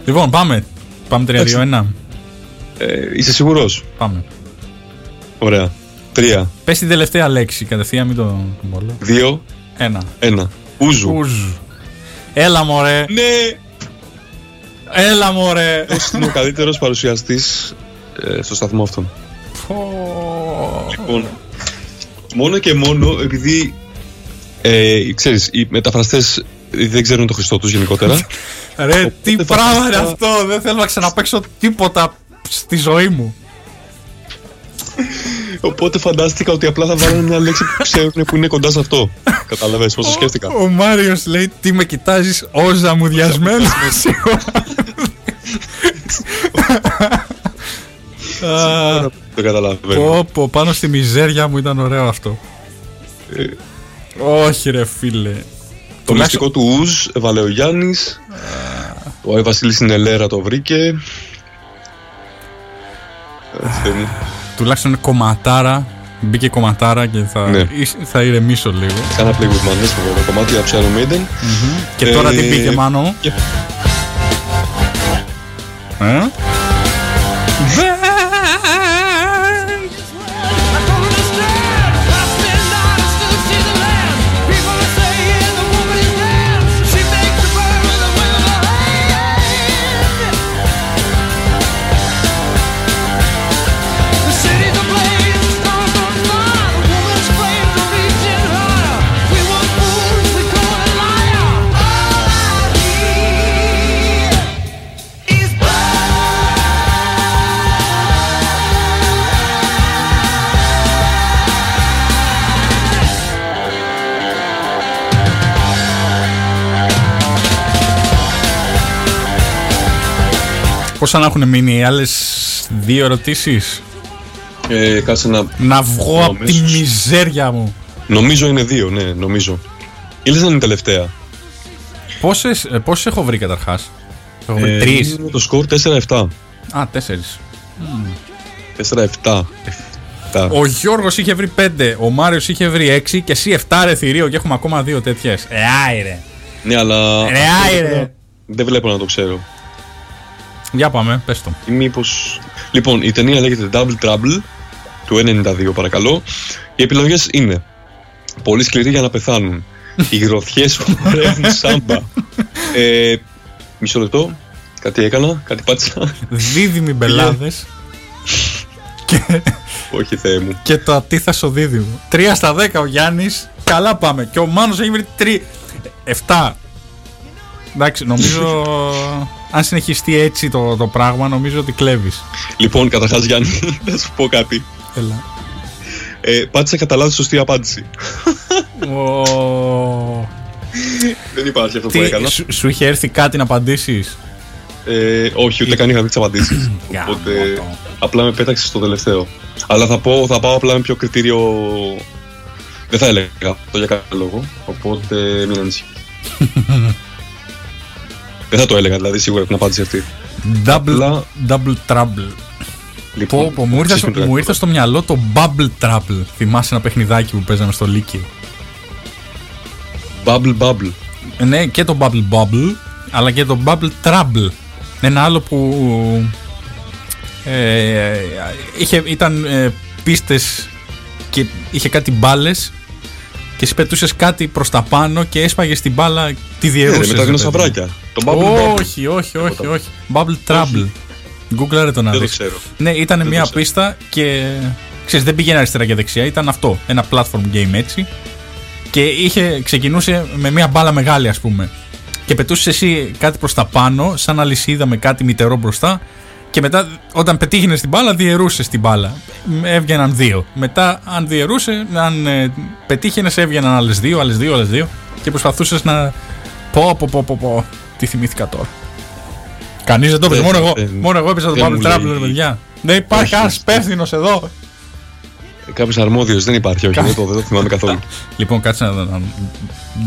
Λοιπόν, πάμε. Πάμε 3-2-1. Ε, είσαι σίγουρος; Πάμε. Ωραία. Τρία, Πες την τελευταία λέξη κατευθείαν, μην το τον πω. δύο, Ένα. ένα. Ούζου. Ουζ. Έλα μωρέ, Ναι! έλα μωρέ. Πώς είναι ο καλύτερος παρουσιαστής ε, στο σταθμό αυτόν; Πω. Λοιπόν, μόνο και μόνο επειδή ε, ξέρεις, οι μεταφραστές δεν ξέρουν το Χριστό τους γενικότερα. [laughs] Ρε, τι θα πράγμα είναι φυσικά- αυτό. Δεν θέλω να ξαναπαίξω τίποτα στη ζωή μου. Οπότε φαντάστηκα ότι απλά θα βάλουν μια λέξη που ξέρουν που είναι κοντά σε αυτό. Κατάλαβες πώς το σκέφτηκα. Ο, ο Μάριος λέει τι με κοιτάζεις όζα μου διασμένος. [laughs] Το καταλαβαίνω. Πω πω πάνω στη μιζέρια μου ήταν ωραίο αυτό. Ε, Όχι ρε φίλε. Το μυστικό του Ουζ έβαλε ο Γιάννης. Ο Άι Βασίλης στην Ελέρα το βρήκε. Έτσι, Θεέ μου. Τουλάχιστον είναι κομματάρα. Μπήκε κομματάρα και θα, Ναι. ίσ- θα ηρεμήσω λίγο. Κάνα play with madness το κομμάτι από Iron Maiden. Και τώρα τι Ε, πήγε μάνο; και- Ε; Πόσα να έχουν μείνει οι άλλες Δύο ερωτήσεις; Ε, κάτσε να. Να βγω από τη Αμέσως. μιζέρια μου. Νομίζω είναι δύο, ναι, νομίζω. Ή λες να είναι η τελευταία. Πόσες, ε, πόσες έχω βρει καταρχάς; Έχω βρει Ε, τρεις. είναι το σκορ 4-7. Α, τέσσερις. 4-7. Εφτά. Ο Γιώργος είχε βρει πέντε, ο Μάριος είχε βρει έξι και εσύ εφτά ρε θηρίο και έχουμε ακόμα δύο τέτοιες. Ε, άιρε. Ναι, αλλά. Ρε, άιρε. Δεν βλέπω να το ξέρω. Για πάμε, πες το. Ή μήπως... Λοιπόν, η ταινία λέγεται Double Trouble του 92 παρακαλώ. Οι επιλογές είναι Πολύ σκληροί για να πεθάνουν. [laughs] Οι γροθιές που χορεύουν σάμπα. Ε, μισό λεπτό. Κάτι έκανα, κάτι πάτησα. Δίδυμοι μπελάδες και, Όχι θεέ μου. και το ατίθασο δίδυμο. Τρία στα δέκα ο Γιάννης, καλά πάμε. Και ο Μάνος έχει βρει τρία. Εφτά. Εντάξει, νομίζω αν συνεχιστεί έτσι το, το πράγμα, νομίζω ότι κλέβεις. Λοιπόν, καταρχάς Γιάννη, [laughs] να σου πω κάτι. Έλα. Ε, πάτησα κατά λάθος σωστή απάντηση. Ω. Δεν υπάρχει αυτό που Τι, έκανα. σου, σου είχε έρθει κάτι να απαντήσεις; Ε, όχι, ούτε καν είχα δει τις απαντήσεις. [clears throat] Γάμο Οπότε το. απλά με πέταξες στο τελευταίο. Αλλά θα, πω, θα πάω απλά με πιο κριτήριο. Δεν θα έλεγα αυτό για κάποιο λόγο. Οπότε μην ανησυχείς. [laughs] Δεν θα το έλεγα δηλαδή σίγουρα την απάντηση αυτή. Double, Απλά- double trouble. Λοιπόν, Πω, πω, μου, ήρθε, στο- ψήφιντρα. μου ήρθε στο μυαλό το Bubble Trouble. Θυμάσαι ένα παιχνιδάκι που παίζαμε στο Λύκειο. Bubble Bubble. Ε, Ναι, και το Bubble Bubble, αλλά και το Bubble Trouble. Ένα άλλο που ε, είχε, ήταν ε, πίστες και είχε κάτι μπάλες και εσύ πετούσες κάτι προς τα πάνω και έσπαγες την μπάλα, τη Ναι, ρε, διαιρούσες. με τα ρε παιδί. δεινοσαυράκια. Το Bubble Bubble. όχι, όχι, όχι, όχι. Bubble Trouble. Γκούγκλαρε το να Δεν το δεις. ξέρω. Ναι, ήταν Δεν μια το ξέρω. πίστα και ξέρεις, δεν πήγαινε αριστερά και δεξιά. Ήταν αυτό. Ένα platform game έτσι. Και είχε, ξεκινούσε με μια μπάλα μεγάλη, ας πούμε. Και πετούσες εσύ κάτι προς τα πάνω, σαν αλυσίδα με κάτι μητερό μπροστά. Και μετά, όταν πετύχαινε την μπάλα, διαιρούσε την μπάλα. Έβγαιναν δύο. Μετά, αν διαιρούσε, αν ε, πετύχαινες, έβγαιναν άλλες δύο, άλλες δύο, άλλες δύο. Και προσπαθούσες να. Πω, πω, πω, πω, πω. Τι θυμήθηκα τώρα. Κανείς δεν το έπαιζε. Δεν- Μόνο εγώ. δεν- Μόνο εγώ έπαιζα το δεν Bubble μου Trouble, λέει- ρε παιδιά. Δεν υπάρχει Όχι, κανένα όχι. υπεύθυνος εδώ. Κάποιος αρμόδιος δεν υπάρχει, όχι. Δεν το, δεν το θυμάμαι καθόλου. [laughs] Λοιπόν, κάτσε να. να-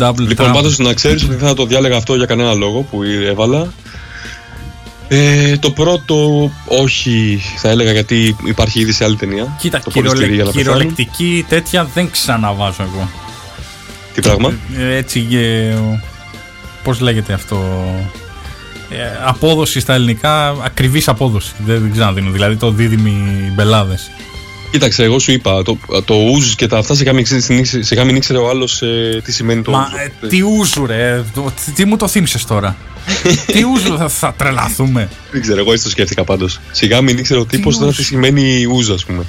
Double Λοιπόν, Trouble. πάντως να ξέρεις ότι δεν θα το διάλεγα αυτό για κανένα λόγο που έβαλα. Ε, το πρώτο, όχι, θα έλεγα γιατί υπάρχει ήδη σε άλλη ταινία. Κοίτα, το πολύ σκληρή για κυριολε... να πεθάνουν. κυριολεκτική τέτοια δεν ξαναβάζω εγώ. Τι πράγμα; Ε, έτσι, ε, πώς λέγεται αυτό, ε, απόδοση στα ελληνικά, ακριβής απόδοση. Δεν, δεν ξαναδίνω, δηλαδή το δίδυμοι μπελάδες. Κοίταξε, εγώ σου είπα, το, το ουζ και τα αυτά σιγά μην, ξέρει- σιγά μην ήξερε ο άλλος τι σημαίνει το Μα ούζο. ε, τι ούζου ρε, το- τι, τι μου το θύμισες τώρα; τι ούζου θα, θα τρελαθούμε; Δεν ξέρω, εγώ έτσι το σκέφτηκα πάντως. Σιγά μην ήξερε ο τύπος τώρα ούζ; τι σημαίνει ουζ, ας πούμε.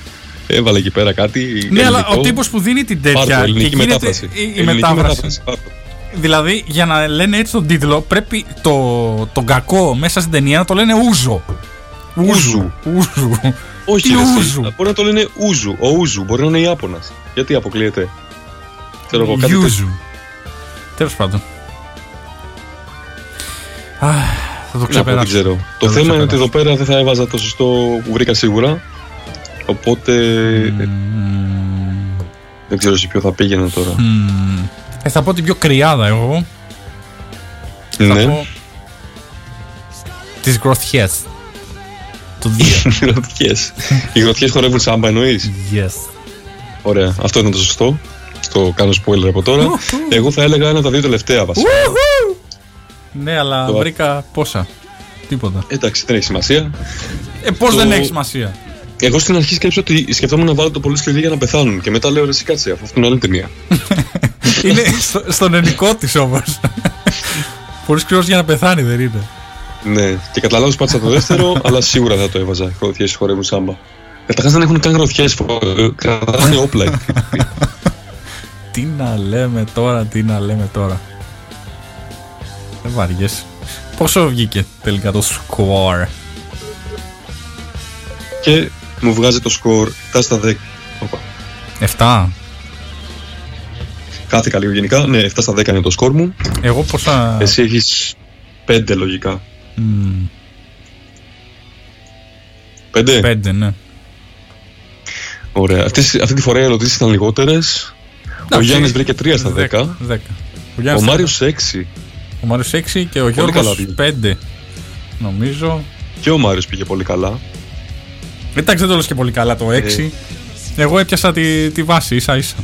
Έβαλε εκεί πέρα κάτι. ναι, αλλά ελληνικό. ο τύπος που δίνει την Πάρ' το, τέτοια και ελληνική γίνεται μετάφραση. η, η Ελληνική μετάφραση. πάρ' το. Δηλαδή, για να λένε έτσι τον τίτλο, πρέπει το, τον κακό μέσα στην ταινία να το λένε ούζο. Ούζου. Ούζου. Όχι, Τι ρε, εσύ. ούζου; Μπορεί να το λένε ούζου. Ο ούζου μπορεί να είναι Ιάπωνας. Γιατί αποκλείεται; Ξέρω εγώ κάτι. τέτοιο. Γιούζου. Τέλος πάντων. Α, θα το Να πω, δεν ξεπεράσω. ξέρω. Το το θέμα είναι ξεπεράσω. ότι εδώ πέρα δεν θα έβαζα το σωστό που βρήκα σίγουρα. Οπότε δεν ξέρω σε ποιο θα πήγαινα τώρα. Μμμ. Ε, θα πω την πιο κρυάδα εγώ. Θα Ναι. πω τις γροθιές. Το 2. [laughs] Οι γροθιές. Οι γροθιές χορεύουν σάμπα εννοείς; yes. Ωραία. Αυτό ήταν το σωστό. Στο κάνω spoiler από τώρα. Εγώ θα έλεγα ένα από τα δύο τελευταία βασικά. Ναι, αλλά Το- βρήκα πόσα. Τίποτα. Εντάξει, δεν έχει σημασία. Ε, πώς Το- δεν έχει σημασία; Εγώ στην αρχή σκέψω ότι σκεφτόμουν να βάλω το πολύ σκληρή για να πεθάνουν. Και μετά λέω ρε, εσύ κάτσε, αφού αυτό είναι άλλη ταινία. [laughs] είναι στο, στον ενικό της όμως. [laughs] Πολύ σκληρός για να πεθάνει, δεν είναι. Ναι, και κατά λάθο πάτησα το δεύτερο, [laughs] αλλά σίγουρα θα το έβαζα. Γροθιές χορεύουν σάμπα. Καταρχά δεν έχουν καν γροθιές. Κρατάνε όπλα. [laughs] Τι να λέμε τώρα, τι να λέμε τώρα. Δεν βαριέσαι. Πόσο βγήκε τελικά το score. και μου βγάζει το σκορ 7 στα 10. Οπα. 7. Κάθηκα λίγο γενικά. Ναι, 7 στα 10 είναι το σκορ μου. Εγώ πόσα. Εσύ έχεις 5 λογικά. Μμμ. Πέντε; Πέντε, ναι. Ωραία. Αυτές, αυτή τη φορά οι ερωτήσεις ήταν λιγότερες. Ο Εντάξει, Γιάννης βρήκε 3 στα 10. Δέκα. Δέκα. Ο, Ο Γιάννης Μάριος ήταν- 6. ο Μάριος 6 και ο καλά Γιώργος πήγε. 5. Νομίζω. Και ο Μάριος πήγε πολύ καλά. Εντάξει, δεν το λες και πολύ καλά το 6. Εγώ έπιασα τη, τη βάση ίσα ίσα.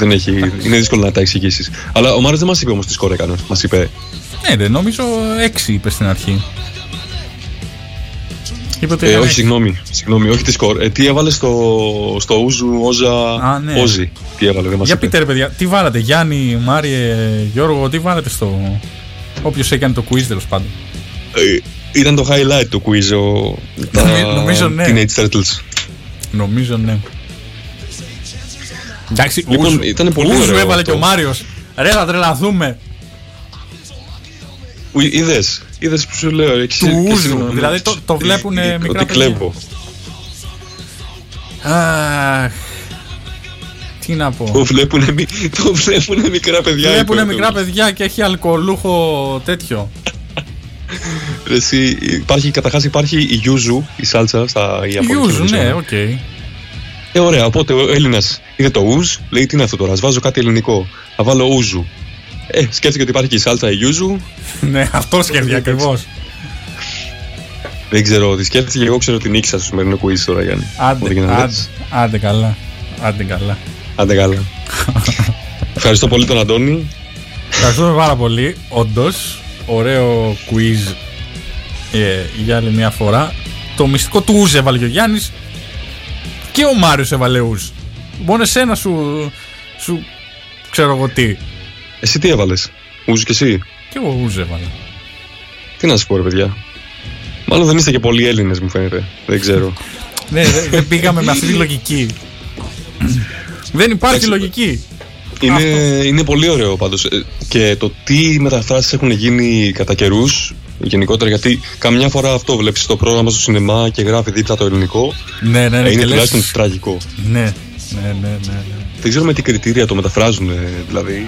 Δεν έχει, είναι δύσκολο να τα εξηγήσεις. Αλλά ο Μάριο δεν μας είπε όμως τι σκορ έκανε. Μας είπε. Ναι, δεν νομίζω 6 είπε στην αρχή. Είπε ότι Ε, έκανε όχι, έξι. συγγνώμη, συγγνώμη, όχι τη σκορ. Ε, τι έβαλε στο, στο Ούζου, Όζα, Α, ναι. Όζι. Τι έβαλε, δεν μας Για είπε. πείτε ρε παιδιά, τι βάλατε, Γιάννη, Μάριε, Γιώργο, τι βάλατε στο. Όποιος έκανε το quiz τέλος πάντων. Ε, ήταν το highlight του quiz. Ο, τα Νομι- νομίζω, ναι. Teenage Turtles. Νομίζω ναι. Εντάξει, Λοιπόν, Ούζου, ήταν πολύ Ούζου ωραίο έβαλε αυτό. και ο Μάριος. Ρε, θα τρελαθούμε. Είδες, είδες που σου λέω. έχεις- Του και Ούζου, εσύ- δηλαδή το- το βλέπουν ε, μικρά Ότι παιδιά. κλέβω. Αχ. Τι να πω. Το βλέπουνε, μι- το βλέπουνε μικρά παιδιά. Βλέπουνε είπε, μικρά παιδιά και έχει αλκοολούχο τέτοιο. Ρε, Εσύ, υπάρχει, καταρχάς υπάρχει η γιούζου, η σάλτσα στα Ιαπωνικά. Ιούζου, νομίζω. ναι, οκ. Ε, ωραία, οπότε ο Έλληνας είδε το ουζ, λέει τι είναι αυτό τώρα, ας βάζω κάτι ελληνικό. Θα βάλω ούζου. Ε, σκέφτηκε ότι υπάρχει και η σάλτσα η γιούζου. [laughs] Ναι, αυτό σκέφτηκε ακριβώς. Δεν ξέρω τι σκέφτηκε, εγώ ξέρω ότι νίκησα στο σημερινό quiz τώρα, Γιάννη. Ό,τι Άντε, και να άντε, λες. άντε καλά. Άντε καλά. Άντε καλά. [laughs] Ευχαριστώ πολύ τον Αντώνη. Ευχαριστούμε πάρα πολύ. Όντως, ωραίο quiz ε, για άλλη μια φορά. Το μυστικό του Ούζ έβαλε και ο Γιάννης και ο Μάριος έβαλε Ούζ. Μόνο εσένα σου, σου ξέρω εγώ τι. Εσύ τι έβαλες, Ούζου κι εσύ; Και εγώ Ούζ έβαλα. Τι να σα πω, ρε παιδιά. Μάλλον δεν είστε και πολλοί Έλληνες, μου φαίνεται. Δεν ξέρω. [laughs] Ναι, δεν δεν πήγαμε με αυτή τη λογική. δεν υπάρχει Εντάξει, λογική. Είναι, είναι πολύ ωραίο πάντως. Και το τι μεταφράσεις έχουν γίνει κατά καιρούς, γενικότερα, γιατί καμιά φορά αυτό βλέπεις στο πρόγραμμα στο σινεμά και γράφει δίπλα το ελληνικό. Ναι, ναι, ναι. ε, είναι και λες- τουλάχιστον τραγικό. Ναι, ναι, ναι, ναι. ναι. Δεν ξέρω με τι κριτήρια το μεταφράζουν, ε, δηλαδή.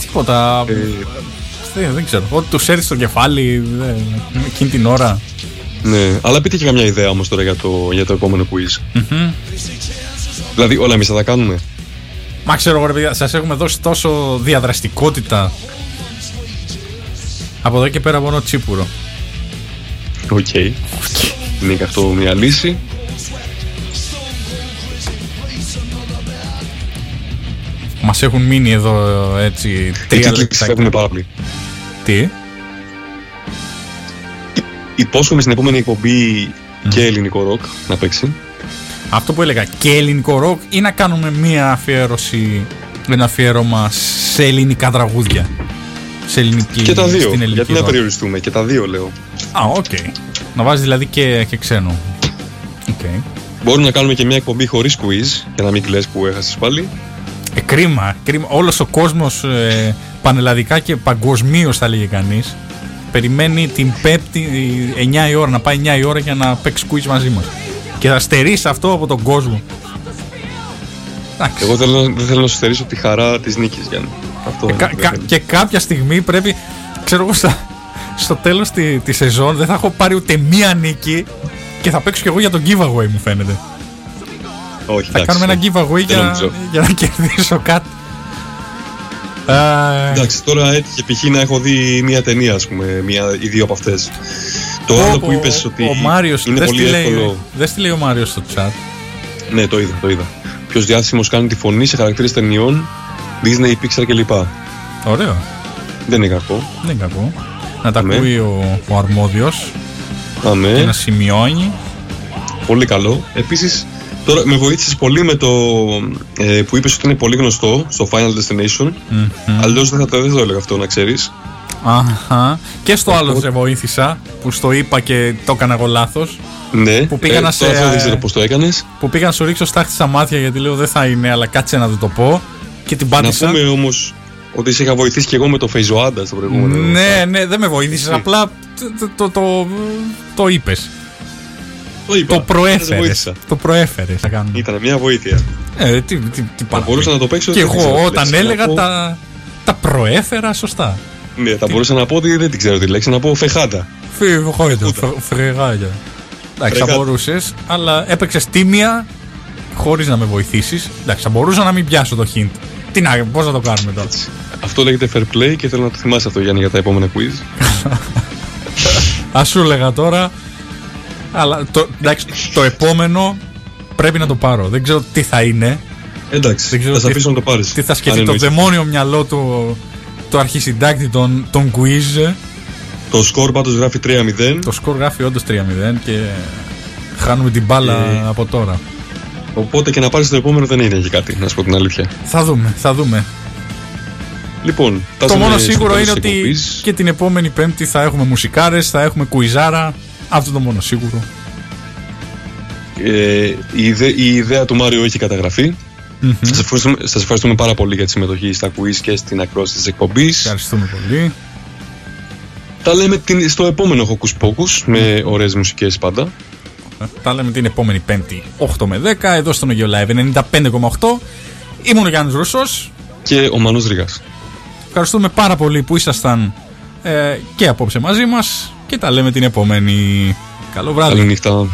Τίποτα. Ε, Δεν, δεν ξέρω. Ό,τι τους έρθει στο κεφάλι δεν- εκείνη την ώρα. ναι, αλλά πείτε και καμιά ιδέα όμως τώρα για το, για το επόμενο quiz. Μμμ. Δηλαδή, όλα εμείς θα τα κάνουμε. Μα ξέρω εγώ ρε παιδιά, σας έχουμε δώσει τόσο διαδραστικότητα. Από εδώ και πέρα μόνο τσίπουρο. Οκ. Είναι και αυτό μια λύση. Μας έχουν μείνει εδώ έτσι Οι τρία τίτλοι λεπτά. φεύγουν πάρα πολύ. Τι; Υπόσχομαι στην επόμενη εκπομπή και ελληνικό ροκ να παίξει. Αυτό που έλεγα και ελληνικό ροκ ή να κάνουμε μία αφιέρωση, ένα αφιέρωμα σε ελληνικά τραγούδια. Σε ελληνική Και τα δύο. στην ελληνική Γιατί να ροκ. περιοριστούμε. Και τα δύο λέω. Α, οκ. Να βάζεις δηλαδή και, και ξένο. Οκ. Μπορούμε να κάνουμε και μια εκπομπή χωρίς quiz για να μην κλαις που έχασες πάλι. Ε, κρίμα, κρίμα. Όλος ο κόσμος ε, πανελλαδικά και παγκοσμίως θα λέγε κανείς περιμένει την πέμπτη 9 η ώρα, να πάει 9 η ώρα για να παίξει quiz μαζί μας. Και θα στερήσει αυτό από τον κόσμο. Εντάξει. Εγώ θέλω, δεν θέλω να σου στερήσω τη χαρά της νίκης, Γιάννη. Αυτό Ε, είναι κα- που κα- θέλω. και κάποια στιγμή πρέπει, ξέρω εγώ, στα- στο τέλος τη, της σεζόν δεν θα έχω πάρει ούτε μία νίκη και θα παίξω κι εγώ για τον giveaway μου φαίνεται. Όχι, Θα εντάξει. κάνουμε ένα giveaway Δεν για, νομίζω. για να κερδίσω κάτι. Α, Εντάξει, τώρα έτυχε π.χ. να έχω δει μια ταινία, ας πούμε, μια ή δύο από αυτές. Το πω, άλλο πω, που είπες ότι ο Μάριος, είναι δες πολύ τι λέει- εύκολο. Δες τι λέει ο Μάριος στο chat. Ναι, το είδα, το είδα. Ποιος διάσημος κάνει τη φωνή σε χαρακτήρες ταινιών, Disney, Pixar κλπ. Ωραίο. Δεν είναι κακό. Δεν είναι κακό. Να τα Ναι. ακούει ο, ο αρμόδιος και Αμέ. να σημειώνει. Πολύ καλό. Επίσης, τώρα με βοήθησες πολύ με το ε, που είπες ότι είναι πολύ γνωστό στο Final Destination. Μμμ. Αλλιώς δεν θα το, δεν θα το έλεγα αυτό, να ξέρεις. Αχα. Και στο άλλο σε βοήθησα που στο είπα και το έκανα εγώ λάθος. Ναι, Που πήγα να σε- τώρα αυτό δεν ξέρω πώς το έκανες. Που πήγα να σου ρίξω στάχτη στα μάτια γιατί λέω δεν θα είναι, αλλά κάτσε να του το πω. Και την Να πάτησα. πούμε όμως ότι σε είχα βοηθήσει και εγώ με το Φεϊζοάντα στο προηγούμενο. Ναι, ναι, δεν με βοήθησες. Απλά το, το, το, το είπες. το, είπα. Το Δεν σε προέφερες. βοήθησα. Το προέφερες. Θα κάνουμε. Ήταν μια βοήθεια. Ε, τι, τι, τι Θα πάνω. μπορούσα να το παίξω. Και δεν ξέρω εγώ τι όταν λέξεις. έλεγα Να πω- τα, τα προέφερα σωστά. Ναι, θα μπορούσα να πω ότι δεν την ξέρω τη λέξη, να πω φεχάτα. Φυγόητο, φρεγάγια. Εντάξει, θα Φρεγάτα. μπορούσες, αλλά έπαιξες τίμια χωρίς να με βοηθήσεις. Εντάξει, θα μπορούσα να μην πιάσω το hint. Τι να, πώς να το κάνουμε τώρα; Αυτό λέγεται fair play και θέλω να το θυμάσαι αυτό Γιάννη για τα επόμενα quiz. [laughs] Α σου έλεγα τώρα. Αλλά το, εντάξει, το επόμενο πρέπει να το πάρω. Δεν ξέρω τι θα είναι. Εντάξει, Δεν ξέρω θα σε τι- αφήσω να το πάρεις. Τι θα σκεφτεί το δαιμόνιο μυαλό του το αρχισυντάκτη των, των quiz. Το σκορ πάντως γράφει 3-0. Το σκορ γράφει όντως 3-0 και χάνουμε την μπάλα Ε, από τώρα. Οπότε και να πάρεις το επόμενο δεν είναι και κάτι, να σου πω την αλήθεια. Θα δούμε, θα δούμε. Λοιπόν, Το φτάσαμε μόνο στο σίγουρο τέλος είναι της ότι εκπομπής. και την επόμενη Πέμπτη θα έχουμε μουσικάρες, θα έχουμε κουιζάρα. Αυτό το μόνο σίγουρο. Ε, η, ιδε- η ιδέα του Μάριο έχει καταγραφεί. Σας, ευχαριστούμε, σας ευχαριστούμε πάρα πολύ για τη συμμετοχή στα quiz και στην ακρόαση της εκπομπής. Ευχαριστούμε πολύ. Τα λέμε την, στο επόμενο Hocus Pocus με ωραίες μουσικές πάντα. Τα λέμε την επόμενη Πέμπτη 8 με 10 εδώ στο Νογιο Live 95,8. Ήμουν ο Γιάννης Ρούσος. Και ο Μανός Ρηγάς. Ευχαριστούμε πάρα πολύ που ήσασταν ε, και απόψε μαζί μας και τα λέμε την επόμενη. Καλό βράδυ. Καλή νύχτα.